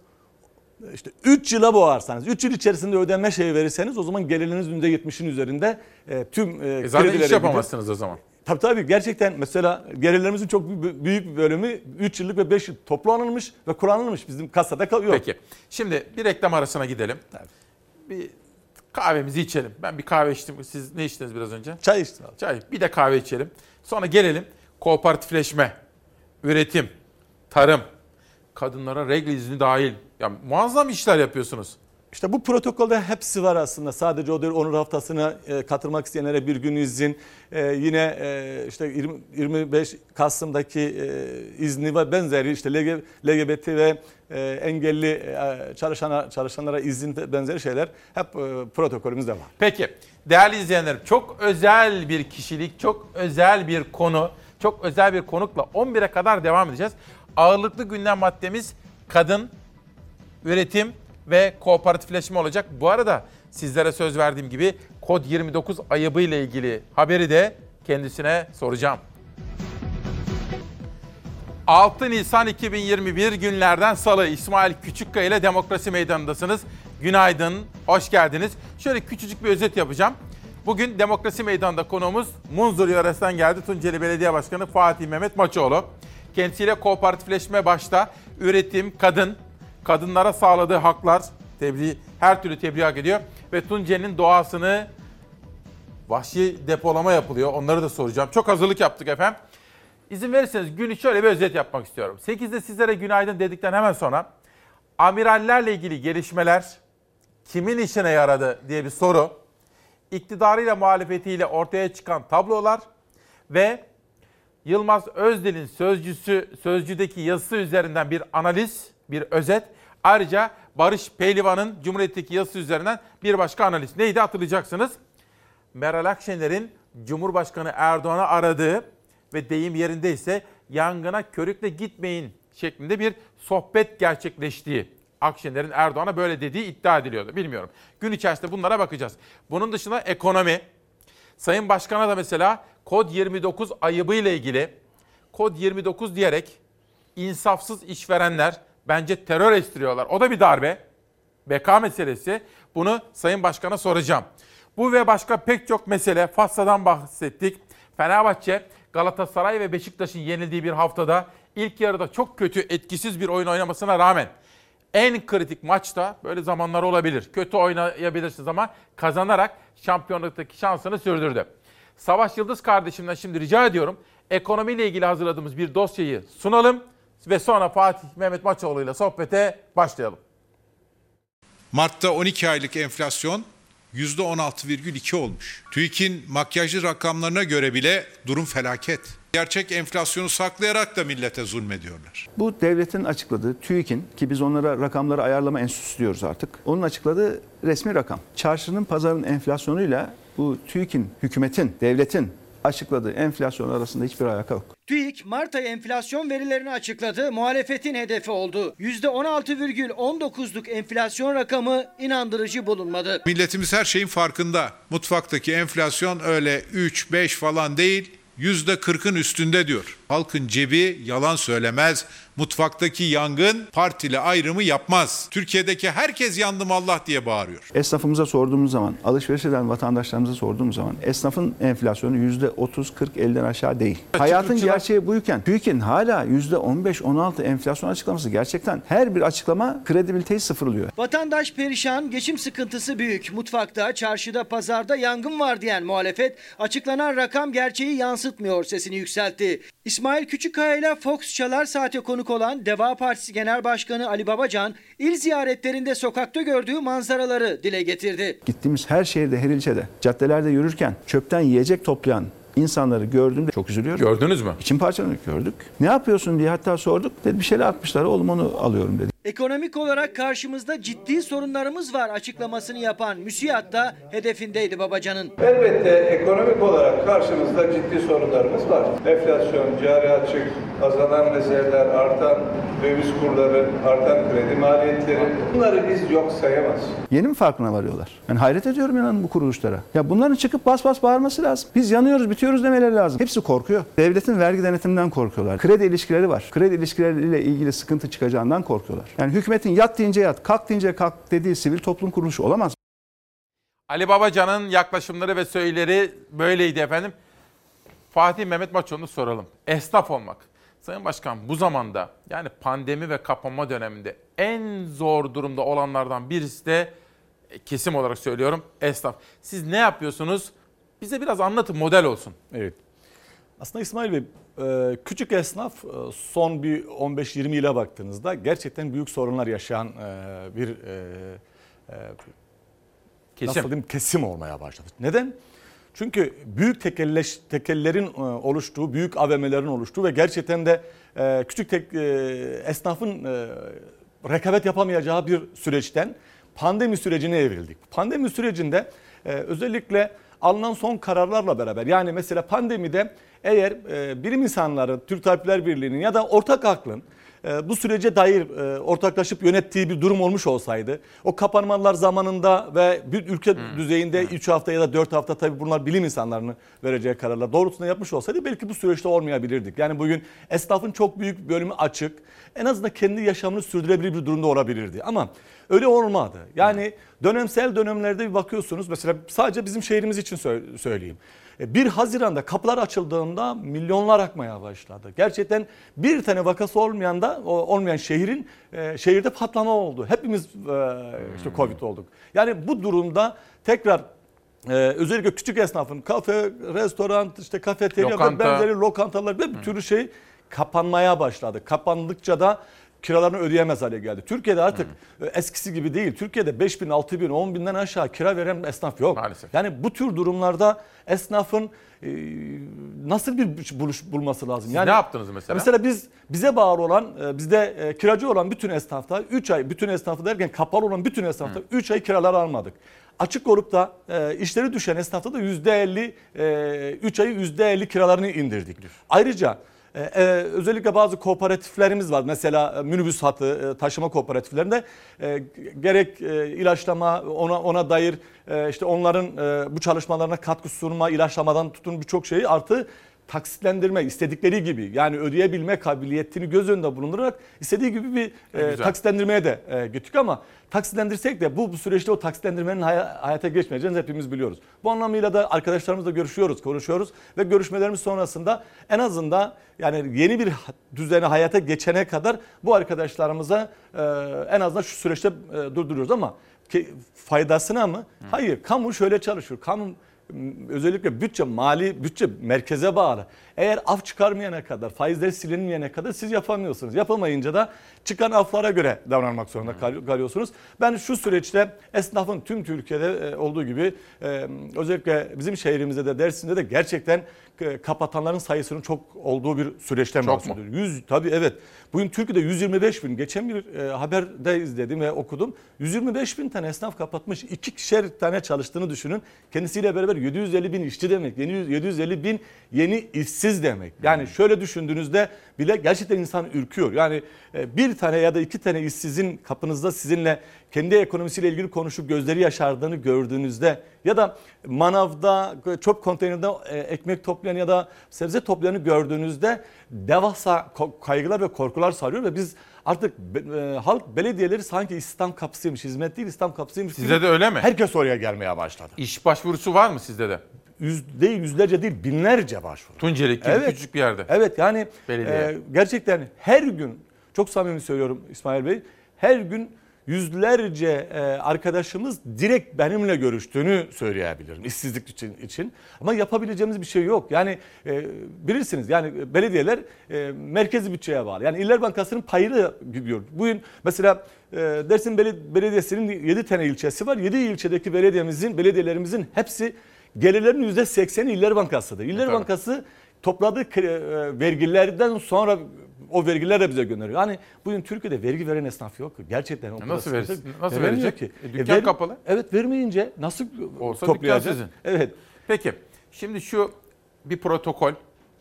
[SPEAKER 55] işte 3 yıla boğarsanız, 3 yıl içerisinde ödeme şeyi verirseniz o zaman geliriniz %70'in üzerinde e, tüm e,
[SPEAKER 1] E zaten iş
[SPEAKER 55] gidiyor.
[SPEAKER 1] yapamazsınız o zaman.
[SPEAKER 55] Tabii tabii gerçekten mesela gelirlerimizin çok bü- büyük bir bölümü 3 yıllık ve 5 yıl toplanılmış ve kullanılmış bizim kasada kalıyor.
[SPEAKER 1] Peki. Şimdi bir reklam arasına gidelim. Bir kahvemizi içelim. Ben bir kahve içtim. Siz ne içtiniz biraz önce?
[SPEAKER 55] Çay içtim. abi.
[SPEAKER 1] Çay. Bir de kahve içelim. Sonra gelelim kooperatifleşme, üretim, tarım, kadınlara regl izni dahil. Ya muazzam işler yapıyorsunuz.
[SPEAKER 55] İşte bu protokolde hepsi var aslında. Sadece o değil onur haftasına e, katılmak isteyenlere bir gün izin. E, yine e, işte 20, 25 Kasım'daki e, izni ve benzeri işte LG, LGBT ve engelli e, çalışana, çalışanlara izin benzeri şeyler hep e, protokolümüzde var.
[SPEAKER 1] Peki değerli izleyenlerim çok özel bir kişilik, çok özel bir konu, çok özel bir konukla 11'e kadar devam edeceğiz. Ağırlıklı gündem maddemiz kadın, üretim ve kooperatifleşme olacak. Bu arada sizlere söz verdiğim gibi kod 29 ayıbı ile ilgili haberi de kendisine soracağım. 6 Nisan 2021 günlerden Salı İsmail Küçükkaya ile Demokrasi Meydanı'ndasınız. Günaydın, hoş geldiniz. Şöyle küçücük bir özet yapacağım. Bugün Demokrasi Meydanı'nda konuğumuz Munzur yöresinden geldi. Tunceli Belediye Başkanı Fatih Mehmet Maçoğlu. Kendisiyle kooperatifleşme başta üretim, kadın, kadınlara sağladığı haklar tebliğ, her türlü tebliğ hak ediyor. Ve Tunceli'nin doğasını vahşi depolama yapılıyor. Onları da soracağım. Çok hazırlık yaptık efendim. İzin verirseniz günü şöyle bir özet yapmak istiyorum. 8'de sizlere günaydın dedikten hemen sonra amirallerle ilgili gelişmeler kimin işine yaradı diye bir soru. İktidarıyla muhalefetiyle ortaya çıkan tablolar ve Yılmaz Özdil'in sözcüsü sözcüdeki yazısı üzerinden bir analiz, bir özet. Ayrıca Barış Pehlivan'ın Cumhuriyet'teki yazısı üzerinden bir başka analiz. Neydi hatırlayacaksınız? Meral Akşener'in Cumhurbaşkanı Erdoğan'ı aradığı ve deyim yerindeyse yangına körükle gitmeyin şeklinde bir sohbet gerçekleştiği. Akşener'in Erdoğan'a böyle dediği iddia ediliyordu. Bilmiyorum. Gün içerisinde bunlara bakacağız. Bunun dışında ekonomi. Sayın Başkan'a da mesela kod 29 ayıbıyla ilgili kod 29 diyerek insafsız işverenler bence terör estiriyorlar. O da bir darbe. BK meselesi. Bunu Sayın Başkan'a soracağım. Bu ve başka pek çok mesele Fassa'dan bahsettik. Fenerbahçe Galatasaray ve Beşiktaş'ın yenildiği bir haftada ilk yarıda çok kötü etkisiz bir oyun oynamasına rağmen en kritik maçta böyle zamanlar olabilir. Kötü oynayabilirsiniz ama kazanarak şampiyonluktaki şansını sürdürdü. Savaş Yıldız kardeşimden şimdi rica ediyorum ekonomiyle ilgili hazırladığımız bir dosyayı sunalım ve sonra Fatih Mehmet Maçoğlu ile sohbete başlayalım.
[SPEAKER 35] Mart'ta 12 aylık enflasyon %16,2 olmuş. TÜİK'in makyajlı rakamlarına göre bile durum felaket. Gerçek enflasyonu saklayarak da millete zulmediyorlar.
[SPEAKER 33] Bu devletin açıkladığı TÜİK'in ki biz onlara rakamları ayarlama enstitüsü diyoruz artık. Onun açıkladığı resmi rakam. Çarşının pazarın enflasyonuyla bu TÜİK'in, hükümetin, devletin açıkladığı enflasyon arasında hiçbir alaka yok.
[SPEAKER 30] TÜİK Mart ayı enflasyon verilerini açıkladı. Muhalefetin hedefi oldu. %16,19'luk enflasyon rakamı inandırıcı bulunmadı.
[SPEAKER 35] Milletimiz her şeyin farkında. Mutfaktaki enflasyon öyle 3-5 falan değil, %40'ın üstünde diyor. Halkın cebi yalan söylemez. Mutfaktaki yangın partili ayrımı yapmaz. Türkiye'deki herkes yandım Allah diye bağırıyor.
[SPEAKER 33] Esnafımıza sorduğumuz zaman, alışveriş eden vatandaşlarımıza sorduğumuz zaman esnafın enflasyonu %30-40-50'den aşağı değil. Hayatın gerçeği buyken TÜİK'in hala %15-16 enflasyon açıklaması gerçekten her bir açıklama kredibiliteyi sıfırlıyor.
[SPEAKER 30] Vatandaş perişan, geçim sıkıntısı büyük. Mutfakta, çarşıda, pazarda yangın var diyen muhalefet açıklanan rakam gerçeği yansıtmıyor sesini yükseltti. İsmail Küçükkaya ile Fox Çalar Saat'e konuk olan Deva Partisi Genel Başkanı Ali Babacan, il ziyaretlerinde sokakta gördüğü manzaraları dile getirdi.
[SPEAKER 33] Gittiğimiz her şehirde, her ilçede, caddelerde yürürken çöpten yiyecek toplayan insanları gördüğümde çok üzülüyorum.
[SPEAKER 1] Gördünüz mü?
[SPEAKER 33] İçim parçalanıyor gördük. Ne yapıyorsun diye hatta sorduk. Dedi bir şeyler atmışlar oğlum onu alıyorum dedi.
[SPEAKER 30] Ekonomik olarak karşımızda ciddi sorunlarımız var açıklamasını yapan müsiyat da hedefindeydi Babacan'ın.
[SPEAKER 60] Elbette ekonomik olarak karşımızda ciddi sorunlarımız var. Enflasyon, cari açık, azalan rezervler, artan döviz kurları, artan kredi maliyetleri bunları biz yok sayamaz.
[SPEAKER 33] Yeni mi farkına varıyorlar? Ben hayret ediyorum inanın bu kuruluşlara. Ya bunların çıkıp bas bas bağırması lazım. Biz yanıyoruz, bitiyoruz demeleri lazım. Hepsi korkuyor. Devletin vergi denetiminden korkuyorlar. Kredi ilişkileri var. Kredi ilişkileriyle ilgili sıkıntı çıkacağından korkuyorlar. Yani hükümetin yat deyince yat, kalk deyince kalk dediği sivil toplum kuruluşu olamaz.
[SPEAKER 1] Ali Babacan'ın yaklaşımları ve söyleri böyleydi efendim. Fatih Mehmet Maçoğlu'nu soralım. Esnaf olmak. Sayın Başkan bu zamanda yani pandemi ve kapanma döneminde en zor durumda olanlardan birisi de e, kesim olarak söylüyorum esnaf. Siz ne yapıyorsunuz? Bize biraz anlatın model olsun.
[SPEAKER 55] Evet. Aslında İsmail Bey küçük esnaf e, son bir 15-20 yıla baktığınızda gerçekten büyük sorunlar yaşayan e, bir
[SPEAKER 1] kesim.
[SPEAKER 55] Nasıl diyeyim, kesim olmaya başladı. Neden? Çünkü büyük tekelleş, tekellerin oluştuğu, büyük AVM'lerin oluştuğu ve gerçekten de küçük tek, esnafın rekabet yapamayacağı bir süreçten pandemi sürecine evrildik. Pandemi sürecinde özellikle alınan son kararlarla beraber yani mesela pandemide eğer e, bilim insanları, Türk Tabipler Birliği'nin ya da ortak aklın e, bu sürece dair e, ortaklaşıp yönettiği bir durum olmuş olsaydı o kapanmalar zamanında ve bir ülke hmm. düzeyinde 3 hafta ya da 4 hafta tabii bunlar bilim insanlarının vereceği kararlar doğrultusunda yapmış olsaydı belki bu süreçte olmayabilirdik. Yani bugün esnafın çok büyük bölümü açık. En azından kendi yaşamını sürdürebilir bir durumda olabilirdi. Ama öyle olmadı. Yani dönemsel dönemlerde bir bakıyorsunuz mesela sadece bizim şehrimiz için söyleyeyim. 1 Haziran'da kapılar açıldığında milyonlar akmaya başladı. Gerçekten bir tane vakası olmayan da olmayan şehrin e, şehirde patlama oldu. Hepimiz e, işte Covid olduk. Yani bu durumda tekrar ee, özellikle küçük esnafın kafe, restoran, işte kafeterya ve benzeri lokantalar ve bir türlü şey kapanmaya başladı. Kapandıkça da kiralarını ödeyemez hale geldi. Türkiye'de artık e, eskisi gibi değil. Türkiye'de 5 bin, 6 bin, 10 binden aşağı kira veren esnaf yok.
[SPEAKER 1] Maalesef.
[SPEAKER 55] Yani bu tür durumlarda esnafın e, nasıl bir buluş bulması lazım?
[SPEAKER 1] Siz
[SPEAKER 55] Yani
[SPEAKER 1] ne yaptınız mesela?
[SPEAKER 55] Mesela biz bize bağlı olan, e, bizde e, kiracı olan bütün esnafta 3 ay bütün esnafı derken kapalı olan bütün esnafta 3 ay kiraları almadık. Açık olup da e, işleri düşen esnafta da %50 e, 3 ayı %50 kiralarını indirdik. Ayrıca e, e, özellikle bazı kooperatiflerimiz var. Mesela e, minibüs hatı, e, taşıma kooperatiflerinde e, gerek e, ilaçlama ona ona dair e, işte onların e, bu çalışmalarına katkı sunma, ilaçlamadan tutun birçok şeyi artı taksitlendirme istedikleri gibi yani ödeyebilme kabiliyetini göz önünde bulundurarak istediği gibi bir e,
[SPEAKER 1] güzel.
[SPEAKER 55] taksitlendirmeye de e, gittik ama taksitlendirsek de bu, bu süreçte o taksitlendirmenin hay- hayata geçmeyeceğini hepimiz biliyoruz. Bu anlamıyla da arkadaşlarımızla görüşüyoruz, konuşuyoruz ve görüşmelerimiz sonrasında en azından yani yeni bir düzeni hayata geçene kadar bu arkadaşlarımıza e, en azından şu süreçte e, durduruyoruz ama ki, faydasına mı? Hayır. Kamu şöyle çalışıyor. Kamu özellikle bütçe, mali bütçe merkeze bağlı. Eğer af çıkarmayana kadar, faizler silinmeyene kadar siz yapamıyorsunuz. Yapamayınca da çıkan aflara göre davranmak zorunda kal- kalıyorsunuz. Ben şu süreçte esnafın tüm Türkiye'de e, olduğu gibi e, özellikle bizim şehrimizde de Dersim'de de gerçekten e, kapatanların sayısının çok olduğu bir süreçten
[SPEAKER 1] Çok mu?
[SPEAKER 55] bahsediyoruz. 100 tabii evet. Bugün Türkiye'de 125 bin. Geçen bir e, haberde izledim ve okudum. 125 bin tane esnaf kapatmış. İki kişer tane çalıştığını düşünün. Kendisiyle beraber 750 bin işçi demek. Yeni 750 bin yeni işsiz demek. Yani şöyle düşündüğünüzde bile gerçekten insan ürküyor. Yani e, bir tane ya da iki tane işsizin kapınızda sizinle kendi ekonomisiyle ilgili konuşup gözleri yaşardığını gördüğünüzde ya da manavda çöp konteynerinde e, ekmek toplayan ya da sebze toplayanı gördüğünüzde devasa kaygılar ve korkular sarıyor ve biz artık e, halk belediyeleri sanki İslam kapısıymış, hizmet değil İslam kapısıymış.
[SPEAKER 1] Sizde
[SPEAKER 55] gibi
[SPEAKER 1] de öyle mi?
[SPEAKER 55] Herkes oraya gelmeye başladı.
[SPEAKER 1] İş başvurusu var mı sizde de?
[SPEAKER 55] Yüz değil, yüzlerce değil, binlerce başvuru.
[SPEAKER 1] Tunceli gibi küçücük bir yerde.
[SPEAKER 55] Evet yani
[SPEAKER 1] Belediye.
[SPEAKER 55] e, gerçekten her gün çok samimi söylüyorum İsmail Bey her gün yüzlerce e, arkadaşımız direkt benimle görüştüğünü söyleyebilirim işsizlik için, için. Ama yapabileceğimiz bir şey yok. Yani e, bilirsiniz yani belediyeler e, merkezi bütçeye bağlı. Yani İller Bankası'nın payını gidiyor. Bugün mesela e, Dersim Belediyesi'nin 7 tane ilçesi var. 7 ilçedeki belediyemizin, belediyelerimizin hepsi gelirlerin %80'i İller Bankası'dır. İller
[SPEAKER 1] tabii.
[SPEAKER 55] Bankası topladığı e, vergilerden sonra o vergiler de bize gönderiyor. Yani bugün Türkiye'de vergi veren esnaf yok. Gerçekten. o kadar
[SPEAKER 1] nasıl versin? Nasıl verecek?
[SPEAKER 55] Ki.
[SPEAKER 1] E, dükkan
[SPEAKER 55] ver-
[SPEAKER 1] kapalı.
[SPEAKER 55] Evet vermeyince nasıl
[SPEAKER 1] Olsa
[SPEAKER 55] toplayacak?
[SPEAKER 1] dükkan sizin.
[SPEAKER 55] Evet.
[SPEAKER 1] Peki şimdi şu bir protokol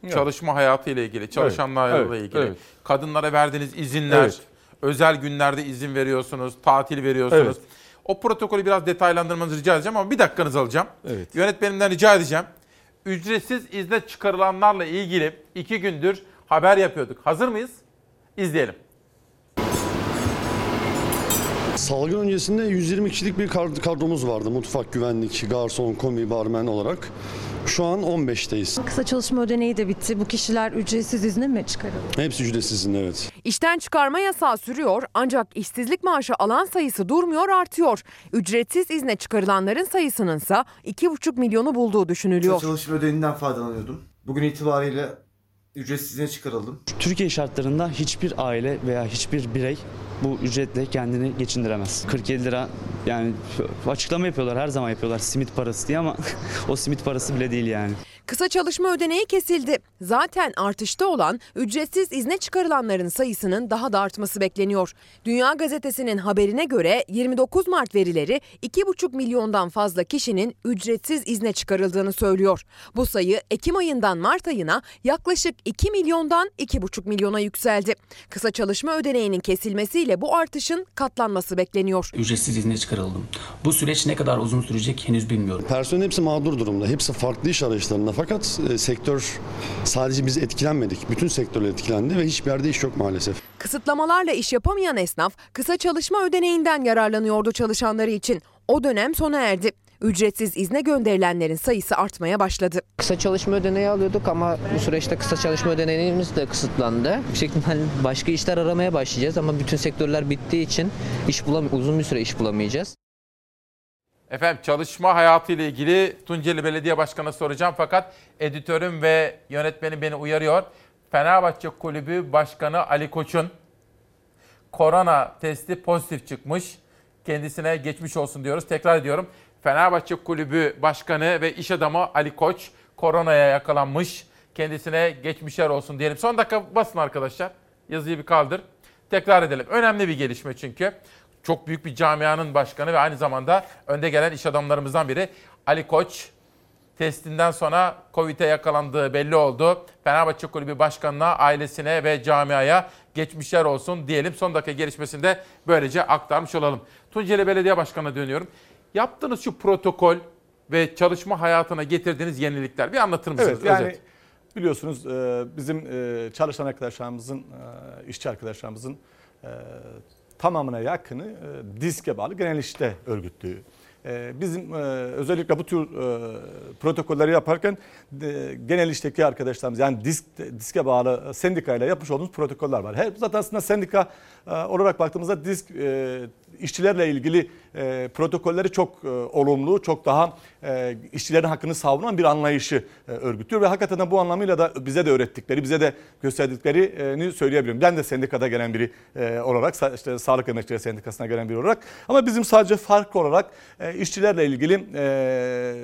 [SPEAKER 55] Evet.
[SPEAKER 1] çalışma hayatı ile ilgili, çalışanlarla
[SPEAKER 55] evet,
[SPEAKER 1] ilgili,
[SPEAKER 55] evet.
[SPEAKER 1] kadınlara verdiğiniz izinler,
[SPEAKER 55] Evet.
[SPEAKER 1] özel günlerde izin veriyorsunuz, tatil veriyorsunuz.
[SPEAKER 55] Evet.
[SPEAKER 1] O protokolü biraz detaylandırmanızı rica edeceğim ama bir dakikanızı alacağım.
[SPEAKER 55] Evet.
[SPEAKER 1] Yönetmenimden rica edeceğim. Ücretsiz izne çıkarılanlarla ilgili iki gündür haber yapıyorduk. Hazır mıyız? İzleyelim.
[SPEAKER 61] Salgın öncesinde 120 kişilik bir kadromuz vardı. Mutfak, güvenlik, garson, komi, barmen olarak. Şu an 15'teyiz.
[SPEAKER 62] Kısa çalışma ödeneği de bitti. Bu kişiler ücretsiz izne mi çıkarıldı?
[SPEAKER 61] Hepsi ücretsizin evet.
[SPEAKER 9] İşten çıkarma yasağı sürüyor ancak işsizlik maaşı alan sayısı durmuyor artıyor. Ücretsiz izne çıkarılanların sayısının ise 2,5 milyonu bulduğu düşünülüyor.
[SPEAKER 20] Kısa çalışma ödeneğinden faydalanıyordum. Bugün itibariyle ücretsizliğe çıkarıldım.
[SPEAKER 63] Türkiye şartlarında hiçbir aile veya hiçbir birey bu ücretle kendini geçindiremez. 47 lira yani açıklama yapıyorlar her zaman yapıyorlar simit parası diye ama [laughs] o simit parası bile değil yani.
[SPEAKER 9] Kısa çalışma ödeneği kesildi. Zaten artışta olan ücretsiz izne çıkarılanların sayısının daha da artması bekleniyor. Dünya Gazetesi'nin haberine göre 29 Mart verileri 2,5 milyondan fazla kişinin ücretsiz izne çıkarıldığını söylüyor. Bu sayı Ekim ayından Mart ayına yaklaşık 2 milyondan 2,5 milyona yükseldi. Kısa çalışma ödeneğinin kesilmesiyle bu artışın katlanması bekleniyor.
[SPEAKER 60] Ücretsiz izne çıkarıldım. Bu süreç ne kadar uzun sürecek henüz bilmiyorum.
[SPEAKER 61] Personel hepsi mağdur durumda. Hepsi farklı iş arayışlarında fakat e, sektör sadece biz etkilenmedik. Bütün sektörler etkilendi ve hiçbir yerde iş yok maalesef.
[SPEAKER 9] Kısıtlamalarla iş yapamayan esnaf kısa çalışma ödeneğinden yararlanıyordu çalışanları için. O dönem sona erdi. Ücretsiz izne gönderilenlerin sayısı artmaya başladı.
[SPEAKER 64] Kısa çalışma ödeneği alıyorduk ama bu süreçte kısa çalışma ödeneğimiz de kısıtlandı. Yüksek ihtimalle başka işler aramaya başlayacağız ama bütün sektörler bittiği için iş bulam uzun bir süre iş bulamayacağız.
[SPEAKER 1] Efendim çalışma hayatı ile ilgili Tunceli Belediye Başkanı soracağım fakat editörüm ve yönetmenim beni uyarıyor. Fenerbahçe Kulübü Başkanı Ali Koç'un korona testi pozitif çıkmış. Kendisine geçmiş olsun diyoruz. Tekrar ediyorum. Fenerbahçe Kulübü Başkanı ve iş adamı Ali Koç koronaya yakalanmış. Kendisine geçmişler olsun diyelim. Son dakika basın arkadaşlar. Yazıyı bir kaldır. Tekrar edelim. Önemli bir gelişme çünkü. Çok büyük bir camianın başkanı ve aynı zamanda önde gelen iş adamlarımızdan biri Ali Koç testinden sonra Covid'e yakalandığı belli oldu. Fenerbahçe Kulübü Başkanı'na, ailesine ve camiaya geçmişler olsun diyelim. Son dakika gelişmesinde böylece aktarmış olalım. Tunceli Belediye Başkanı'na dönüyorum. Yaptığınız şu protokol ve çalışma hayatına getirdiğiniz yenilikler bir anlatır mısınız?
[SPEAKER 55] Evet yani
[SPEAKER 1] Özet.
[SPEAKER 55] biliyorsunuz e, bizim e, çalışan arkadaşlarımızın, e, işçi arkadaşlarımızın tamamına yakını e, DİSK'e bağlı genel işte örgütlüğü. E, Bizim e, özellikle bu tür e, protokolleri yaparken e, genel işteki arkadaşlarımız yani disk, diske bağlı sendikayla yapmış olduğumuz protokoller var. Her, zaten aslında sendika olarak baktığımızda disk e, işçilerle ilgili e, protokolleri çok e, olumlu, çok daha e, işçilerin hakkını savunan bir anlayışı e, örgütüyor ve hakikaten de bu anlamıyla da bize de öğrettikleri, bize de gösterdiklerini söyleyebilirim. Ben de sendikada gelen biri e, olarak, işte Sağlık Emekçileri Sendikası'na gelen biri olarak ama bizim sadece farklı olarak e, işçilerle ilgili e,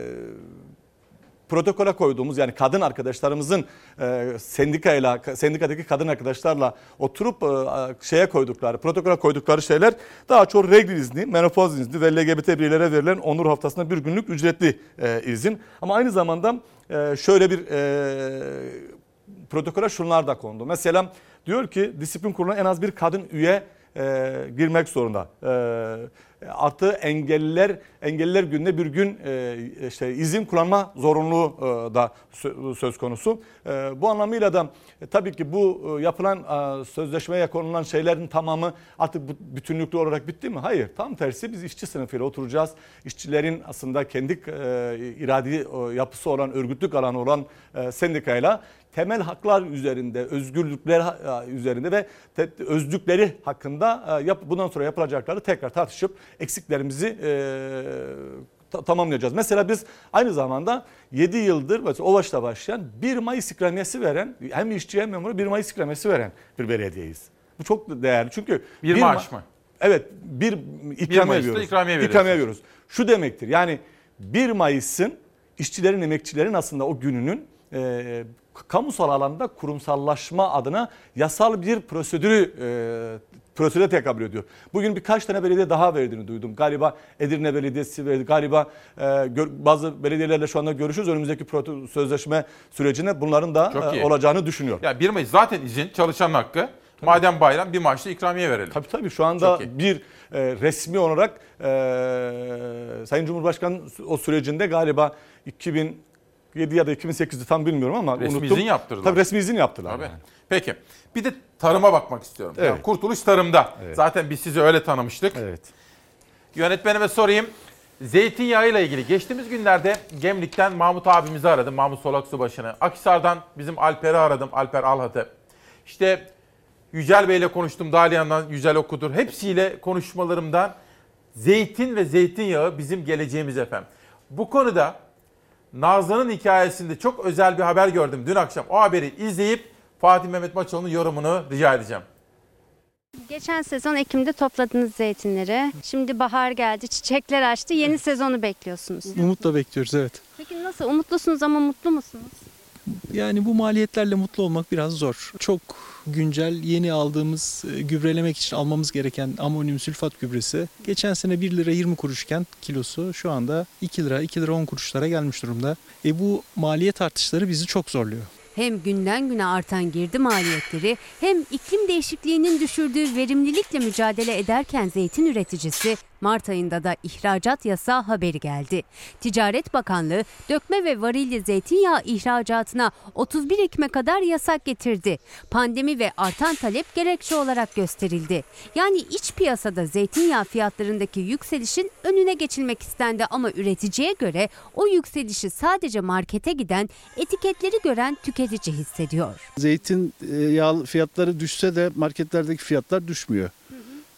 [SPEAKER 55] protokole koyduğumuz yani kadın arkadaşlarımızın e, sendikayla sendikadaki kadın arkadaşlarla oturup e, şeye koydukları protokole koydukları şeyler daha çok regl izni, menopoz izni ve LGBT bireylere verilen onur haftasında bir günlük ücretli e, izin. Ama aynı zamanda e, şöyle bir e, protokole şunlar da kondu. Mesela diyor ki disiplin kuruluna en az bir kadın üye e, girmek zorunda. E, artı engelliler engelliler günde bir gün e, işte izin kullanma zorunluluğu e, da sö- söz konusu. E, bu anlamıyla da tabii ki bu yapılan sözleşmeye konulan şeylerin tamamı artık bütünlüklü olarak bitti mi? Hayır. Tam tersi biz işçi sınıfıyla oturacağız. İşçilerin aslında kendi iradi yapısı olan örgütlük alanı olan sendikayla temel haklar üzerinde, özgürlükler e, üzerinde ve özlükleri hakkında e, yap, bundan sonra yapılacakları tekrar tartışıp eksiklerimizi e, ta- tamamlayacağız. Mesela biz aynı zamanda 7 yıldır mesela Ovaş'ta başlayan 1 Mayıs ikramiyesi veren hem işçi hem memuru 1 Mayıs ikramiyesi veren bir belediyeyiz. Bu çok değerli çünkü
[SPEAKER 1] Bir
[SPEAKER 55] Ma-
[SPEAKER 1] maaş mı?
[SPEAKER 55] Evet bir ikramiye veriyoruz.
[SPEAKER 1] ikramiye veriyorsunuz.
[SPEAKER 55] İkramiye veriyoruz. Şu demektir yani 1 Mayıs'ın işçilerin, emekçilerin aslında o gününün e, kamusal alanda kurumsallaşma adına yasal bir prosedürü e, prosedüre tekabül ediyor. Bugün birkaç tane belediye daha verdiğini duydum. Galiba Edirne Belediyesi verdi. Galiba e, bazı belediyelerle şu anda görüşürüz. Önümüzdeki sözleşme sürecine bunların da e, olacağını düşünüyorum.
[SPEAKER 1] Ya 1 Mayıs zaten izin, çalışanın hakkı. Madem bayram bir maaşla ikramiye verelim.
[SPEAKER 55] Tabii tabii şu anda bir e, resmi olarak e, Sayın Cumhurbaşkanı o sürecinde galiba 2007 ya da 2008'de tam bilmiyorum ama
[SPEAKER 1] Resmi
[SPEAKER 55] unuttum.
[SPEAKER 1] izin yaptırdılar.
[SPEAKER 55] Tabii resmi izin yaptılar.
[SPEAKER 1] Tabii.
[SPEAKER 55] yani.
[SPEAKER 1] Peki. Bir de tarıma bakmak istiyorum.
[SPEAKER 55] Evet.
[SPEAKER 1] Yani kurtuluş tarımda.
[SPEAKER 55] Evet.
[SPEAKER 1] Zaten biz sizi öyle tanımıştık.
[SPEAKER 55] Evet.
[SPEAKER 1] Yönetmenime sorayım. Zeytinyağı ile ilgili geçtiğimiz günlerde Gemlik'ten Mahmut abimizi aradım. Mahmut Solak Subaşı'nı. Akhisar'dan bizim Alper'i aradım. Alper Alhat'ı. İşte Yücel Bey'le konuştum. Dalyan'dan Yücel Okudur. Hepsiyle konuşmalarımdan zeytin ve zeytinyağı bizim geleceğimiz efendim. Bu konuda Nazlı'nın hikayesinde çok özel bir haber gördüm dün akşam. O haberi izleyip Fatih Mehmet Maçoğlu'nun yorumunu rica edeceğim.
[SPEAKER 65] Geçen sezon Ekim'de topladınız zeytinleri. Şimdi bahar geldi, çiçekler açtı. Yeni sezonu bekliyorsunuz.
[SPEAKER 62] Umutla bekliyoruz evet.
[SPEAKER 65] Peki nasıl? Umutlusunuz ama mutlu musunuz?
[SPEAKER 62] Yani bu maliyetlerle mutlu olmak biraz zor. Çok güncel yeni aldığımız e, gübrelemek için almamız gereken amonyum sülfat gübresi geçen sene 1 lira 20 kuruşken kilosu şu anda 2 lira 2 lira 10 kuruşlara gelmiş durumda. E bu maliyet artışları bizi çok zorluyor.
[SPEAKER 49] Hem günden güne artan girdi maliyetleri hem iklim değişikliğinin düşürdüğü verimlilikle mücadele ederken zeytin üreticisi Mart ayında da ihracat yasağı haberi geldi. Ticaret Bakanlığı dökme ve varilli zeytinyağı ihracatına 31 Ekim'e kadar yasak getirdi. Pandemi ve artan talep gerekçe olarak gösterildi. Yani iç piyasada zeytinyağı fiyatlarındaki yükselişin önüne geçilmek istendi ama üreticiye göre o yükselişi sadece markete giden, etiketleri gören tüketici hissediyor.
[SPEAKER 66] Zeytin yağ fiyatları düşse de marketlerdeki fiyatlar düşmüyor.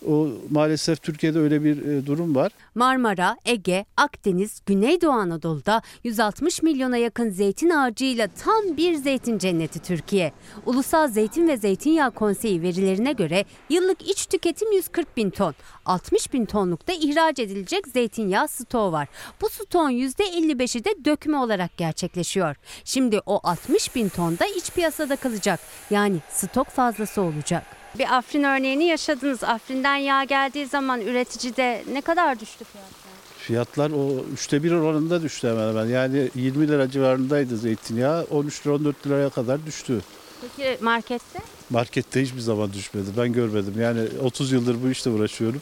[SPEAKER 66] O maalesef Türkiye'de öyle bir e, durum var.
[SPEAKER 49] Marmara, Ege, Akdeniz, Güneydoğu Anadolu'da 160 milyona yakın zeytin ağacıyla tam bir zeytin cenneti Türkiye. Ulusal Zeytin ve Zeytinyağı Konseyi verilerine göre yıllık iç tüketim 140 bin ton. 60 bin tonluk da ihraç edilecek zeytinyağı stoğu var. Bu stoğun %55'i de dökme olarak gerçekleşiyor. Şimdi o 60 bin ton da iç piyasada kalacak. Yani stok fazlası olacak.
[SPEAKER 65] Bir Afrin örneğini yaşadınız. Afrin'den yağ geldiği zaman üreticide ne kadar düştü fiyatlar?
[SPEAKER 66] Fiyatlar o üçte bir oranında düştü hemen hemen. Yani 20 lira civarındaydı zeytinyağı. 13 lira 14 liraya kadar düştü.
[SPEAKER 65] Peki markette?
[SPEAKER 66] Markette hiçbir zaman düşmedi. Ben görmedim. Yani 30 yıldır bu işte uğraşıyorum.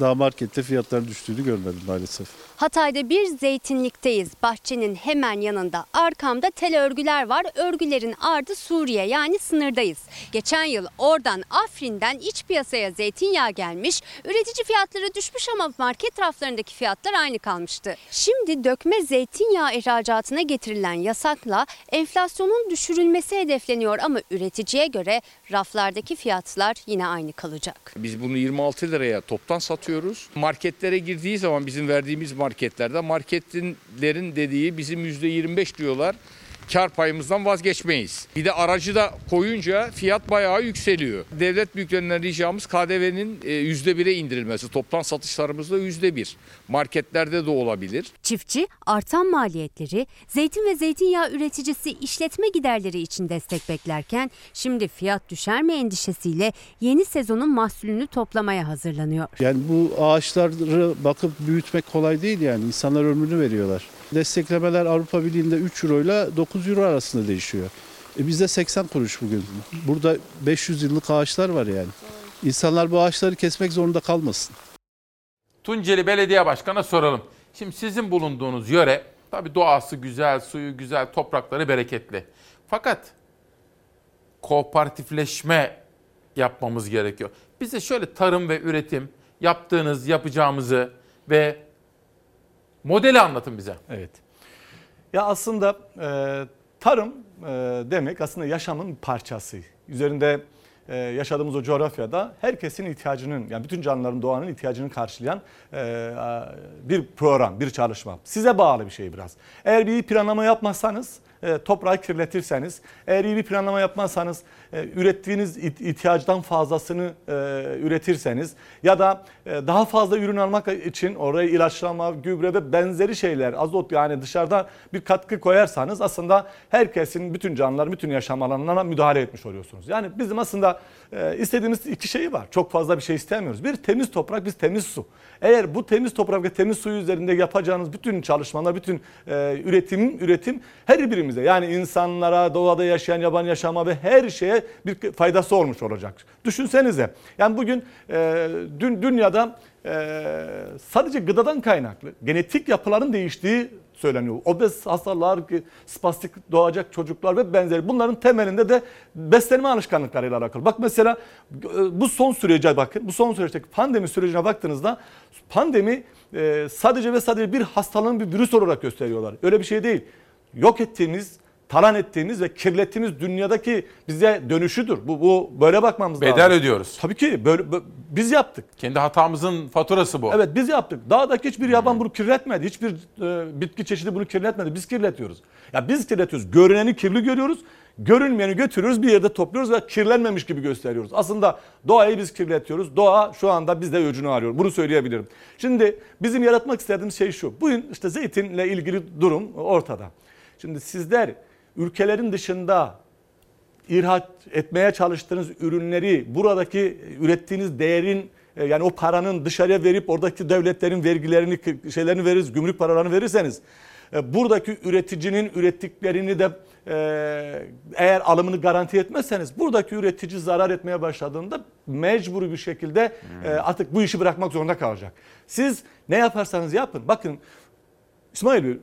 [SPEAKER 66] Daha markette fiyatların düştüğünü görmedim maalesef.
[SPEAKER 65] Hatay'da bir zeytinlikteyiz. Bahçenin hemen yanında. Arkamda tel örgüler var. Örgülerin ardı Suriye yani sınırdayız. Geçen yıl oradan Afrin'den iç piyasaya zeytinyağı gelmiş. Üretici fiyatları düşmüş ama market raflarındaki fiyatlar aynı kalmıştı. Şimdi dökme zeytinyağı ihracatına getirilen yasakla enflasyonun düşürülmesi hedefleniyor ama üreticiye göre raflardaki fiyatlar yine aynı kalacak.
[SPEAKER 67] Biz bunu 26 liraya toptan satıyoruz. Marketlere girdiği zaman bizim verdiğimiz marketlerde marketlerin dediği bizim %25 diyorlar. Kar payımızdan vazgeçmeyiz. Bir de aracı da koyunca fiyat bayağı yükseliyor. Devlet büyüklerinden ricamız KDV'nin %1'e indirilmesi. Toptan satışlarımızda %1. Marketlerde de olabilir.
[SPEAKER 49] Çiftçi artan maliyetleri, zeytin ve zeytinyağı üreticisi işletme giderleri için destek beklerken şimdi fiyat düşer mi endişesiyle yeni sezonun mahsulünü toplamaya hazırlanıyor.
[SPEAKER 66] Yani bu ağaçları bakıp büyütmek kolay değil yani. İnsanlar ömrünü veriyorlar. Desteklemeler Avrupa Birliği'nde 3 euro ile 9 euro arasında değişiyor. E bizde 80 kuruş bugün. Burada 500 yıllık ağaçlar var yani. İnsanlar bu ağaçları kesmek zorunda kalmasın.
[SPEAKER 1] Tunceli Belediye Başkanı'na soralım. Şimdi sizin bulunduğunuz yöre tabii doğası güzel, suyu güzel, toprakları bereketli. Fakat kooperatifleşme yapmamız gerekiyor. Bize şöyle tarım ve üretim yaptığınız, yapacağımızı ve modeli anlatın bize.
[SPEAKER 55] Evet. Ya aslında e, tarım e, demek aslında yaşamın parçası. Üzerinde e, yaşadığımız o coğrafyada herkesin ihtiyacının yani bütün canlıların doğanın ihtiyacını karşılayan e, bir program, bir çalışma. Size bağlı bir şey biraz. Eğer bir planlama yapmazsanız e, toprağı kirletirseniz, eğer iyi bir planlama yapmazsanız, ürettiğiniz ihtiyacdan fazlasını e, üretirseniz ya da daha fazla ürün almak için oraya ilaçlama, gübre ve benzeri şeyler, azot yani dışarıda bir katkı koyarsanız aslında herkesin, bütün canlılar, bütün yaşam alanlarına müdahale etmiş oluyorsunuz. Yani bizim aslında istediğimiz iki şey var. Çok fazla bir şey istemiyoruz. Bir temiz toprak, biz temiz su. Eğer bu temiz toprak ve temiz suyu üzerinde yapacağınız bütün çalışmalar, bütün üretim, üretim her birimiz ülkemize yani insanlara, doğada yaşayan yaban yaşama ve her şeye bir faydası olmuş olacak. Düşünsenize yani bugün e, dün dünyada e, sadece gıdadan kaynaklı genetik yapıların değiştiği söyleniyor. Obez hastalar, spastik doğacak çocuklar ve benzeri. Bunların temelinde de beslenme alışkanlıklarıyla alakalı. Bak mesela e, bu son sürece bakın. Bu son süreçteki pandemi sürecine baktığınızda pandemi e, sadece ve sadece bir hastalığın bir virüs olarak gösteriyorlar. Öyle bir şey değil yok ettiğimiz, talan ettiğimiz ve kirlettiğimiz dünyadaki bize dönüşüdür. Bu, bu böyle bakmamız
[SPEAKER 1] Bedel
[SPEAKER 55] lazım.
[SPEAKER 1] Bedel ödüyoruz.
[SPEAKER 55] Tabii ki böyle, biz yaptık.
[SPEAKER 1] Kendi hatamızın faturası bu.
[SPEAKER 55] Evet biz yaptık. Dağdaki hiçbir yaban hmm. bunu kirletmedi. Hiçbir e, bitki çeşidi bunu kirletmedi. Biz kirletiyoruz. Ya biz kirletiyoruz. Görüneni kirli görüyoruz. Görünmeyeni götürüyoruz bir yerde topluyoruz ve kirlenmemiş gibi gösteriyoruz. Aslında doğayı biz kirletiyoruz. Doğa şu anda bizde öcünü arıyor. Bunu söyleyebilirim. Şimdi bizim yaratmak istediğimiz şey şu. Bugün işte zeytinle ilgili durum ortada. Şimdi sizler ülkelerin dışında ihraç etmeye çalıştığınız ürünleri buradaki ürettiğiniz değerin e, yani o paranın dışarıya verip oradaki devletlerin vergilerini şeylerini veririz, gümrük paralarını verirseniz e, buradaki üreticinin ürettiklerini de e, eğer alımını garanti etmezseniz buradaki üretici zarar etmeye başladığında mecburi bir şekilde hmm. artık bu işi bırakmak zorunda kalacak. Siz ne yaparsanız yapın. Bakın İsmail Bey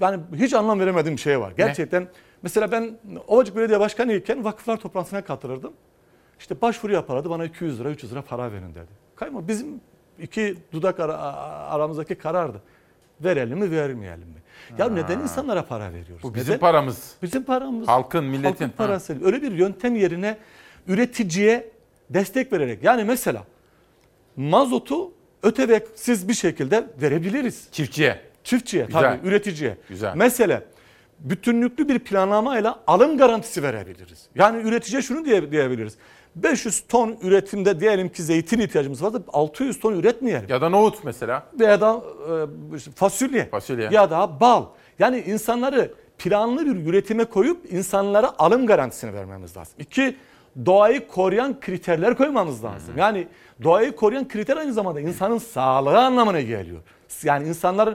[SPEAKER 55] yani hiç anlam veremediğim bir şey var. Gerçekten ne? Mesela ben Ovacık Belediye Başkanı iken vakıflar toplantısına katılırdım. İşte başvuru yapardı bana 200 lira 300 lira para verin dedi. Kayma bizim iki dudak ara, aramızdaki karardı. Verelim mi vermeyelim mi? Ya ha. neden insanlara para veriyoruz?
[SPEAKER 1] Bu bizim
[SPEAKER 55] neden?
[SPEAKER 1] paramız.
[SPEAKER 55] Bizim paramız.
[SPEAKER 1] Halkın, milletin. Halkın
[SPEAKER 55] parası. Ha. Öyle bir yöntem yerine üreticiye destek vererek. Yani mesela mazotu öteveksiz bir şekilde verebiliriz.
[SPEAKER 1] Çiftçiye.
[SPEAKER 55] Çiftçiye
[SPEAKER 1] Güzel.
[SPEAKER 55] tabii üreticiye.
[SPEAKER 1] Güzel.
[SPEAKER 55] Mesela bütünlüklü bir planlamayla alım garantisi verebiliriz. Yani üreticiye şunu diye, diyebiliriz. 500 ton üretimde diyelim ki zeytin ihtiyacımız vardı 600 ton üretmeyelim.
[SPEAKER 1] Ya da nohut mesela.
[SPEAKER 55] Ya da e, fasulye.
[SPEAKER 1] Fasulye.
[SPEAKER 55] Ya da bal. Yani insanları planlı bir üretime koyup insanlara alım garantisini vermemiz lazım. İki, doğayı koruyan kriterler koymamız lazım. Yani doğayı koruyan kriter aynı zamanda insanın sağlığı anlamına geliyor. Yani insanlar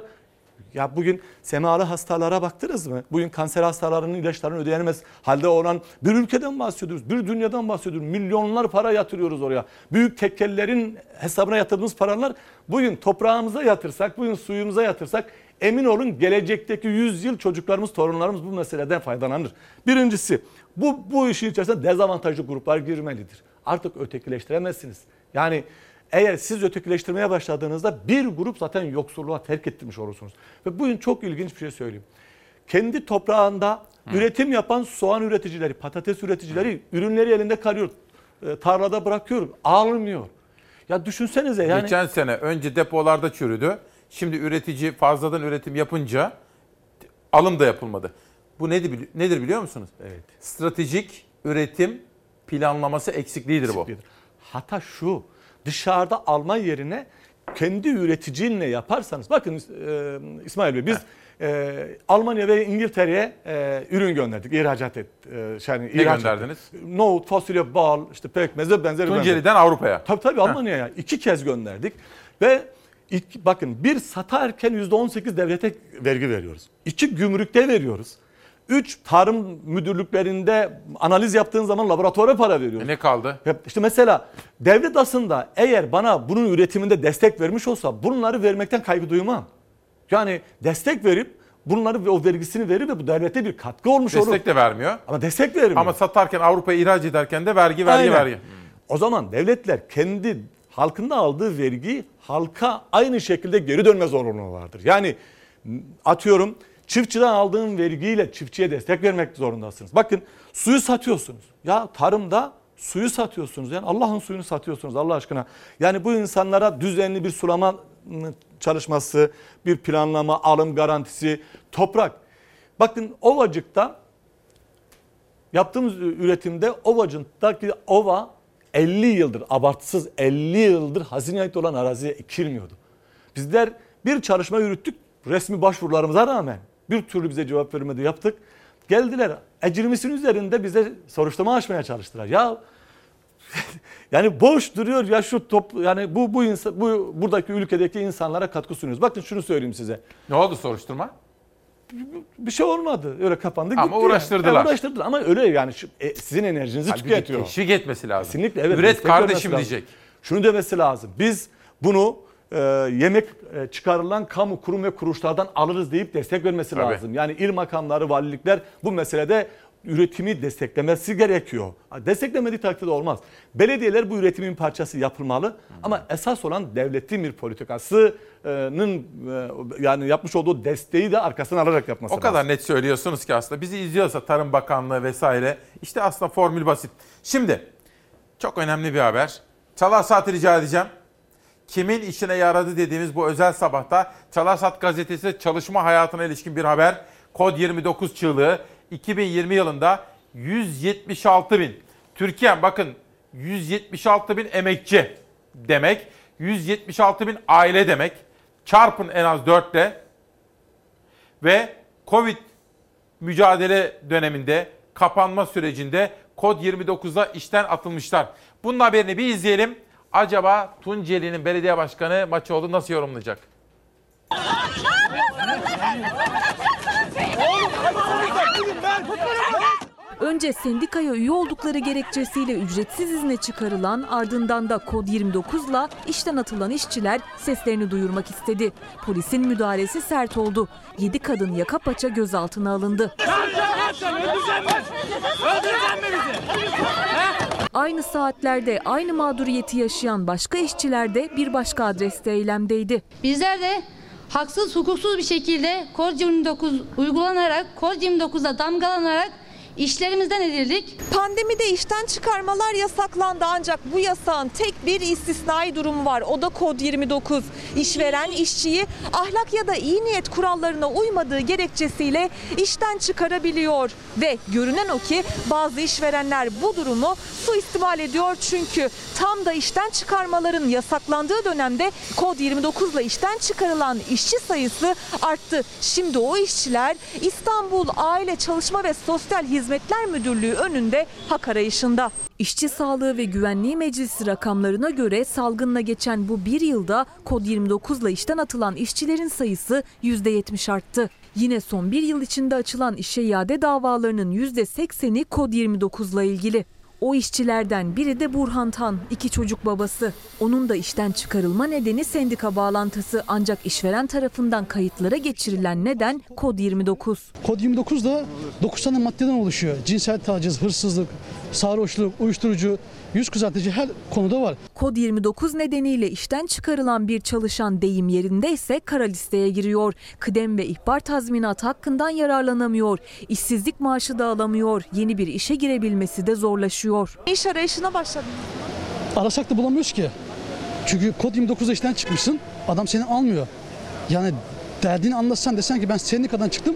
[SPEAKER 55] ya bugün semalı hastalara baktınız mı? Bugün kanser hastalarının ilaçlarını ödeyemez halde olan bir ülkeden bahsediyoruz. Bir dünyadan bahsediyoruz. Milyonlar para yatırıyoruz oraya. Büyük tekkellerin hesabına yatırdığımız paralar bugün toprağımıza yatırsak, bugün suyumuza yatırsak emin olun gelecekteki 100 yıl çocuklarımız, torunlarımız bu meseleden faydalanır. Birincisi bu, bu işin içerisinde dezavantajlı gruplar girmelidir. Artık ötekileştiremezsiniz. Yani eğer siz ötekileştirmeye başladığınızda bir grup zaten yoksulluğa terk ettirmiş olursunuz. Ve bugün çok ilginç bir şey söyleyeyim. Kendi toprağında üretim yapan soğan üreticileri, patates üreticileri ürünleri elinde kalıyor. E, Tarlada bırakıyor, almıyor. Ya düşünsenize yani.
[SPEAKER 1] Geçen sene önce depolarda çürüdü. Şimdi üretici fazladan üretim yapınca alım da yapılmadı. Bu nedir, nedir biliyor musunuz?
[SPEAKER 55] Evet.
[SPEAKER 1] Stratejik üretim planlaması eksikliğidir bu.
[SPEAKER 55] Eksikliğidir. Hata şu dışarıda alma yerine kendi üreticinle yaparsanız bakın e, İsmail Bey biz e, Almanya ve İngiltere'ye e, ürün gönderdik ihracat et e, yani
[SPEAKER 1] Ne gönderdiniz?
[SPEAKER 55] ettik. Nohut, fasulye, bal, işte pekmez ve benzeri
[SPEAKER 1] Tunceli'den
[SPEAKER 55] benzeri.
[SPEAKER 1] Avrupa'ya.
[SPEAKER 55] Tabii tabii Almanya'ya iki kez gönderdik ve ilk, bakın bir satarken %18 devlete vergi veriyoruz. İki gümrükte veriyoruz. Üç tarım müdürlüklerinde analiz yaptığın zaman laboratuvara para veriyoruz.
[SPEAKER 1] E ne kaldı?
[SPEAKER 55] İşte mesela devlet aslında eğer bana bunun üretiminde destek vermiş olsa bunları vermekten kaygı duymam. Yani destek verip bunları ve o vergisini verir ve bu devlete bir katkı olmuş olur.
[SPEAKER 1] Destek de vermiyor.
[SPEAKER 55] Ama destek vermiyor.
[SPEAKER 1] Ama satarken Avrupa'ya ihraç ederken de vergi vergi
[SPEAKER 55] Aynen.
[SPEAKER 1] vergi.
[SPEAKER 55] O zaman devletler kendi halkında aldığı vergi halka aynı şekilde geri dönme zorunluluğu vardır. Yani atıyorum çiftçiden aldığın vergiyle çiftçiye destek vermek zorundasınız. Bakın suyu satıyorsunuz. Ya tarımda suyu satıyorsunuz. Yani Allah'ın suyunu satıyorsunuz Allah aşkına. Yani bu insanlara düzenli bir sulama çalışması, bir planlama, alım garantisi, toprak. Bakın Ovacık'ta yaptığımız üretimde Ovacık'taki ova 50 yıldır abartısız 50 yıldır hazineye ait olan araziye ekilmiyordu. Bizler bir çalışma yürüttük resmi başvurularımıza rağmen bir türlü bize cevap vermedi yaptık. Geldiler ecrimizin üzerinde bize soruşturma açmaya çalıştılar. Ya [laughs] yani boş duruyor ya şu top yani bu bu insan bu buradaki ülkedeki insanlara katkı sunuyoruz. Bakın şunu söyleyeyim size.
[SPEAKER 1] Ne oldu soruşturma?
[SPEAKER 55] Bir şey olmadı. Öyle kapandı
[SPEAKER 1] Ama
[SPEAKER 55] gitti. yani.
[SPEAKER 1] uğraştırdılar.
[SPEAKER 55] Yani uğraştırdılar ama öyle yani şu, e, sizin enerjinizi
[SPEAKER 1] Halbuki
[SPEAKER 55] tüketiyor.
[SPEAKER 1] teşvik etmesi lazım.
[SPEAKER 55] Kesinlikle evet.
[SPEAKER 1] Üret kardeşim
[SPEAKER 55] lazım.
[SPEAKER 1] diyecek.
[SPEAKER 55] Şunu demesi lazım. Biz bunu e, yemek e, çıkarılan kamu kurum ve kuruluşlardan alırız deyip destek vermesi
[SPEAKER 1] Tabii.
[SPEAKER 55] lazım. Yani il makamları, valilikler bu meselede üretimi desteklemesi gerekiyor. Desteklemediği takdirde olmaz. Belediyeler bu üretimin parçası yapılmalı ama esas olan devletin bir politikasının e, yani yapmış olduğu desteği de arkasına alarak yapması
[SPEAKER 1] O
[SPEAKER 55] lazım.
[SPEAKER 1] kadar net söylüyorsunuz ki aslında bizi izliyorsa Tarım Bakanlığı vesaire işte aslında formül basit. Şimdi çok önemli bir haber. Çalar Saat'i rica edeceğim. Kimin işine yaradı dediğimiz bu özel sabahta Çalar Saat gazetesi çalışma hayatına ilişkin bir haber. Kod 29 çığlığı 2020 yılında 176 bin. Türkiye bakın 176 bin emekçi demek. 176 bin aile demek. Çarpın en az 4 ile ve Covid mücadele döneminde kapanma sürecinde kod 29'da işten atılmışlar. Bunun haberini bir izleyelim. Acaba Tunceli'nin belediye başkanı Maçoğlu nasıl yorumlayacak?
[SPEAKER 42] Önce sendikaya üye oldukları gerekçesiyle ücretsiz izne çıkarılan ardından da kod 29'la işten atılan işçiler seslerini duyurmak istedi. Polisin müdahalesi sert oldu. 7 kadın yaka paça gözaltına alındı. Aynı saatlerde aynı mağduriyeti yaşayan başka işçiler de bir başka adreste eylemdeydi.
[SPEAKER 68] Bizler de haksız hukuksuz bir şekilde kod 29 uygulanarak kod 29'a damgalanarak İşlerimizden edildik.
[SPEAKER 42] Pandemide işten çıkarmalar yasaklandı ancak bu yasağın tek bir istisnai durumu var. O da kod 29. İşveren işçiyi ahlak ya da iyi niyet kurallarına uymadığı gerekçesiyle işten çıkarabiliyor. Ve görünen o ki bazı işverenler bu durumu suistimal ediyor. Çünkü tam da işten çıkarmaların yasaklandığı dönemde kod 29 ile işten çıkarılan işçi sayısı arttı. Şimdi o işçiler İstanbul Aile Çalışma ve Sosyal Hizmetler Müdürlüğü önünde hak arayışında. İşçi Sağlığı ve Güvenliği Meclisi rakamlarına göre salgınla geçen bu bir yılda kod 29 ile işten atılan işçilerin sayısı %70 arttı. Yine son bir yıl içinde açılan işe iade davalarının %80'i kod 29 ile ilgili. O işçilerden biri de Burhan Tan, iki çocuk babası. Onun da işten çıkarılma nedeni sendika bağlantısı ancak işveren tarafından kayıtlara geçirilen neden kod 29.
[SPEAKER 69] Kod 29 da 9 tane maddeden oluşuyor. Cinsel taciz, hırsızlık, sarhoşluk, uyuşturucu, yüz kızartıcı her konuda var.
[SPEAKER 42] Kod 29 nedeniyle işten çıkarılan bir çalışan deyim yerinde ise kara listeye giriyor. Kıdem ve ihbar tazminatı hakkından yararlanamıyor. İşsizlik maaşı da alamıyor. Yeni bir işe girebilmesi de zorlaşıyor. İş arayışına başladım.
[SPEAKER 69] Arasak da bulamıyoruz ki. Çünkü kod 29'da işten çıkmışsın, adam seni almıyor. Yani derdini anlatsan desen ki ben sendikadan çıktım,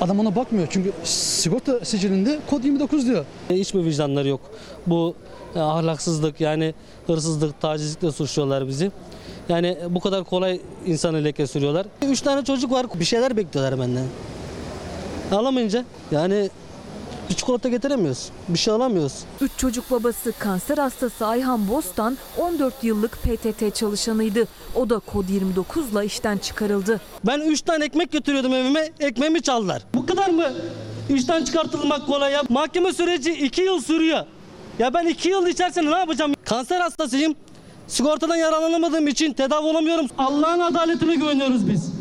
[SPEAKER 69] adam ona bakmıyor. Çünkü sigorta sicilinde kod 29 diyor.
[SPEAKER 70] Hiçbir vicdanları yok. Bu ahlaksızlık yani hırsızlık, tacizlikle suçluyorlar bizi. Yani bu kadar kolay insanı leke sürüyorlar. Üç tane çocuk var bir şeyler bekliyorlar benden. Alamayınca yani bir çikolata getiremiyoruz. Bir şey alamıyoruz.
[SPEAKER 42] Üç çocuk babası kanser hastası Ayhan Bostan 14 yıllık PTT çalışanıydı. O da kod 29 ile işten çıkarıldı.
[SPEAKER 70] Ben üç tane ekmek götürüyordum evime. Ekmeğimi çaldılar. Bu kadar mı işten çıkartılmak kolay ya? Mahkeme süreci iki yıl sürüyor. Ya ben iki yıl içerisinde ne yapacağım? Kanser hastasıyım. Sigortadan yararlanamadığım için tedavi olamıyorum. Allah'ın adaletine güveniyoruz biz.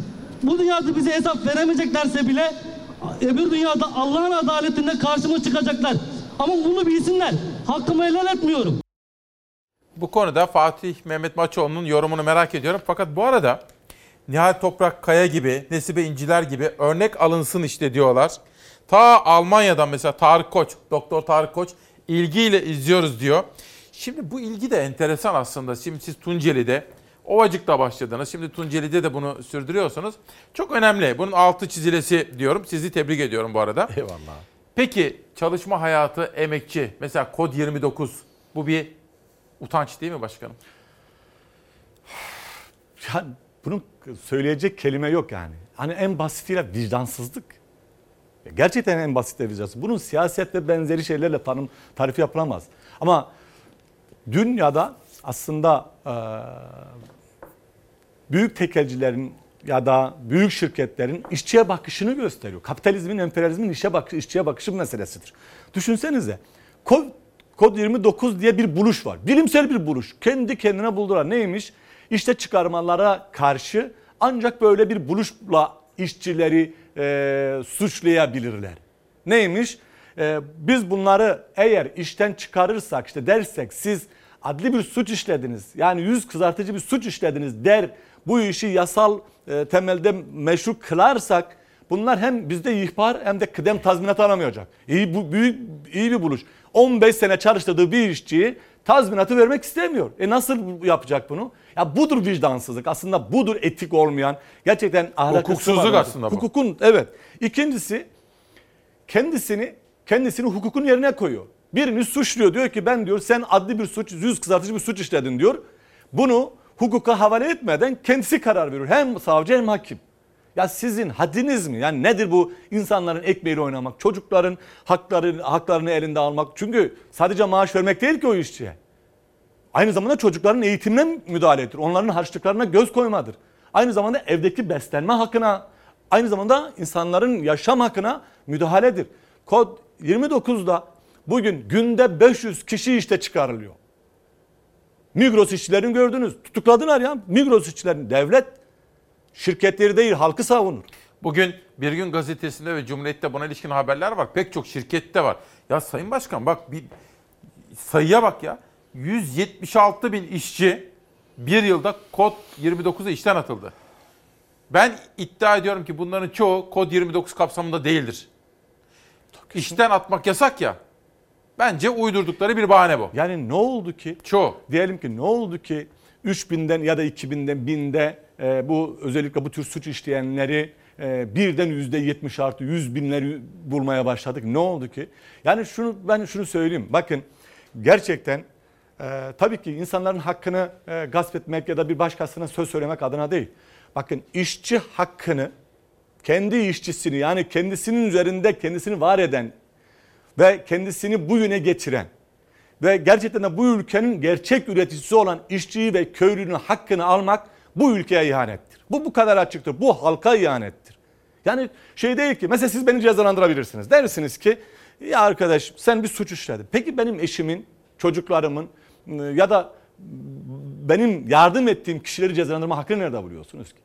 [SPEAKER 70] Bu dünyada bize hesap veremeyeceklerse bile öbür dünyada Allah'ın adaletinde karşıma çıkacaklar. Ama bunu bilsinler. Hakkımı helal etmiyorum.
[SPEAKER 1] Bu konuda Fatih Mehmet Maçoğlu'nun yorumunu merak ediyorum. Fakat bu arada Nihal Toprak Kaya gibi, Nesibe İnciler gibi örnek alınsın işte diyorlar. Ta Almanya'dan mesela Tarık Koç, Doktor Tarık Koç ilgiyle izliyoruz diyor. Şimdi bu ilgi de enteresan aslında. Şimdi siz Tunceli'de, Ovacık'ta başladınız. Şimdi Tunceli'de de bunu sürdürüyorsunuz. Çok önemli. Bunun altı çizilesi diyorum. Sizi tebrik ediyorum bu arada.
[SPEAKER 55] Eyvallah.
[SPEAKER 1] Peki çalışma hayatı emekçi. Mesela kod 29. Bu bir utanç değil mi başkanım? [sighs]
[SPEAKER 55] Ya bunun söyleyecek kelime yok yani. Hani en basitiyle vicdansızlık. Gerçekten en basit de vicdansızlık. Bunun siyaset ve benzeri şeylerle tanım, tarifi yapılamaz. Ama dünyada aslında e, büyük tekelcilerin ya da büyük şirketlerin işçiye bakışını gösteriyor. Kapitalizmin, emperyalizmin işe bakış, işçiye bakışı meselesidir. Düşünsenize kod, kod 29 diye bir buluş var. Bilimsel bir buluş. Kendi kendine buldular. Neymiş? İşte çıkarmalara karşı ancak böyle bir buluşla işçileri e, suçlayabilirler. Neymiş? E, biz bunları eğer işten çıkarırsak işte dersek siz adli bir suç işlediniz. Yani yüz kızartıcı bir suç işlediniz der. Bu işi yasal e, temelde meşru kılarsak bunlar hem bizde ihbar hem de kıdem tazminat alamayacak. İyi, bu, büyük, iyi bir buluş. 15 sene çalıştırdığı bir işçiyi tazminatı vermek istemiyor. E nasıl yapacak bunu? Ya budur vicdansızlık. Aslında budur etik olmayan. Gerçekten ahlak
[SPEAKER 1] Hukuksuzluk aslında bu.
[SPEAKER 55] Hukukun evet. İkincisi kendisini kendisini hukukun yerine koyuyor. Birini suçluyor diyor ki ben diyor sen adli bir suç, yüz kızartıcı bir suç işledin diyor. Bunu hukuka havale etmeden kendisi karar veriyor. Hem savcı hem hakim. Ya sizin haddiniz mi? Yani nedir bu insanların ekmeğiyle oynamak, çocukların hakları, haklarını elinde almak? Çünkü sadece maaş vermek değil ki o işçiye. Aynı zamanda çocukların eğitimine müdahaledir. Onların harçlıklarına göz koymadır. Aynı zamanda evdeki beslenme hakkına, aynı zamanda insanların yaşam hakkına müdahaledir. Kod 29'da bugün günde 500 kişi işte çıkarılıyor. Migros işçilerini gördünüz. Tutukladılar ya. Migros işçilerini. Devlet şirketleri değil halkı savunur.
[SPEAKER 1] Bugün Bir Gün Gazetesi'nde ve Cumhuriyet'te buna ilişkin haberler var. Pek çok şirkette var. Ya Sayın Başkan bak bir sayıya bak ya. 176 bin işçi bir yılda kod 29'a işten atıldı. Ben iddia ediyorum ki bunların çoğu kod 29 kapsamında değildir. İşten atmak yasak ya. Bence uydurdukları bir bahane bu.
[SPEAKER 55] Yani ne oldu ki?
[SPEAKER 1] Çoğu.
[SPEAKER 55] Diyelim ki ne oldu ki 3000'den ya da 2000'den 1000'de e, bu özellikle bu tür suç işleyenleri e, birden %70 artı 100 binleri bulmaya başladık. Ne oldu ki? Yani şunu ben şunu söyleyeyim. Bakın gerçekten e, tabii ki insanların hakkını e, gasp etmek ya da bir başkasına söz söylemek adına değil. Bakın işçi hakkını kendi işçisini yani kendisinin üzerinde kendisini var eden ve kendisini bu yöne getiren ve gerçekten de bu ülkenin gerçek üreticisi olan işçiyi ve köylünün hakkını almak bu ülkeye ihanettir. Bu bu kadar açıktır. Bu halka ihanettir. Yani şey değil ki mesela siz beni cezalandırabilirsiniz. Dersiniz ki ya arkadaş sen bir suç işledin. Peki benim eşimin, çocuklarımın ıı, ya da benim yardım ettiğim kişileri cezalandırma hakkını nerede buluyorsunuz ki?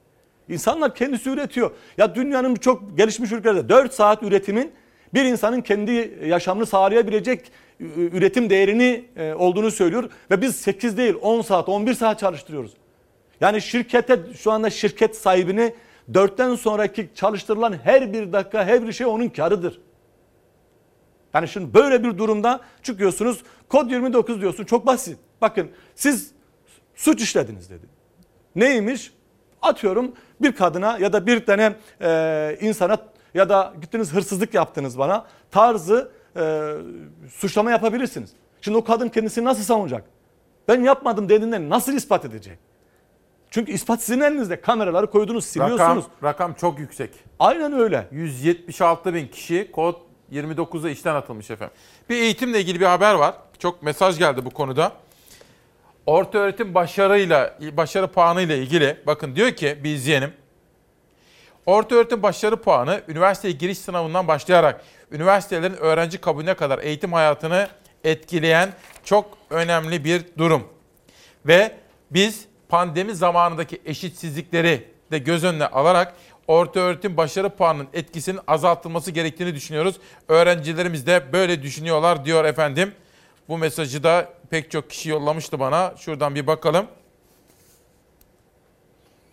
[SPEAKER 55] İnsanlar kendisi üretiyor. Ya dünyanın çok gelişmiş ülkelerde 4 saat üretimin bir insanın kendi yaşamını sağlayabilecek üretim değerini e, olduğunu söylüyor. Ve biz 8 değil 10 saat 11 saat çalıştırıyoruz. Yani şirkete şu anda şirket sahibini 4'ten sonraki çalıştırılan her bir dakika her bir şey onun karıdır. Yani şimdi böyle bir durumda çıkıyorsunuz kod 29 diyorsun çok basit. Bakın siz suç işlediniz dedi. Neymiş? Atıyorum bir kadına ya da bir tane e, insana ya da gittiniz hırsızlık yaptınız bana tarzı e, suçlama yapabilirsiniz. Şimdi o kadın kendisini nasıl savunacak? Ben yapmadım dediğinde nasıl ispat edecek? Çünkü ispat sizin elinizde. Kameraları koydunuz, siliyorsunuz.
[SPEAKER 1] Rakam, rakam çok yüksek.
[SPEAKER 55] Aynen öyle.
[SPEAKER 1] 176 bin kişi kod 29'a işten atılmış efendim. Bir eğitimle ilgili bir haber var. Çok mesaj geldi bu konuda. Orta öğretim başarıyla, başarı puanıyla ilgili bakın diyor ki bir izleyelim. Orta öğretim başarı puanı üniversiteye giriş sınavından başlayarak üniversitelerin öğrenci kabulüne kadar eğitim hayatını etkileyen çok önemli bir durum. Ve biz pandemi zamanındaki eşitsizlikleri de göz önüne alarak orta öğretim başarı puanının etkisinin azaltılması gerektiğini düşünüyoruz. Öğrencilerimiz de böyle düşünüyorlar diyor efendim. Bu mesajı da pek çok kişi yollamıştı bana. Şuradan bir bakalım.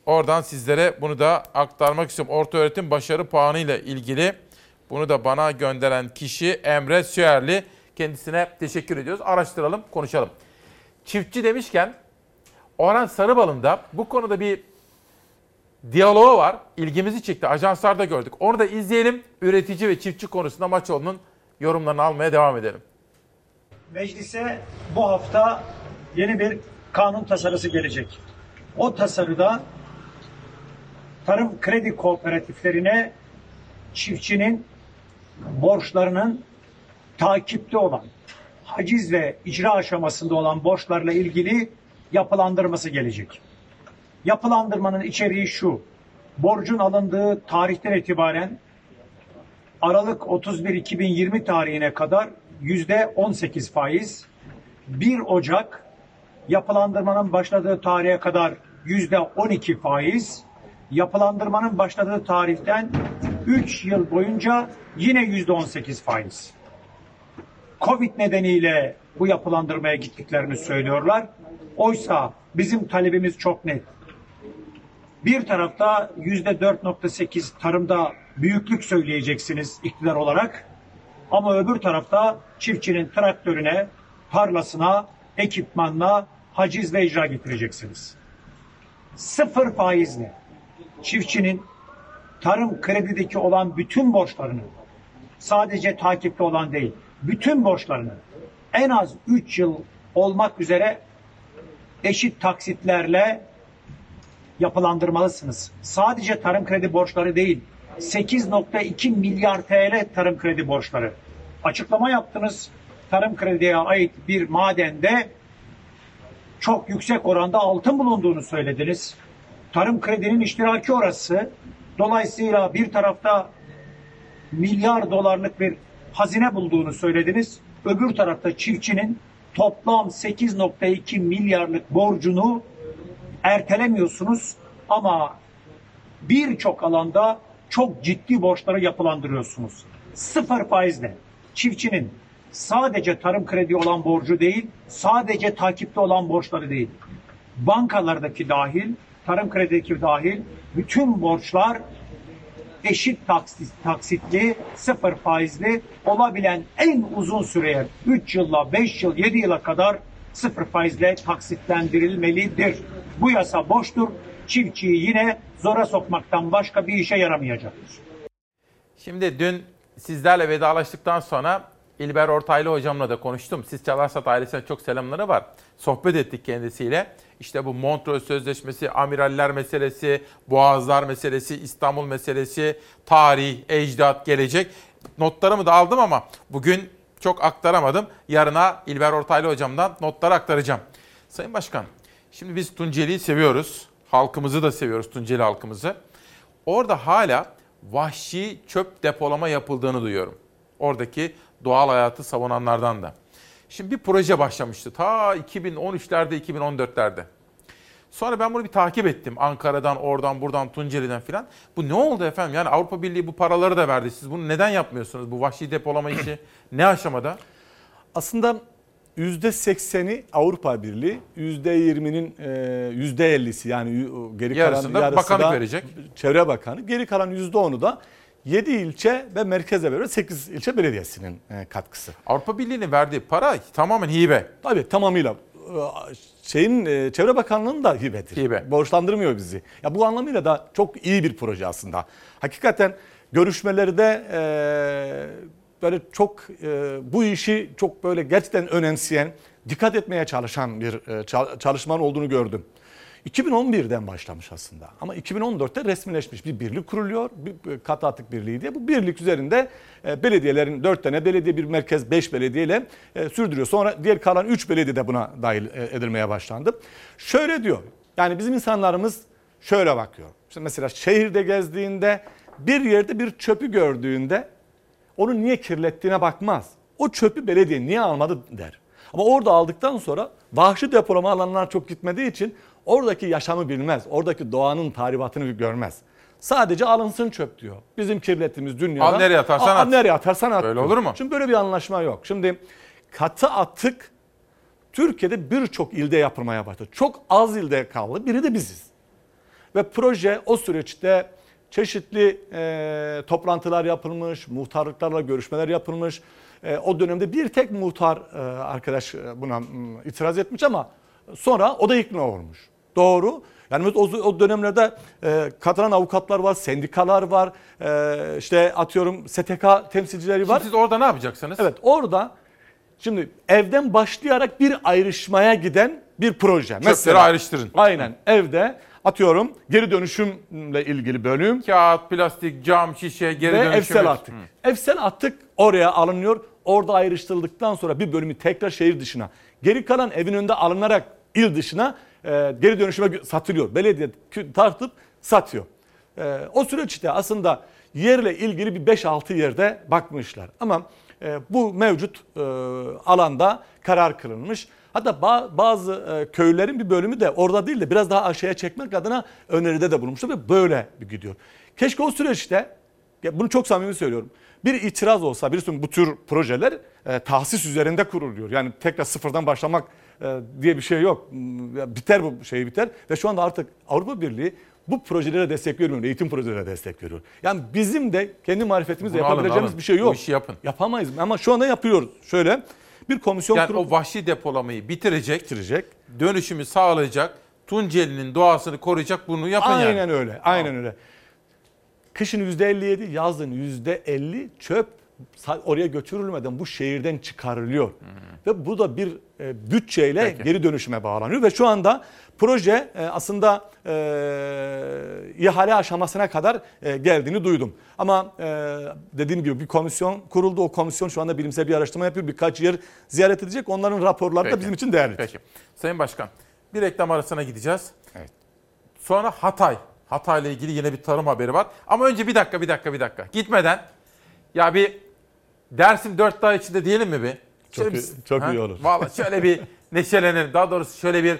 [SPEAKER 1] Oradan sizlere bunu da aktarmak istiyorum. Orta öğretim başarı puanı ile ilgili bunu da bana gönderen kişi Emre Süerli. Kendisine teşekkür ediyoruz. Araştıralım, konuşalım. Çiftçi demişken Orhan Sarıbal'ın bu konuda bir diyaloğu var. İlgimizi çekti. Ajanslarda gördük. Onu da izleyelim. Üretici ve çiftçi konusunda Maçoğlu'nun yorumlarını almaya devam edelim.
[SPEAKER 71] Meclise bu hafta yeni bir kanun tasarısı gelecek. O tasarıda tarım kredi kooperatiflerine çiftçinin borçlarının takipte olan, haciz ve icra aşamasında olan borçlarla ilgili yapılandırması gelecek. Yapılandırmanın içeriği şu. Borcun alındığı tarihten itibaren Aralık 31 2020 tarihine kadar yüzde 18 faiz, 1 Ocak yapılandırmanın başladığı tarihe kadar yüzde 12 faiz, yapılandırmanın başladığı tarihten 3 yıl boyunca yine yüzde 18 faiz. Covid nedeniyle bu yapılandırmaya gittiklerini söylüyorlar. Oysa bizim talebimiz çok net. Bir tarafta yüzde 4.8 tarımda büyüklük söyleyeceksiniz iktidar olarak. Ama öbür tarafta çiftçinin traktörüne, tarlasına, ekipmanına haciz ve icra getireceksiniz. Sıfır faizle çiftçinin tarım kredideki olan bütün borçlarını sadece takipte olan değil, bütün borçlarını en az 3 yıl olmak üzere eşit taksitlerle yapılandırmalısınız. Sadece tarım kredi borçları değil, 8.2 milyar TL tarım kredi borçları. Açıklama yaptınız. Tarım krediye ait bir madende çok yüksek oranda altın bulunduğunu söylediniz. Tarım kredinin iştiraki orası. Dolayısıyla bir tarafta milyar dolarlık bir hazine bulduğunu söylediniz. Öbür tarafta çiftçinin toplam 8.2 milyarlık borcunu ertelemiyorsunuz ama birçok alanda çok ciddi borçları yapılandırıyorsunuz. Sıfır faizle çiftçinin sadece tarım kredi olan borcu değil, sadece takipte olan borçları değil. Bankalardaki dahil, tarım kredideki dahil bütün borçlar eşit taksit, taksitli, sıfır faizli olabilen en uzun süreye 3 yılla, 5 yıl, 7 yıla kadar sıfır faizle taksitlendirilmelidir. Bu yasa boştur. Çiftçiyi yine zora sokmaktan başka bir işe yaramayacaktır.
[SPEAKER 1] Şimdi dün sizlerle vedalaştıktan sonra İlber Ortaylı hocamla da konuştum. Siz Çalarsat ailesine çok selamları var. Sohbet ettik kendisiyle. İşte bu Montreux Sözleşmesi, amiraller meselesi, boğazlar meselesi, İstanbul meselesi, tarih, ecdat, gelecek. Notlarımı da aldım ama bugün çok aktaramadım. Yarına İlber Ortaylı hocamdan notları aktaracağım. Sayın Başkan, şimdi biz Tunceli'yi seviyoruz. Halkımızı da seviyoruz, Tunceli halkımızı. Orada hala vahşi çöp depolama yapıldığını duyuyorum. Oradaki doğal hayatı savunanlardan da. Şimdi bir proje başlamıştı ta 2013'lerde 2014'lerde. Sonra ben bunu bir takip ettim. Ankara'dan, oradan, buradan, Tunceli'den filan. Bu ne oldu efendim? Yani Avrupa Birliği bu paraları da verdi. Siz bunu neden yapmıyorsunuz? Bu vahşi depolama işi [clears throat] ne aşamada?
[SPEAKER 55] Aslında %80'i Avrupa Birliği, %20'nin %50'si yani geri kalan yarısı
[SPEAKER 1] bakanlık
[SPEAKER 55] da
[SPEAKER 1] verecek.
[SPEAKER 55] Çevre Bakanı. Geri kalan %10'u da 7 ilçe ve merkeze veriyor. 8 ilçe belediyesinin e, katkısı.
[SPEAKER 1] Avrupa Birliği'nin verdiği para tamamen hibe.
[SPEAKER 55] Tabii tamamıyla e, şeyin e, Çevre Bakanlığı'nın da hibedir.
[SPEAKER 1] Hibe.
[SPEAKER 55] Borçlandırmıyor bizi. Ya bu anlamıyla da çok iyi bir proje aslında. Hakikaten görüşmeleri de e, böyle çok e, bu işi çok böyle gerçekten önemseyen, dikkat etmeye çalışan bir e, çalışmanın olduğunu gördüm. 2011'den başlamış aslında ama 2014'te resmileşmiş bir birlik kuruluyor. Bir katı atık birliği diye. Bu birlik üzerinde e, belediyelerin 4 tane belediye bir merkez 5 belediyeyle e, sürdürüyor. Sonra diğer kalan 3 belediye de buna dahil e, edilmeye başlandı. Şöyle diyor yani bizim insanlarımız şöyle bakıyor. İşte mesela şehirde gezdiğinde bir yerde bir çöpü gördüğünde onu niye kirlettiğine bakmaz. O çöpü belediye niye almadı der. Ama orada aldıktan sonra vahşi depolama alanlar çok gitmediği için oradaki yaşamı bilmez. Oradaki doğanın tahribatını görmez. Sadece alınsın çöp diyor. Bizim kirlettiğimiz dünyada.
[SPEAKER 1] Al nereye atarsan at.
[SPEAKER 55] Nereye atarsan at.
[SPEAKER 1] Öyle olur mu?
[SPEAKER 55] Şimdi böyle bir anlaşma yok. Şimdi katı atık Türkiye'de birçok ilde yapılmaya başladı. Çok az ilde kaldı. Biri de biziz. Ve proje o süreçte çeşitli e, toplantılar yapılmış, muhtarlıklarla görüşmeler yapılmış. E, o dönemde bir tek muhtar e, arkadaş buna m, itiraz etmiş ama sonra o da ikna olmuş. Doğru. Yani o, o dönemlerde e, katılan avukatlar var, sendikalar var, e, işte atıyorum STK temsilcileri var.
[SPEAKER 1] Şimdi siz orada ne yapacaksınız?
[SPEAKER 55] Evet orada şimdi evden başlayarak bir ayrışmaya giden bir proje.
[SPEAKER 1] Çöpleri ayrıştırın.
[SPEAKER 55] Aynen evde atıyorum geri dönüşümle ilgili bölüm.
[SPEAKER 1] Kağıt, plastik, cam, şişe, geri
[SPEAKER 55] ve
[SPEAKER 1] dönüşüm.
[SPEAKER 55] evsel atık. Hı. Evsel atık oraya alınıyor. Orada ayrıştırıldıktan sonra bir bölümü tekrar şehir dışına. Geri kalan evin önünde alınarak il dışına e, geri dönüşüme satılıyor. Belediye tartıp satıyor. E, o süreçte aslında yerle ilgili bir 5-6 yerde bakmışlar. Ama e, bu mevcut e, alanda karar kılınmış. Hatta bazı e, köylerin bir bölümü de orada değil de biraz daha aşağıya çekmek adına öneride de bulunmuşlar ve böyle gidiyor. Keşke o süreçte, bunu çok samimi söylüyorum, bir itiraz olsa, bir bu tür projeler e, tahsis üzerinde kuruluyor. Yani tekrar sıfırdan başlamak diye bir şey yok. Biter bu şey biter ve şu anda artık Avrupa Birliği bu projelere destek veriyor, eğitim projelerine destek veriyor. Yani bizim de kendi marifetimizle
[SPEAKER 1] Bunu
[SPEAKER 55] yapabileceğimiz
[SPEAKER 1] alın, alın.
[SPEAKER 55] bir şey yok.
[SPEAKER 1] Bu işi yapın.
[SPEAKER 55] Yapamayız ama şu anda yapıyoruz. Şöyle bir komisyon
[SPEAKER 1] yani
[SPEAKER 55] kurup...
[SPEAKER 1] o vahşi depolamayı bitirecek,
[SPEAKER 55] bitirecek,
[SPEAKER 1] dönüşümü sağlayacak, Tunceli'nin doğasını koruyacak bunu yapın
[SPEAKER 55] aynen
[SPEAKER 1] yani.
[SPEAKER 55] Aynen öyle, aynen öyle. Kışın %57, yazın %50 çöp oraya götürülmeden bu şehirden çıkarılıyor. Hmm. Ve bu da bir e, bütçeyle Peki. geri dönüşüme bağlanıyor. Ve şu anda proje e, aslında e, ihale aşamasına kadar e, geldiğini duydum. Ama e, dediğim gibi bir komisyon kuruldu. O komisyon şu anda bilimsel bir araştırma yapıyor. Birkaç yer ziyaret edecek. Onların raporları Peki. da bizim için değerli.
[SPEAKER 1] Peki. Sayın Başkan bir reklam arasına gideceğiz. Evet. Sonra Hatay. Hatay'la ilgili yine bir tarım haberi var. Ama önce bir dakika bir dakika bir dakika. Gitmeden ya bir Dersim 4 daha içinde diyelim mi bir?
[SPEAKER 55] Çok, iyi, çok iyi olur.
[SPEAKER 1] Vallahi şöyle bir [laughs] neşelenelim. Daha doğrusu şöyle bir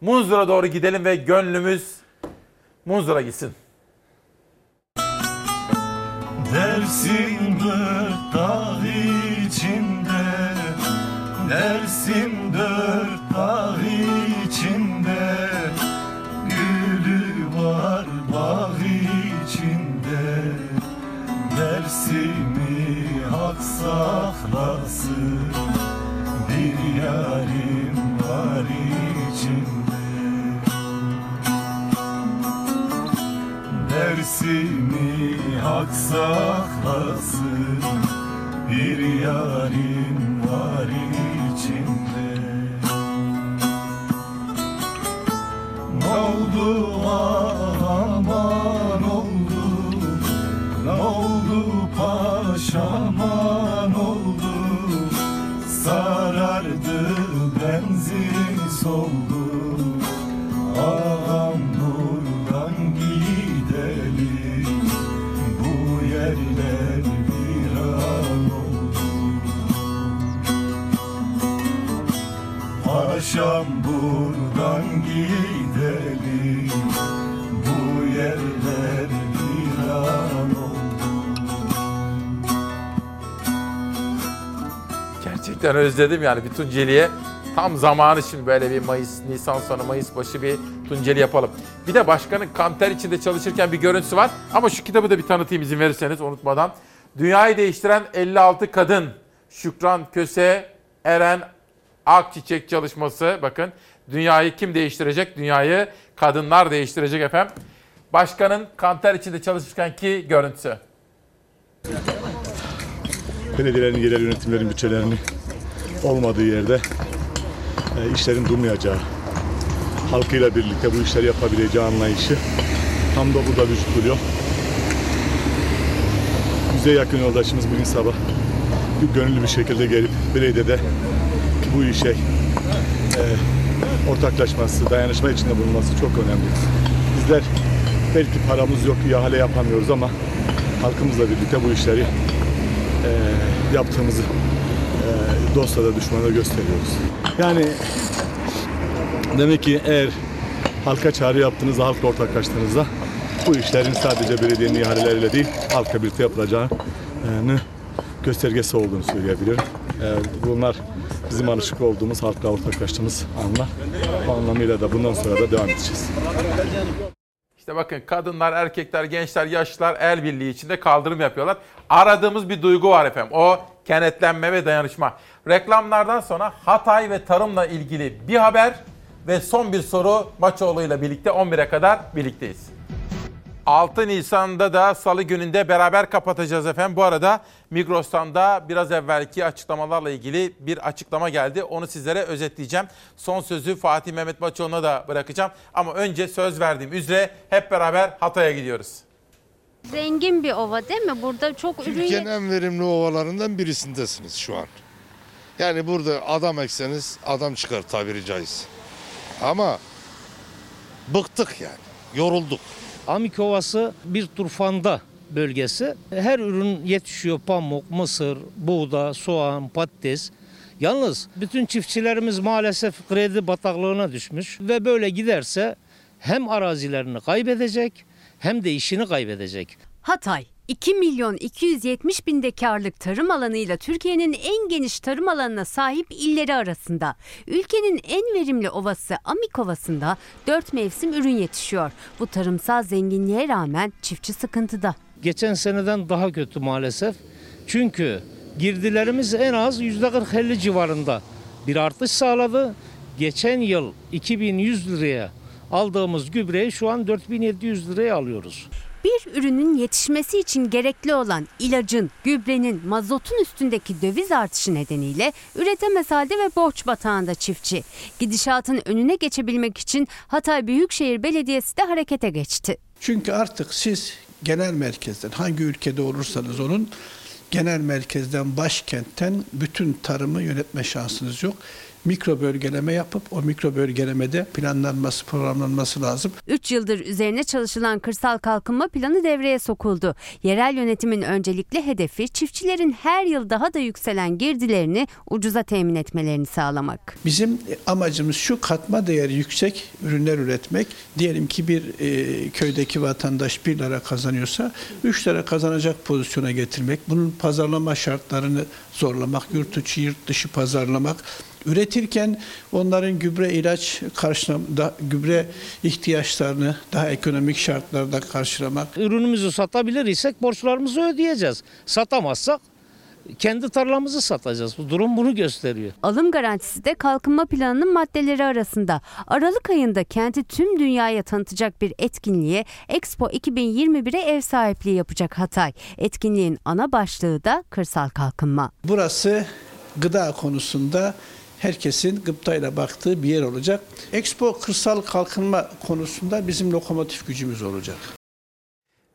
[SPEAKER 1] Munzur'a doğru gidelim ve gönlümüz Munzur'a gitsin.
[SPEAKER 72] Dersim dört dağ içinde Dersim dört dağ içinde Gülü var bağ içinde Dersimi hak saklasın Bir yarim var içimde. Dersimi hak saklasın. Bir yarim var içimde. Ne oldu? Aman oldu? Ne oldu? Paşaman benzin soldu Ağam buradan gidelim. Bu yerler bir an oldu Paşam buradan gidelim. Bu yerler bir an oldu
[SPEAKER 1] Gerçekten özledim yani. Bir Tunceli'ye. Tam zamanı şimdi böyle bir Mayıs, Nisan sonu, Mayıs başı bir Tunceli yapalım. Bir de başkanın kanter içinde çalışırken bir görüntüsü var. Ama şu kitabı da bir tanıtayım izin verirseniz unutmadan. Dünyayı değiştiren 56 kadın. Şükran Köse, Eren Akçiçek çalışması. Bakın dünyayı kim değiştirecek? Dünyayı kadınlar değiştirecek efendim. Başkanın kanter içinde çalışırken ki görüntüsü.
[SPEAKER 55] belediyelerin yerel yönetimlerin bütçelerinin olmadığı yerde e, işlerin durmayacağı, halkıyla birlikte bu işleri yapabileceği anlayışı tam da burada vücut buluyor. Yüze yakın yoldaşımız bugün sabah bir gönüllü bir şekilde gelip belediyede bu işe e, ortaklaşması, dayanışma içinde bulunması çok önemli. Bizler belki paramız yok, ihale yapamıyoruz ama halkımızla birlikte bu işleri e, yaptığımızı e, dosta da düşmana gösteriyoruz. Yani demek ki eğer halka çağrı yaptığınızda, halkla ortaklaştığınızda bu işlerin sadece belediyenin ihaleleriyle değil, halkla birlikte yapılacağını göstergesi olduğunu söyleyebilirim. E, bunlar bizim alışık olduğumuz, halkla ortaklaştığımız anlar. Bu anlamıyla da bundan sonra da devam edeceğiz.
[SPEAKER 1] İşte bakın kadınlar, erkekler, gençler, yaşlılar el birliği içinde kaldırım yapıyorlar. Aradığımız bir duygu var efendim. O kenetlenme ve dayanışma. Reklamlardan sonra Hatay ve tarımla ilgili bir haber ve son bir soru Maçoğlu ile birlikte 11'e kadar birlikteyiz. 6 Nisan'da da salı gününde beraber kapatacağız efendim. Bu arada Migros'tan da biraz evvelki açıklamalarla ilgili bir açıklama geldi. Onu sizlere özetleyeceğim. Son sözü Fatih Mehmet Maçoğlu'na da bırakacağım. Ama önce söz verdiğim üzere hep beraber Hatay'a gidiyoruz.
[SPEAKER 65] Zengin bir ova değil mi? Burada çok ürün
[SPEAKER 73] Türkiye'nin en verimli ovalarından birisindesiniz şu an. Yani burada adam ekseniz adam çıkar tabiri caizse. Ama bıktık yani, yorulduk.
[SPEAKER 68] Amik Ovası bir turfanda bölgesi. Her ürün yetişiyor. Pamuk, mısır, buğda, soğan, patates. Yalnız bütün çiftçilerimiz maalesef kredi bataklığına düşmüş ve böyle giderse hem arazilerini kaybedecek hem de işini kaybedecek.
[SPEAKER 49] Hatay 2 milyon 270 bin dekarlık tarım alanıyla Türkiye'nin en geniş tarım alanına sahip illeri arasında. Ülkenin en verimli ovası Amik Ovası'nda 4 mevsim ürün yetişiyor. Bu tarımsal zenginliğe rağmen çiftçi sıkıntıda.
[SPEAKER 68] Geçen seneden daha kötü maalesef. Çünkü girdilerimiz en az %40-50 civarında bir artış sağladı. Geçen yıl 2100 liraya aldığımız gübreyi şu an 4700 liraya alıyoruz.
[SPEAKER 49] Bir ürünün yetişmesi için gerekli olan ilacın, gübrenin, mazotun üstündeki döviz artışı nedeniyle üretemez halde ve borç batağında çiftçi. Gidişatın önüne geçebilmek için Hatay Büyükşehir Belediyesi de harekete geçti.
[SPEAKER 74] Çünkü artık siz genel merkezden hangi ülkede olursanız onun genel merkezden başkentten bütün tarımı yönetme şansınız yok. Mikro bölgeleme yapıp o mikro bölgelemede planlanması, programlanması lazım.
[SPEAKER 49] 3 yıldır üzerine çalışılan kırsal kalkınma planı devreye sokuldu. Yerel yönetimin öncelikli hedefi çiftçilerin her yıl daha da yükselen girdilerini ucuza temin etmelerini sağlamak.
[SPEAKER 74] Bizim amacımız şu katma değeri yüksek ürünler üretmek. Diyelim ki bir e, köydeki vatandaş 1 lira kazanıyorsa 3 lira kazanacak pozisyona getirmek. Bunun pazarlama şartlarını zorlamak, yurt içi yurt dışı pazarlamak, Üretirken onların gübre ilaç karşılamada gübre ihtiyaçlarını daha ekonomik şartlarda karşılamak.
[SPEAKER 68] Ürünümüzü satabilir isek borçlarımızı ödeyeceğiz. Satamazsak kendi tarlamızı satacağız. Bu durum bunu gösteriyor.
[SPEAKER 49] Alım garantisi de kalkınma planının maddeleri arasında. Aralık ayında kenti tüm dünyaya tanıtacak bir etkinliğe Expo 2021'e ev sahipliği yapacak Hatay. Etkinliğin ana başlığı da kırsal kalkınma.
[SPEAKER 74] Burası gıda konusunda herkesin gıptayla baktığı bir yer olacak. Expo kırsal kalkınma konusunda bizim lokomotif gücümüz olacak.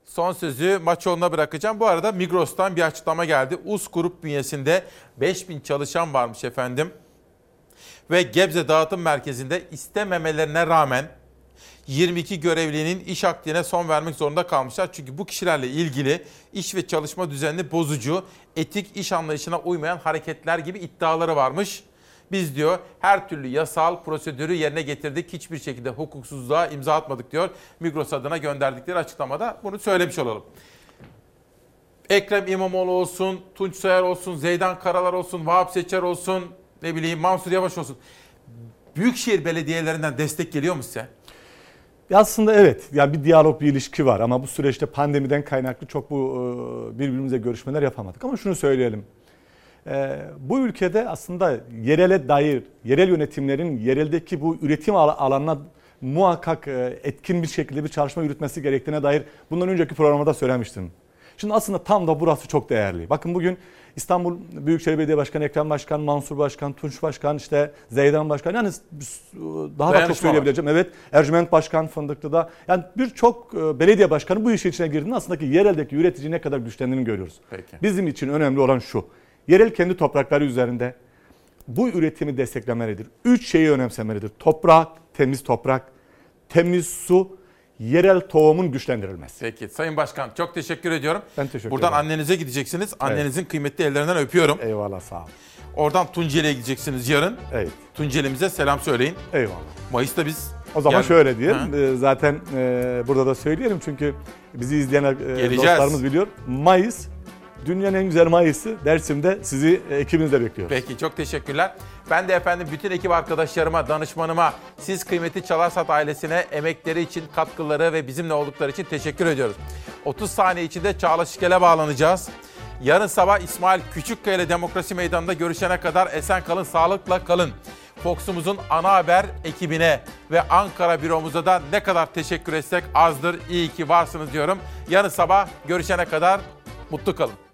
[SPEAKER 1] Son sözü maç yoluna bırakacağım. Bu arada Migros'tan bir açıklama geldi. US Grup bünyesinde 5000 çalışan varmış efendim. Ve Gebze Dağıtım Merkezi'nde istememelerine rağmen 22 görevlinin iş akdine son vermek zorunda kalmışlar. Çünkü bu kişilerle ilgili iş ve çalışma düzenini bozucu, etik iş anlayışına uymayan hareketler gibi iddiaları varmış. Biz diyor her türlü yasal prosedürü yerine getirdik. Hiçbir şekilde hukuksuzluğa imza atmadık diyor. Migros adına gönderdikleri açıklamada bunu söylemiş olalım. Ekrem İmamoğlu olsun, Tunç Soyer olsun, Zeydan Karalar olsun, Vahap Seçer olsun, ne bileyim Mansur Yavaş olsun. Büyükşehir belediyelerinden destek geliyor mu size?
[SPEAKER 55] Aslında evet. Yani bir diyalog, bir ilişki var ama bu süreçte pandemiden kaynaklı çok bu e, birbirimize görüşmeler yapamadık. Ama şunu söyleyelim. E, bu ülkede aslında yerele dair, yerel yönetimlerin yereldeki bu üretim alanına muhakkak e, etkin bir şekilde bir çalışma yürütmesi gerektiğine dair bundan önceki programda söylemiştim. Şimdi aslında tam da burası çok değerli. Bakın bugün İstanbul Büyükşehir Belediye Başkanı Ekrem Başkan, Mansur Başkan, Tunç Başkan, işte Zeydan Başkan yani daha da çok söyleyebileceğim. Evet Ercüment Başkan Fındıklı'da yani birçok belediye başkanı bu işin içine girdiğinde aslında ki yereldeki üretici ne kadar güçlendiğini görüyoruz.
[SPEAKER 1] Peki.
[SPEAKER 55] Bizim için önemli olan şu. Yerel kendi toprakları üzerinde bu üretimi desteklemelidir. Üç şeyi önemsemelidir. Toprak, temiz toprak, temiz su yerel tohumun güçlendirilmesi.
[SPEAKER 1] Peki Sayın Başkan çok teşekkür ediyorum.
[SPEAKER 55] Ben teşekkür
[SPEAKER 1] Buradan
[SPEAKER 55] ederim.
[SPEAKER 1] annenize gideceksiniz. Annenizin evet. kıymetli ellerinden öpüyorum.
[SPEAKER 55] Eyvallah sağ olun.
[SPEAKER 1] Oradan Tunceli'ye gideceksiniz yarın.
[SPEAKER 55] Evet.
[SPEAKER 1] Tunceli'mize selam söyleyin.
[SPEAKER 55] Eyvallah.
[SPEAKER 1] Mayıs'ta biz...
[SPEAKER 55] O zaman yarın... şöyle diyelim. Ha? Zaten e, burada da söyleyelim çünkü bizi izleyen e, dostlarımız biliyor. Mayıs Dünyanın en güzel Mayıs'ı Dersim'de sizi ekibinizle bekliyoruz.
[SPEAKER 1] Peki çok teşekkürler. Ben de efendim bütün ekip arkadaşlarıma, danışmanıma, siz kıymetli Çalarsat ailesine emekleri için, katkıları ve bizimle oldukları için teşekkür ediyoruz. 30 saniye içinde Çağla Şikel'e bağlanacağız. Yarın sabah İsmail Küçükkaya ile Demokrasi Meydanı'nda görüşene kadar esen kalın, sağlıkla kalın. Fox'umuzun ana haber ekibine ve Ankara büromuza da ne kadar teşekkür etsek azdır. İyi ki varsınız diyorum. Yarın sabah görüşene kadar mutlu kalın.